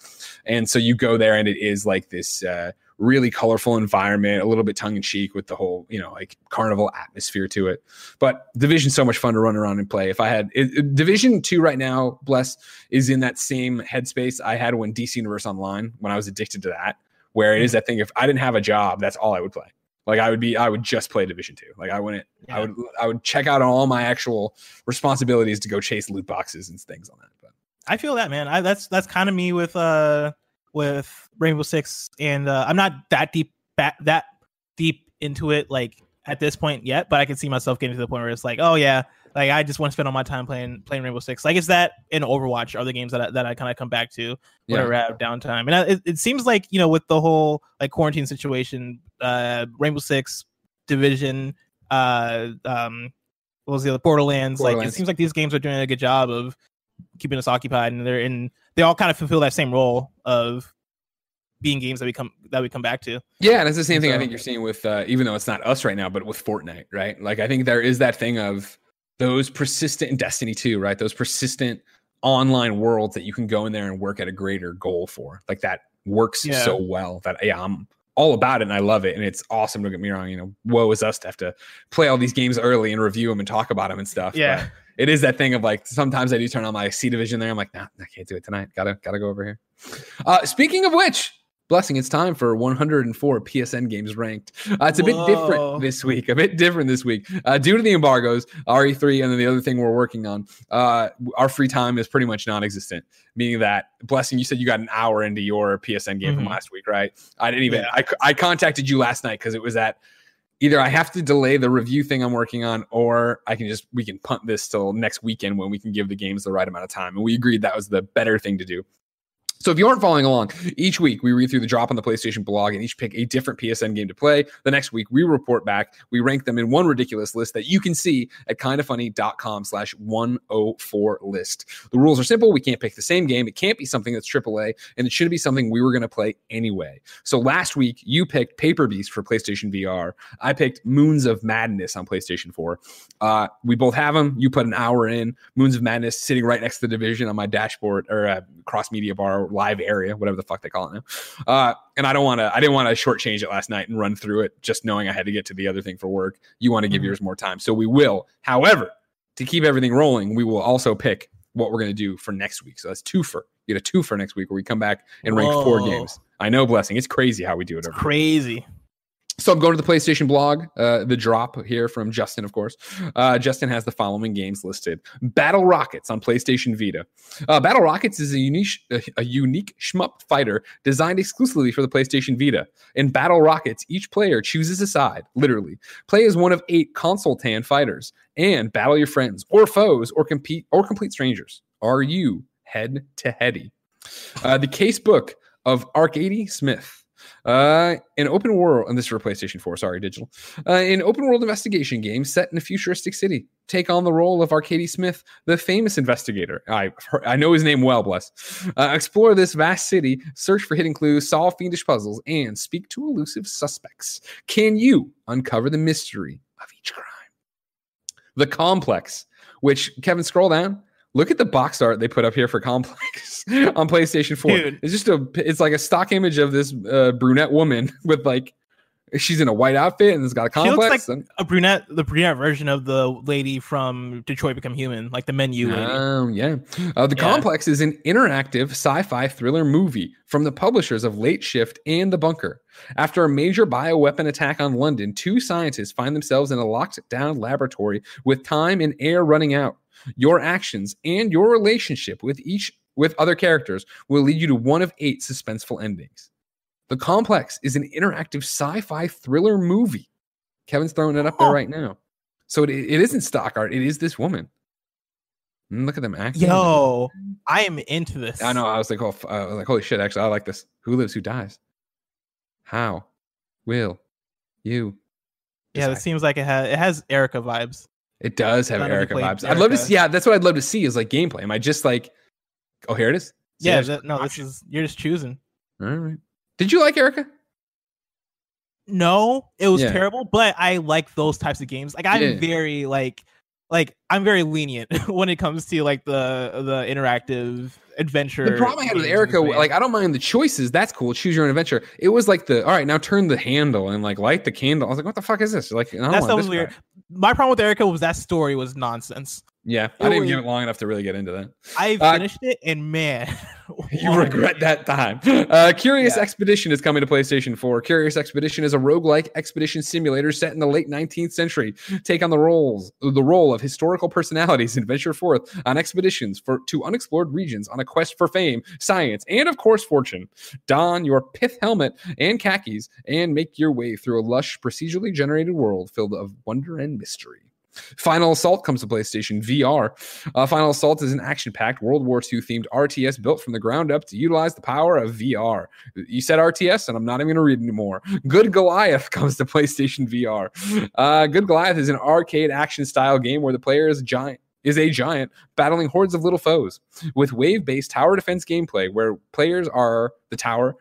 And so you go there, and it is like this. Uh, really colorful environment, a little bit tongue in cheek with the whole, you know, like carnival atmosphere to it. But Division's so much fun to run around and play. If I had it, it- Division 2 right now, bless, is in that same headspace I had when DC Universe Online, when I was addicted to that, where it is that thing if I didn't have a job, that's all I would play. Like I would be, I would just play Division Two. Like I wouldn't, I would, I would check out all my actual responsibilities to go chase loot boxes and things on that. But I feel that man. I that's that's kind of me with uh with Rainbow Six, and uh, I'm not that deep back that deep into it like at this point yet, but I can see myself getting to the point where it's like, oh yeah, like I just want to spend all my time playing playing Rainbow Six. Like it's that in Overwatch are the games that I, that I kind of come back to yeah, whenever I have downtime. And I, it, it seems like you know with the whole like quarantine situation, uh, Rainbow Six, Division, uh, um, what was the other Borderlands? Like it seems like these games are doing a good job of keeping us occupied, and they're in they all kind of fulfill that same role of being games that we come that we come back to. Yeah, and it's the same thing I think you're seeing with uh, even though it's not us right now, but with Fortnite, right? Like I think there is that thing of those persistent in Destiny 2, right? Those persistent online worlds that you can go in there and work at a greater goal for. Like that works Yeah. so well that yeah, I'm all about it and I love it and it's awesome. Don't get me wrong, you know, woe is us to have to play all these games early and review them and talk about them and stuff. Yeah. It is that thing of like sometimes I do turn on my C division there. I'm like, nah, I can't do it tonight. Gotta gotta go over here. Uh, speaking of which, blessing, it's time for 104 PSN games ranked. Uh, it's a bit different this week. A bit different this week uh, due to the embargoes, RE3, and then the other thing we're working on. Uh, our free time is pretty much non-existent. Meaning that blessing, you said you got an hour into your PSN game from Mhm. last week, right? I didn't even. Yeah. I I contacted you last night because it was at either I have to delay the review thing I'm working on, or I can just we can punt this till next weekend when we can give the games the right amount of time. And we agreed that was the better thing to do. So if you aren't following along, each week we read through the drop on the PlayStation blog and each pick a different PSN game to play. The next week we report back. We rank them in one ridiculous list that you can see at kindafunny.com slash 104 list. The rules are simple. We can't pick the same game. It can't be something that's AAA and it shouldn't be something we were going to play anyway. So last week you picked Paper Beast for PlayStation VR. I picked Moons of Madness on PlayStation 4. Uh, we both have them. You put an hour in. Moons of Madness sitting right next to the division on my dashboard or uh, cross media bar live area, whatever the fuck they call it now. Uh, and I don't want to, I didn't want to shortchange it last night and run through it just knowing I had to get to the other thing for work. You want to give Mhm. yours more time. So we will. However, to keep everything rolling, we will also pick what we're going to do for next week. So that's two for, get a two for next week where we come back and rank four games. I know, blessing. It's crazy how we do it. Every Crazy. So I'm going to the PlayStation blog, uh, the drop here from Justin, of course. Uh, Justin has the following games listed: Battle Rockets on PlayStation Vita. Uh, Battle Rockets is a unique, a unique shmup fighter designed exclusively for the PlayStation Vita. In Battle Rockets, each player chooses a side, literally. Play as one of eight console tan fighters and battle your friends or foes or compete or complete strangers. Are you head to heady? Uh, the case book of Arkady Smith. Uh, an open world, and this is for PlayStation 4, sorry, digital. Uh, an open world investigation game set in a futuristic city. Take on the role of Arkady Smith, the famous investigator. I I know his name well, bless. Uh, explore this vast city, search for hidden clues, solve fiendish puzzles, and speak to elusive suspects. Can you uncover the mystery of each crime? The Complex, which Kevin, scroll down. Look at the box art they put up here for Complex on PlayStation 4. Dude. It's just a it's like a stock image of this uh, brunette woman with like she's in a white outfit and it's got a complex. She looks like and, A brunette, the brunette version of the lady from Detroit Become Human, like the menu lady. Oh, yeah. Uh, the Yeah. Complex is an interactive sci-fi thriller movie from the publishers of Late Shift and The Bunker. After a major bioweapon attack on London, two scientists find themselves in a locked down laboratory with time and air running out. Your actions and your relationship with each with other characters will lead you to one of eight suspenseful endings. The Complex is an interactive sci-fi thriller movie. Kevin's throwing it up there right now. So it, it isn't stock art. It is this woman. Mm, Look at them acting. Yo, I am into this. I know. I was like, oh, I was like, holy shit! Actually, I like this. Who lives? Who dies? How will you? Yeah, it seems like it has it has Erica vibes. It does have Erica vibes. I'd love to see. Yeah, that's what I'd love to see is like gameplay. Am I just like, oh, here it is. See, Yeah, that, no, this is you're just choosing. all right. Did you like Erica? No, it was Yeah. terrible, but I like those types of games. Like I'm Yeah. very like like I'm very lenient when it comes to like the the interactive adventure. The problem I had with Erica, like, I don't mind the choices. That's cool. Choose your own adventure. It was like the all right. Now turn the handle and like light the candle. I was like, what the fuck is this? Like, that was weird. crap. My problem with Erica was that story was nonsense. Yeah, I didn't give it long enough to really get into that. I Uh, finished it and man, You regret that time. Uh, Curious Yeah. Expedition is coming to PlayStation 4. Curious Expedition is a roguelike expedition simulator set in the late 19th century. Take on the roles the role of historical personalities and venture forth on expeditions for to unexplored regions on a quest for fame, science, and of course fortune. Don your pith helmet and khakis and make your way through a lush, procedurally generated world filled of wonder and mystery. Final Assault comes to PlayStation VR. Uh, Final Assault is an action packed World War II themed RTS built from the ground up to utilize the power of VR. You said RTS, and I'm not even going to read anymore. Good Goliath comes to PlayStation VR. Uh, Good Goliath is an arcade action style game where the player is a giant. Is a giant battling hordes of little foes with wave based tower defense gameplay where players are the tower,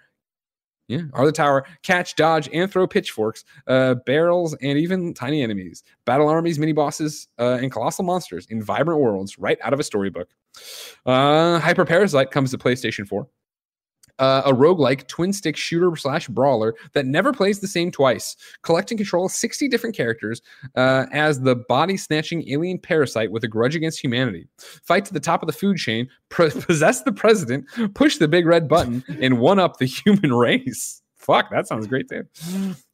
yeah, are the tower, catch, dodge, and throw pitchforks, uh, barrels, and even tiny enemies. Battle armies, mini bosses, uh, and colossal monsters in vibrant worlds right out of a storybook. Uh, Hyper Parasite comes to PlayStation 4. Uh, a roguelike twin stick shooter slash brawler that never plays the same twice. Collect and control 60 different characters uh, as the body snatching alien parasite with a grudge against humanity. Fight to the top of the food chain, possess the president, push the big red button, and one up the human race. Fuck, that sounds great too.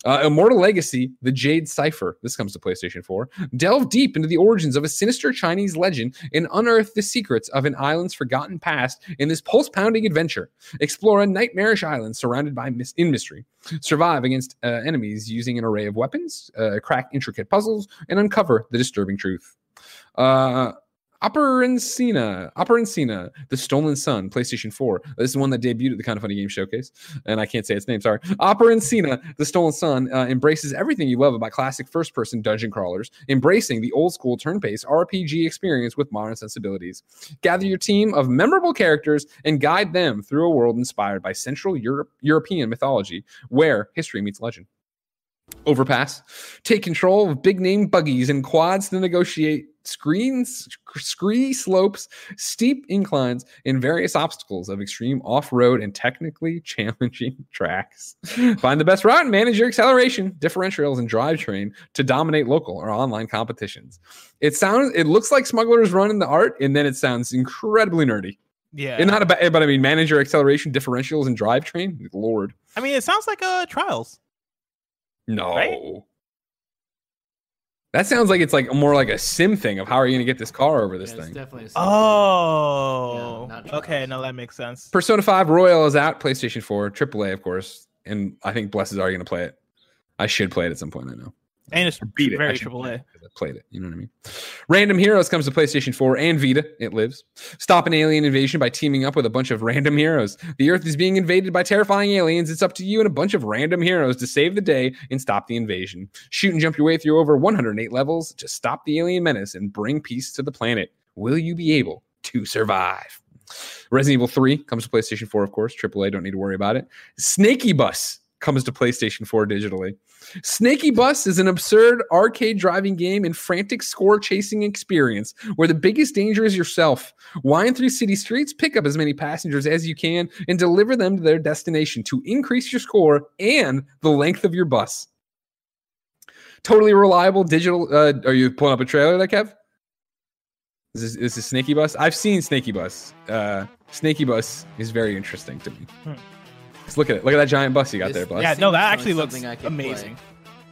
Uh, Immortal Legacy, The Jade Cipher. This comes to PlayStation 4. Delve deep into the origins of a sinister Chinese legend and unearth the secrets of an island's forgotten past in this pulse pounding adventure. Explore a nightmarish island surrounded by mis- in mystery. Survive against uh, enemies using an array of weapons, uh, crack intricate puzzles, and uncover the disturbing truth. Uh, Operancina, Operancina, The Stolen Sun, PlayStation 4. This is one that debuted at the Kinda Funny Game Showcase, and I can't say its name, sorry. Operancina, The Stolen Sun uh, embraces everything you love about classic first person dungeon crawlers, embracing the old school turn based RPG experience with modern sensibilities. Gather your team of memorable characters and guide them through a world inspired by Central Europe, European mythology, where history meets legend. Overpass. Take control of big name buggies and quads to negotiate screens, scree slopes, steep inclines, and various obstacles of extreme off road and technically challenging tracks. Find the best route and manage your acceleration, differentials, and drivetrain to dominate local or online competitions. It sounds, it looks like Smuggler's Run in the art, and then it sounds incredibly nerdy. Yeah. And not about, but I mean, manage your acceleration, differentials, and drivetrain. Lord, I mean, it sounds like uh trials. No. Right? That sounds like it's like more like a sim thing of how are you going to get this car over this Yeah, thing. definitely a Oh. Yeah, okay, trials. no, that makes sense. Persona 5 Royal is out, PlayStation 4, AAA, of course. And I think Bless is already going to play it. I should play it at some point, I know. And it's beat it. Very 'cause I played it. You know what I mean? Random Heroes comes to PlayStation 4 and Vita. It lives. Stop an alien invasion by teaming up with a bunch of random heroes. The Earth is being invaded by terrifying aliens. It's up to you and a bunch of random heroes to save the day and stop the invasion. Shoot and jump your way through over 108 levels to stop the alien menace and bring peace to the planet. Will you be able to survive? Resident Evil 3 comes to PlayStation 4, of course. AAA, don't need to worry about it. Snaky Bus comes to PlayStation 4 digitally. Snaky Bus is an absurd arcade driving game and frantic score chasing experience where the biggest danger is yourself. Wind through city streets, pick up as many passengers as you can, and deliver them to their destination to increase your score and the length of your bus. Totally reliable digital. Uh, are you pulling up a trailer there, Kev? Is this, is this Snaky Bus? I've seen Snaky Bus. Uh, Snaky Bus is very interesting to me. Hmm. Just look at it. Look at that giant bus you got This- there, bus. Yeah, no, that actually looks something I could amazing.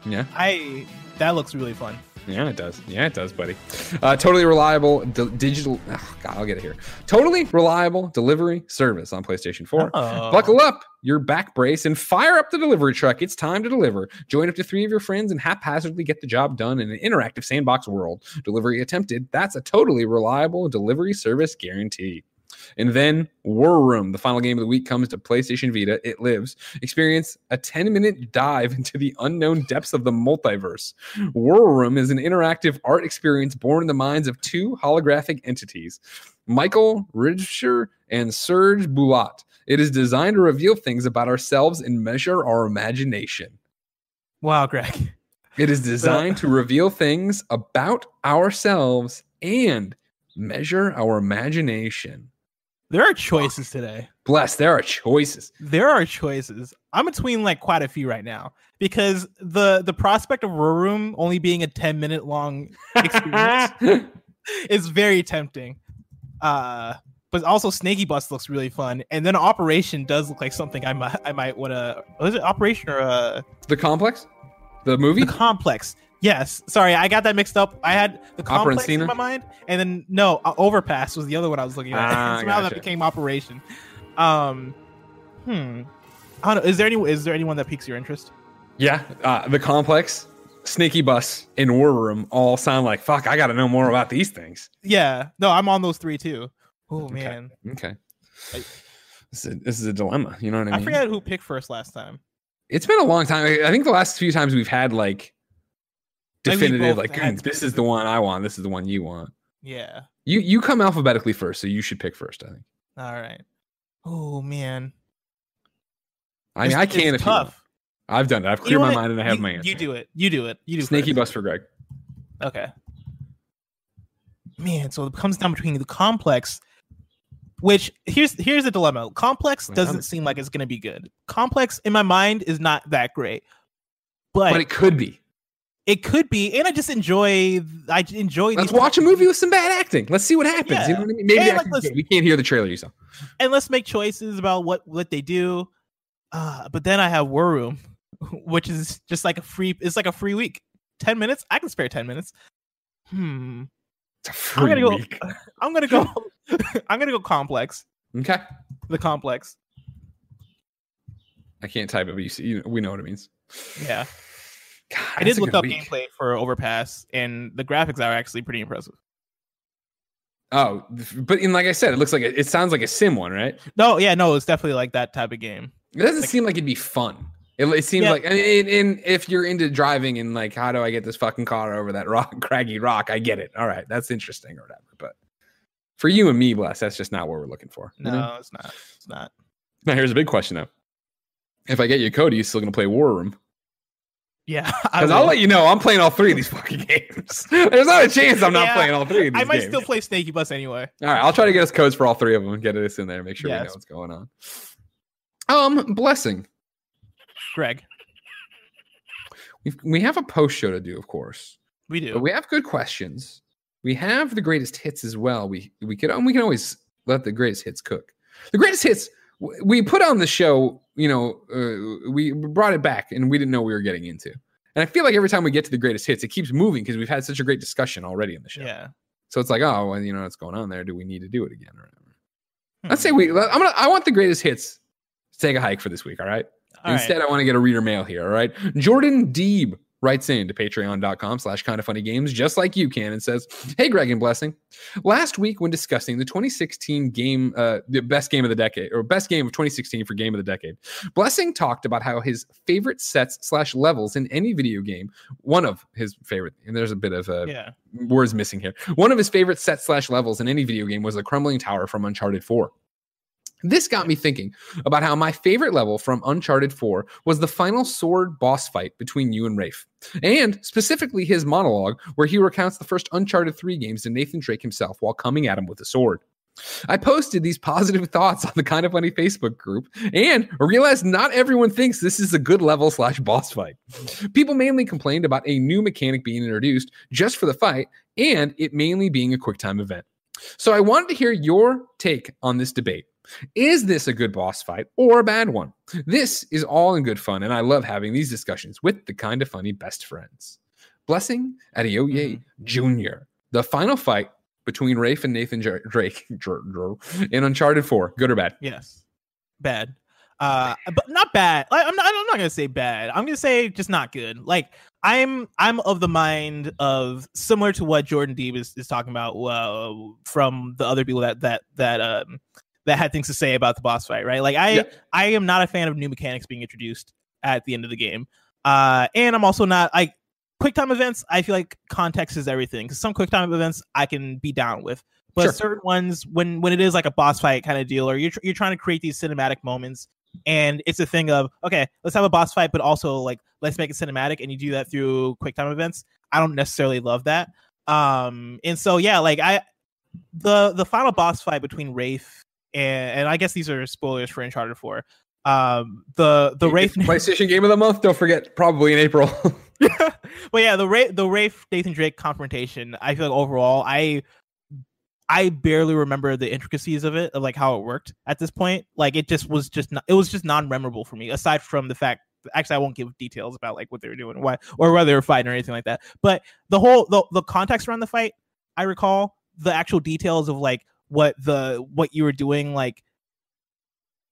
yeah. I that looks really fun. Yeah, it does. Yeah, it does, buddy. Uh, totally reliable di- digital. Oh, God, I'll get it here. Totally reliable delivery service on PlayStation 4. Oh. Buckle up your back brace and fire up the delivery truck. It's time to deliver. Join up to three of your friends and haphazardly get the job done in an interactive sandbox world. Delivery attempted. That's a totally reliable delivery service guarantee. And then War Room, the final game of the week, comes to PlayStation Vita. It lives. Experience a 10 minute dive into the unknown depths of the multiverse. War Room is an interactive art experience born in the minds of two holographic entities, Michael Ridscher and Serge Boulat. It is designed to reveal things about ourselves and measure our imagination. Wow, Greg. It is uh, designed to reveal things about ourselves and measure our imagination. There are choices today. Bless, there are choices. There are choices. I'm between like quite a few right now because the the prospect of War Room only being a 10 minute long experience is very tempting. Uh but also Snaky Bus looks really fun, and then Operation does look like something I might I might want to. Was it Operation or uh, the complex? The movie? the Complex? Yes, sorry, I got that mixed up. I had the Complex in my mind, and then no, uh, Overpass was the other one I was looking at. Ah, Somehow that gotcha. became Operation. Um, hmm. I don't know. Is there any is there anyone that piques your interest? Yeah, uh, the complex, Sneaky Bus, and War Room all sound like fuck. I got to know more about these things. Yeah, no, I'm on those three too. Oh Okay. man, Okay, I- this is a, this is a dilemma. You know what I mean? I mean? forget who picked first last time. It's been a long time. I I think the last few times we've had like Like, we definitive, like "Mm, this is the one I want. This is the one you want. Yeah. You you come alphabetically first, so you should pick first. I think. All right. Oh man, I mean, It's- I can if you want. tough. I've done it. I've You cleared know my mind and I have you, my answer. You do it. You do it. You do Snaky first. Bus for Greg. Okay. Man, so it comes down between the complex, which here's here's the dilemma. Complex doesn't seem like it's gonna be good. Complex in my mind is not that great, but, But it could be. It could be. And I just enjoy. I enjoy. Let's watch a movie with some bad acting. Let's see what happens. You know what I mean? Maybe like, acting's we can't hear the trailer you saw. and let's make choices about what what they do. Uh, but then I have War Room, which is just like a free. It's like a free week. Ten minutes. I can spare ten minutes. Hmm. It's a free I'm gonna go. week. I'm gonna go. I'm gonna go complex. Okay. The complex. I can't type it, but you see, you, we know what it means. Yeah. God, I did look up week. gameplay for Overpass, and the graphics are actually pretty impressive. Oh, but in like I said, it looks like a, it sounds like a sim one, right? No, yeah, no, it's definitely like that type of game. It doesn't Like- seem like it'd be fun. It, it seems Yeah. like, and, and, and if you're into driving and like, how do I get this fucking car over that rock, craggy rock? I get it. All right, that's interesting or whatever. But for you and me, bless, that's just not what we're looking for. you No, know? it's not. It's not. Now here's a big question though: If I get you a code, are you still gonna play War Room? Yeah, Because I'll let you know I'm playing all three of these fucking games. There's not a chance I'm not Yeah, playing all three of these I might games. still play Snaky Bus anyway. All right, I'll try to get us codes for all three of them and get us in there. And make sure we know what's going on. Um, blessing. Greg, We've, we have a post show to do, of course, we but do. we have good questions. We have the greatest hits as well. We we could we can always let the greatest hits cook. The greatest hits we put on the show. You know, uh, we brought it back, and we didn't know we were getting into. And I feel like every time we get to the greatest hits, it keeps moving because we've had such a great discussion already in the show. yeah. So it's like, oh, well, you know what's going on there? Do we need to do it again or whatever? Hmm. Let's say we. I'm gonna. I want the greatest hits. to Take a hike for this week. All right. All right. Instead, I want to get a reader mail here. All right. Jordan Deeb writes in to patreon.com slash kinda funny games, just like you can, and says, Hey, Greg and Blessing. Last week, when discussing the 2016 game, uh, the best game of the decade, or best game of 2016 for game of the decade, Blessing talked about how his favorite sets slash levels in any video game, one of his favorite, and there's a bit of uh, yeah. words missing here. One of his favorite set slash levels in any video game was the crumbling tower from Uncharted 4. This got me thinking about how my favorite level from Uncharted 4 was the final sword boss fight between you and Rafe, and specifically his monologue where he recounts the first Uncharted 3 games to Nathan Drake himself while coming at him with a sword. I posted these positive thoughts on the Kinda Funny Facebook group and realized not everyone thinks this is a good level slash boss fight. People mainly complained about a new mechanic being introduced just for the fight and it mainly being a quick time event. So I wanted to hear your take on this debate. Is this a good boss fight or a bad one? This is all in good fun, and I love having these discussions with the kinda funny best friends. Blessing Adeoye Jr., the final fight between Rafe and Nathan Dra- Drake Dr- Dr- in Uncharted 4. Good or bad? Yes. Bad. Uh, but not bad. Like, I'm not. I'm not gonna say bad. I'm gonna say just not good. Like I'm. I'm of the mind of similar to what Jordan Deeb is, is talking about uh, from the other people that that that um that had things to say about the boss fight. Right. Like I. Yeah. I am not a fan of new mechanics being introduced at the end of the game. Uh, and I'm also not like quick time events. I feel like context is everything. Because some quick time events I can be down with, but Sure. certain ones when when it is like a boss fight kind of deal, or you're tr- you're trying to create these cinematic moments, and it's a thing of okay, let's have a boss fight, but also like let's make it cinematic, and you do that through quick time events. I don't necessarily love that. Um, and so yeah, like I the the final boss fight between Rafe and and I guess these are spoilers for Uncharted 4. Um, the the Rafe PlayStation Game of the Month. Don't forget, probably in April. but yeah, the Ray the Rafe Nathan Drake confrontation, I feel like overall, I I barely remember the intricacies of it, of like how it worked at this point. Like it just was just not, it was just non memorable for me. Aside from the fact, actually, I won't give details about like what they were doing, why or whether they were fighting or anything like that. But the whole the the context around the fight, I recall the actual details of like what the what you were doing, like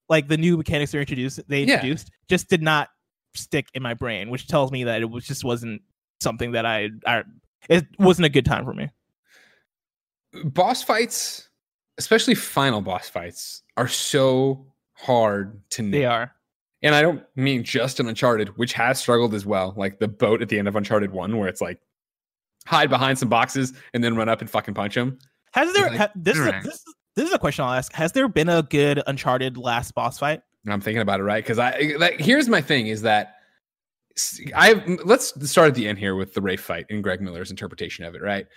like the new mechanics they introduced they Yeah. introduced just did not stick in my brain, which tells me that it was just wasn't something that I, I it wasn't a good time for me. boss fights, especially final boss fights, are so hard to nail. They are. And I don't mean just in Uncharted, which has struggled as well. Like the boat at the end of Uncharted 1, where it's like hide behind some boxes and then run up and fucking punch them. Has there Like, ha, this, is a, this this is a question I'll ask. Has there been a good Uncharted last boss fight? I'm thinking about it, right? Because I like here's my thing is that I let's start at the end here with the Rafe fight and Greg Miller's interpretation of it, right?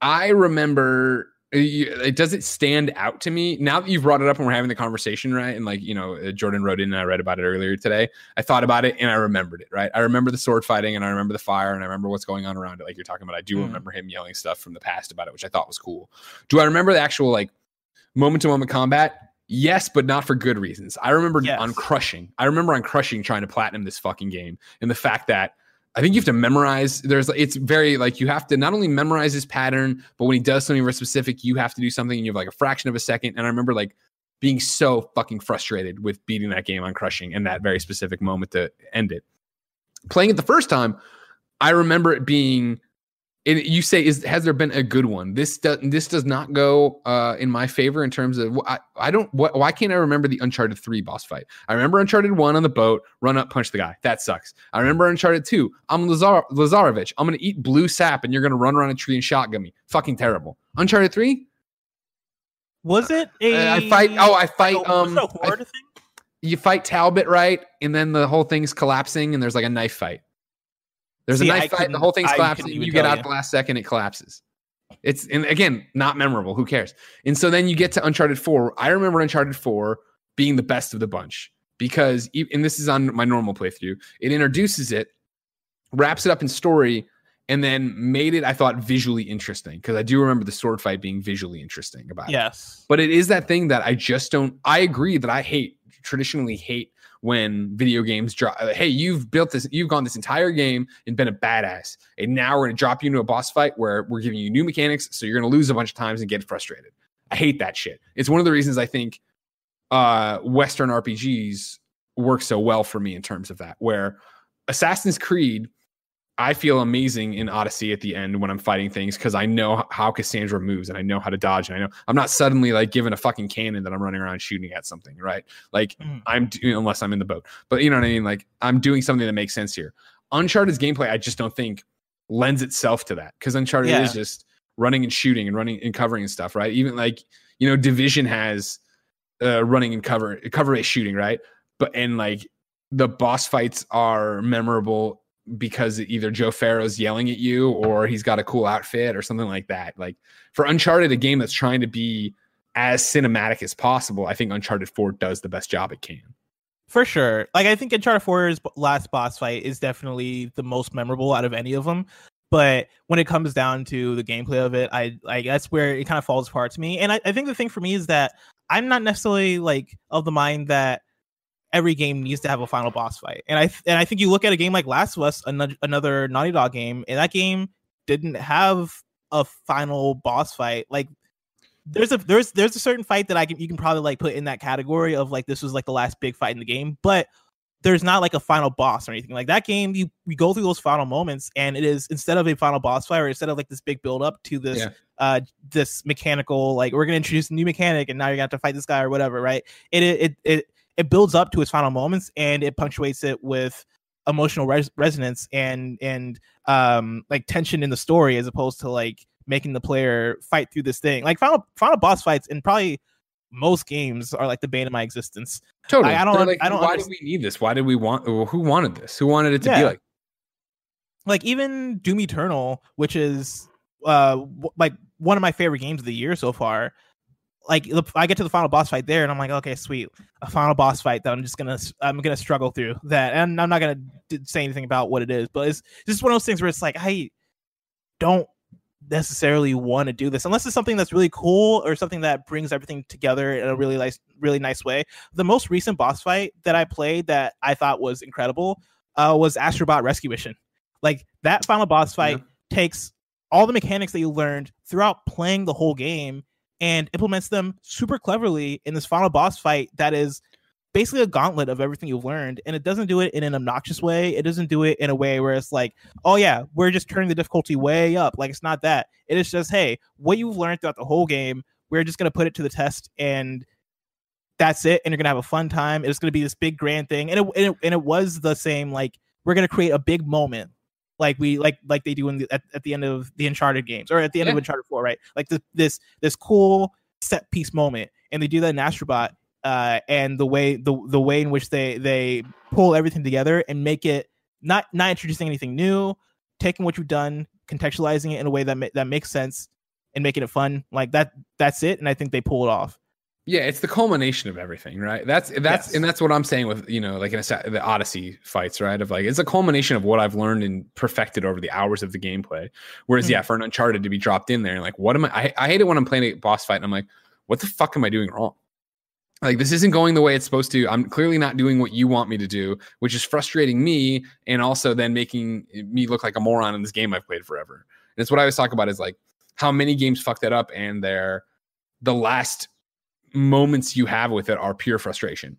I remember it doesn't stand out to me now that you've brought it up and we're having the conversation, right? And like you know, uh, Jordan wrote in and I read about it earlier today. I thought about it and I remembered it, right? I remember the sword fighting and I remember the fire and I remember what's going on around it, like you're talking about. I do Hmm. remember him yelling stuff from the past about it, which I thought was cool. Do I remember the actual like moment to moment combat? Yes, but not for good reasons. I remember Yes. on Crushing. I remember on Crushing trying to platinum this fucking game, and the fact that I think you have to memorize. There's it's very like you have to not only memorize his pattern, but when he does something very specific, you have to do something, and you have like a fraction of a second. And I remember like being so fucking frustrated with beating that game on Crushing and that very specific moment to end it. Playing it the first time, I remember it being And you say, is has there been a good one? This does this does not go uh, in my favor in terms of I, I don't what, why can't I remember the Uncharted three boss fight? I remember Uncharted one on the boat, run up, punch the guy. That sucks. I remember Uncharted two. I'm Lazar Lazarovich. I'm gonna eat blue sap, and you're gonna run around a tree and shotgun me. Fucking terrible. Uncharted three. Was it a? Uh, I fight. Oh, I fight. a- Um, it a I- thing? you fight Talbot right, and then the whole thing's collapsing, and there's like a knife fight. There's See, a knife fight. The whole thing's collapsing. You get out you. the last second, it collapses. It's and again not memorable. Who cares? And so then you get to Uncharted Four. I remember Uncharted Four being the best of the bunch because, and this is on my normal playthrough. It introduces it, wraps it up in story, and then made it. I thought visually interesting because I do remember the sword fight being visually interesting about it. Yes. But it is that thing that I just don't. I agree that I hate traditionally hate when video games drop. Hey, you've built this, you've gone this entire game and been a badass, and now we're to drop you into a boss fight where we're giving you new mechanics, so you're to lose a bunch of times and get frustrated. I hate that shit. It's one of the reasons I think uh, Western RPGs work so well for me in terms of that. Where Assassin's Creed, I feel amazing in Odyssey at the end when I'm fighting things because I know how Cassandra moves and I know how to dodge and I know I'm not suddenly like given a fucking cannon that I'm running around shooting at something, right? Like Mhm. I'm do- unless I'm in the boat, but you know what I mean. Like I'm doing something that makes sense here. Uncharted's gameplay, I just don't think lends itself to that because Uncharted Yeah. is just running and shooting and running and covering and stuff, right? Even like you know, Division has uh, running and cover cover based shooting, right? But and like the boss fights are memorable because either Joe Farrow's yelling at you or he's got a cool outfit or something like that. Like for Uncharted, a game that's trying to be as cinematic as possible, I think Uncharted 4 does the best job it can. For sure. Like I think Uncharted 4's last boss fight is definitely the most memorable out of any of them. But when it comes down to the gameplay of it, I like that's where it kind of falls apart to me. And I, I think the thing for me is that I'm not necessarily like of the mind that every game needs to have a final boss fight. And I th- and I think you look at a game like Last of Us, another, another Naughty Dog game, and that game didn't have a final boss fight. Like there's a there's there's a certain fight that I can you can probably like put in that category of like this was like the last big fight in the game, but there's not like a final boss or anything like that game. You we go through those final moments, and it is instead of a final boss fight or instead of like this big build up to this Yeah. uh this mechanical like we're gonna introduce a new mechanic and now you're gonna have to fight this guy or whatever, right? It it it it, it builds up to its final moments and it punctuates it with emotional res- resonance and and um like tension in the story as opposed to like making the player fight through this thing. Like final final boss fights and probably most games are like the bane of my existence. Totally. I don't- They're like, I don't why understand- did we need this? Why did we want who wanted this? Who wanted it to be like Like even Doom Eternal, which is uh w- like one of my favorite games of the year so far. Like the- I get to the final boss fight there, and I'm like, okay, sweet, a final boss fight that I'm just gonna I'm gonna struggle through that, and I'm not gonna d- say anything about what it is, but it's just one of those things where it's like I don't necessarily want to do this unless it's something that's really cool or something that brings everything together in a really nice really nice way. The most recent boss fight that I played that I thought was incredible uh, was Astrobot Rescue Mission. Like that final boss fight takes all the mechanics that you learned throughout playing the whole game and implements them super cleverly in this final boss fight that is basically a gauntlet of everything you've learned and it doesn't do it in an obnoxious way. It doesn't do it in a way where it's like oh yeah we're just turning the difficulty way up. Like it's not that. It is just hey what you've learned throughout the whole game we're just going to put it to the test and that's it and you're going to have a fun time. It's going to be this big grand thing. And it, and it, and it was the same like we're going to create a big moment like we like like they do in the at, at the end of the uncharted games or at the end of uncharted 4 right? Like this this this cool set piece moment and they do that in astrobot uh and the way the the way in which they they pull everything together and make it not not introducing anything new taking what you've done contextualizing it in a way that ma- that makes sense and making it fun like that that's it and i think they pull it off Yeah, it's the culmination of everything, right? That's that's Yes. and that's what I'm saying with you know like in a, the Odyssey fights, right? Of like it's a culmination of what I've learned and perfected over the hours of the gameplay. Whereas, Mhm. yeah, for an Uncharted to be dropped in there and like, what am I, I? I hate it when I'm playing a boss fight and I'm like, what the fuck am I doing wrong? Like this isn't going the way it's supposed to. I'm clearly not doing what you want me to do, which is frustrating me and also then making me look like a moron in this game I've played forever. And it's what I always talk about is like how many games fuck that up and they're the last moments you have with it are pure frustration.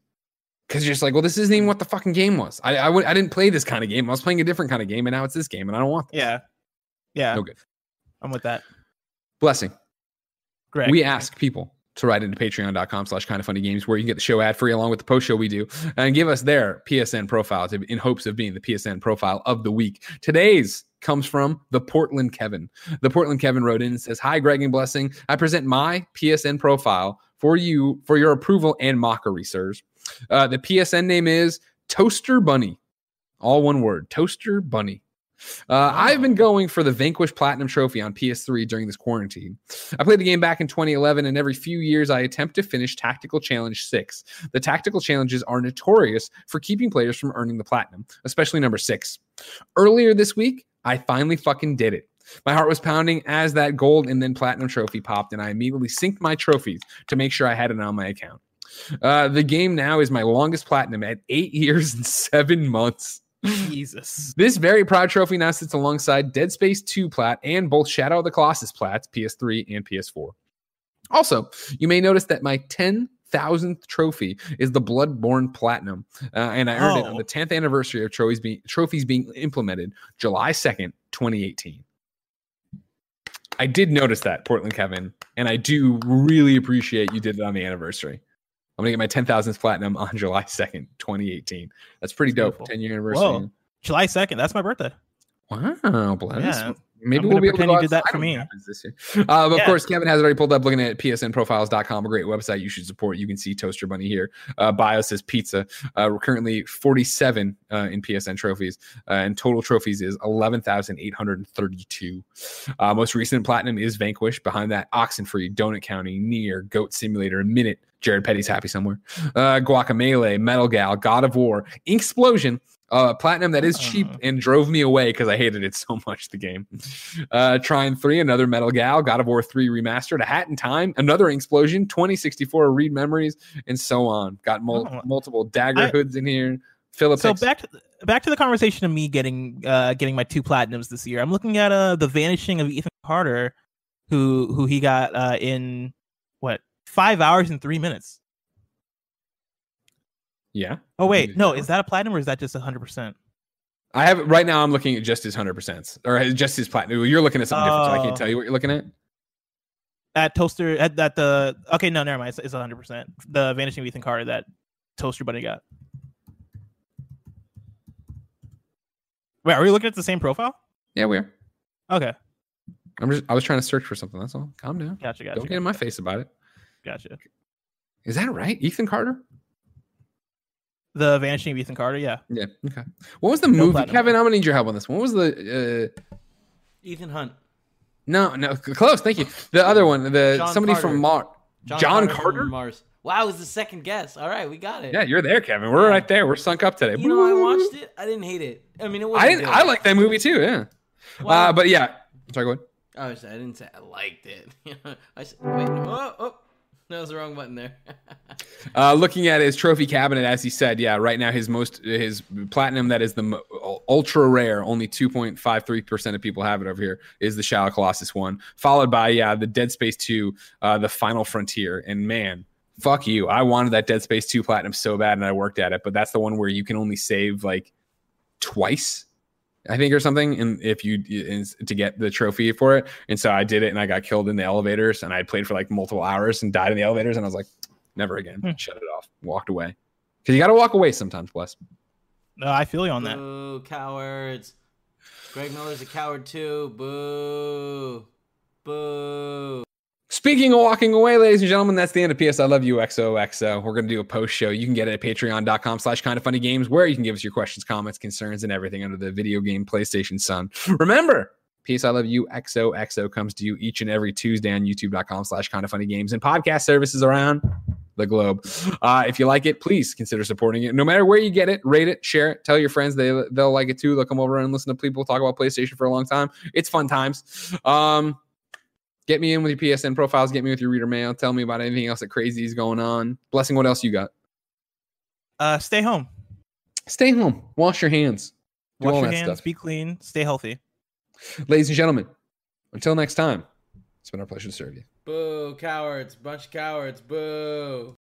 Cause you're just like, well, this isn't even what the fucking game was. I I, w- I didn't play this kind of game. I was playing a different kind of game, and now it's this game, and I don't want this. yeah Yeah, No good. I'm with that. Blessing. Greg. We ask people to write into patreon.com slash kinda funny games where you can get the show ad free along with the post show we do and give us their PSN profile to, in hopes of being the PSN profile of the week. Today's comes from the Portland Kevin. The Portland Kevin wrote in and says, Hi, Greg and Blessing. I present my PSN profile for you for your approval and mockery, sirs. Uh, the PSN name is ToasterBunny. All one word, ToasterBunny. Uh, I've been going for the Vanquish Platinum Trophy on PS3 during this quarantine. I played the game back in 2011, and every few years I attempt to finish Tactical Challenge 6. The tactical challenges are notorious for keeping players from earning the platinum, especially number 6. Earlier this week, I finally fucking did it. My heart was pounding as that gold and then platinum trophy popped, and I immediately synced my trophies to make sure I had it on my account. Uh, the game now is my longest platinum at eight years and seven months. Jesus. This very proud trophy now sits alongside Dead Space 2 plat and both Shadow of the Colossus plats, PS3 and PS4. Also, you may notice that my 10,000th trophy is the Bloodborne Platinum, uh, and I earned it on Oh. the 10th anniversary of trophies being, trophies being implemented July 2nd, 2018. I did notice that, Portland Kevin, and I do really appreciate you did it on the anniversary. I'm gonna get my 10,000th platinum on July 2nd, 2018. That's pretty That's dope. beautiful. 10 year anniversary. Whoa. July 2nd. That's my birthday. Wow, bless. Yeah. Maybe we'll be able to go you did that for me. this year. Uh, of Yeah. course, Kevin has already pulled up looking at psnprofiles.com, a great website you should support. You can see ToasterBunny here. Uh, bio says pizza. Uh, we're currently 47 uh, in PSN trophies, uh, and total trophies is 11,832. Uh, most recent platinum is Vanquish. Behind that, Oxenfree, Donut County, NieR, Goat Simulator, Minit. Jared Petty's happy somewhere. Uh, Guacamelee, Metal Gal, God of War, Inksplosion, uh, platinum that is cheap Uh. and drove me away because I hated it so much. The game. Uh, Trine three, another Metal Gal, God of War three remastered, a Hat in Time, another Explosion, 2064 Read Memories, and so on. Got mul- Oh. multiple dagger I- hoods in here. Philip, So back to back to the conversation of me getting uh getting my two platinums this year. I'm looking at uh the vanishing of Ethan Carter, who who he got uh in what five hours and three minutes. Yeah, Oh wait, no, is that a platinum or is that just hundred percent? I have right now. I'm looking at just his hundred percent or just his platinum. You're looking at something different, so I can't Oh. tell you what you're looking at. At Toaster at, at the okay, no, never mind. It's, it's 100%. The vanishing of Ethan Carter that ToasterBunny got. Wait, are we looking at the same profile? Yeah, we are. Okay, I'm just. I was trying to search for something. That's all. Calm down. gotcha, gotcha, Don't get in my face about it. gotcha. Is that right, Ethan Carter? The vanishing of Ethan Carter, yeah. Yeah. Okay. What was the No movie, platinum. Kevin? I'm gonna need your help on this. one. What was the? uh Ethan Hunt. No, no, close. Thank you. The other one, the John somebody Carter. from Mars. John, from Carter. Mars. Wow, it was the second guess. All right, we got it. Yeah, you're there, Kevin. We're Yeah. right there. We're sunk up today. You know, I watched it. I didn't hate it. I mean, it was. I didn't. I like that movie too. Yeah. Wow. Uh, but yeah. Sorry. Go ahead. Oh, I didn't say I liked it. I said, wait. Oh, oh, that was the wrong button there. Uh, looking at his trophy cabinet, as he said, yeah, right now his most his platinum that is the mo- ultra rare, only two point five three percent of people have it over here, is the Shadow Colossus one, followed by yeah the Dead Space two, uh, the Final Frontier, and man. Fuck you! I wanted that Dead Space 2 platinum so bad, and I worked at it. But that's the one where you can only save like twice, I think, or something. And if you and to get the trophy for it, and so I did it, and I got killed in the elevators, and I played for like multiple hours and died in the elevators, and I was like, never again. Hmm. Shut it off. Walked away. Because you got to walk away sometimes, bless. No, I feel you on that. Boo, cowards. Greg Miller's a coward too. Boo. Boo. Speaking of walking away, ladies and gentlemen, that's the end of PS I Love You XOXO. We're going to do a post show. You can get it at patreon.com slash kinda funny games where you can give us your questions, comments, concerns, and everything under the video game PlayStation Sun. Remember, PS I Love You XOXO comes to you each and every Tuesday on youtube.com slash kinda funny games and podcast services around the globe. Uh, if you like it, please consider supporting it. No matter where you get it, rate it, share it, tell your friends they, they'll like it too. They'll come over and listen to people talk about PlayStation for a long time. It's fun times. Um, Get me in with your PSN profiles. Get me with your reader mail. Tell me about anything else that crazy is going on. Blessing, what else you got? Uh, stay home. Stay home. Wash your hands. Do Wash all your that hands. stuff. Be clean. Stay healthy. Ladies and gentlemen, until next time, it's been our pleasure to serve you. Boo, cowards. Bunch of cowards. Boo.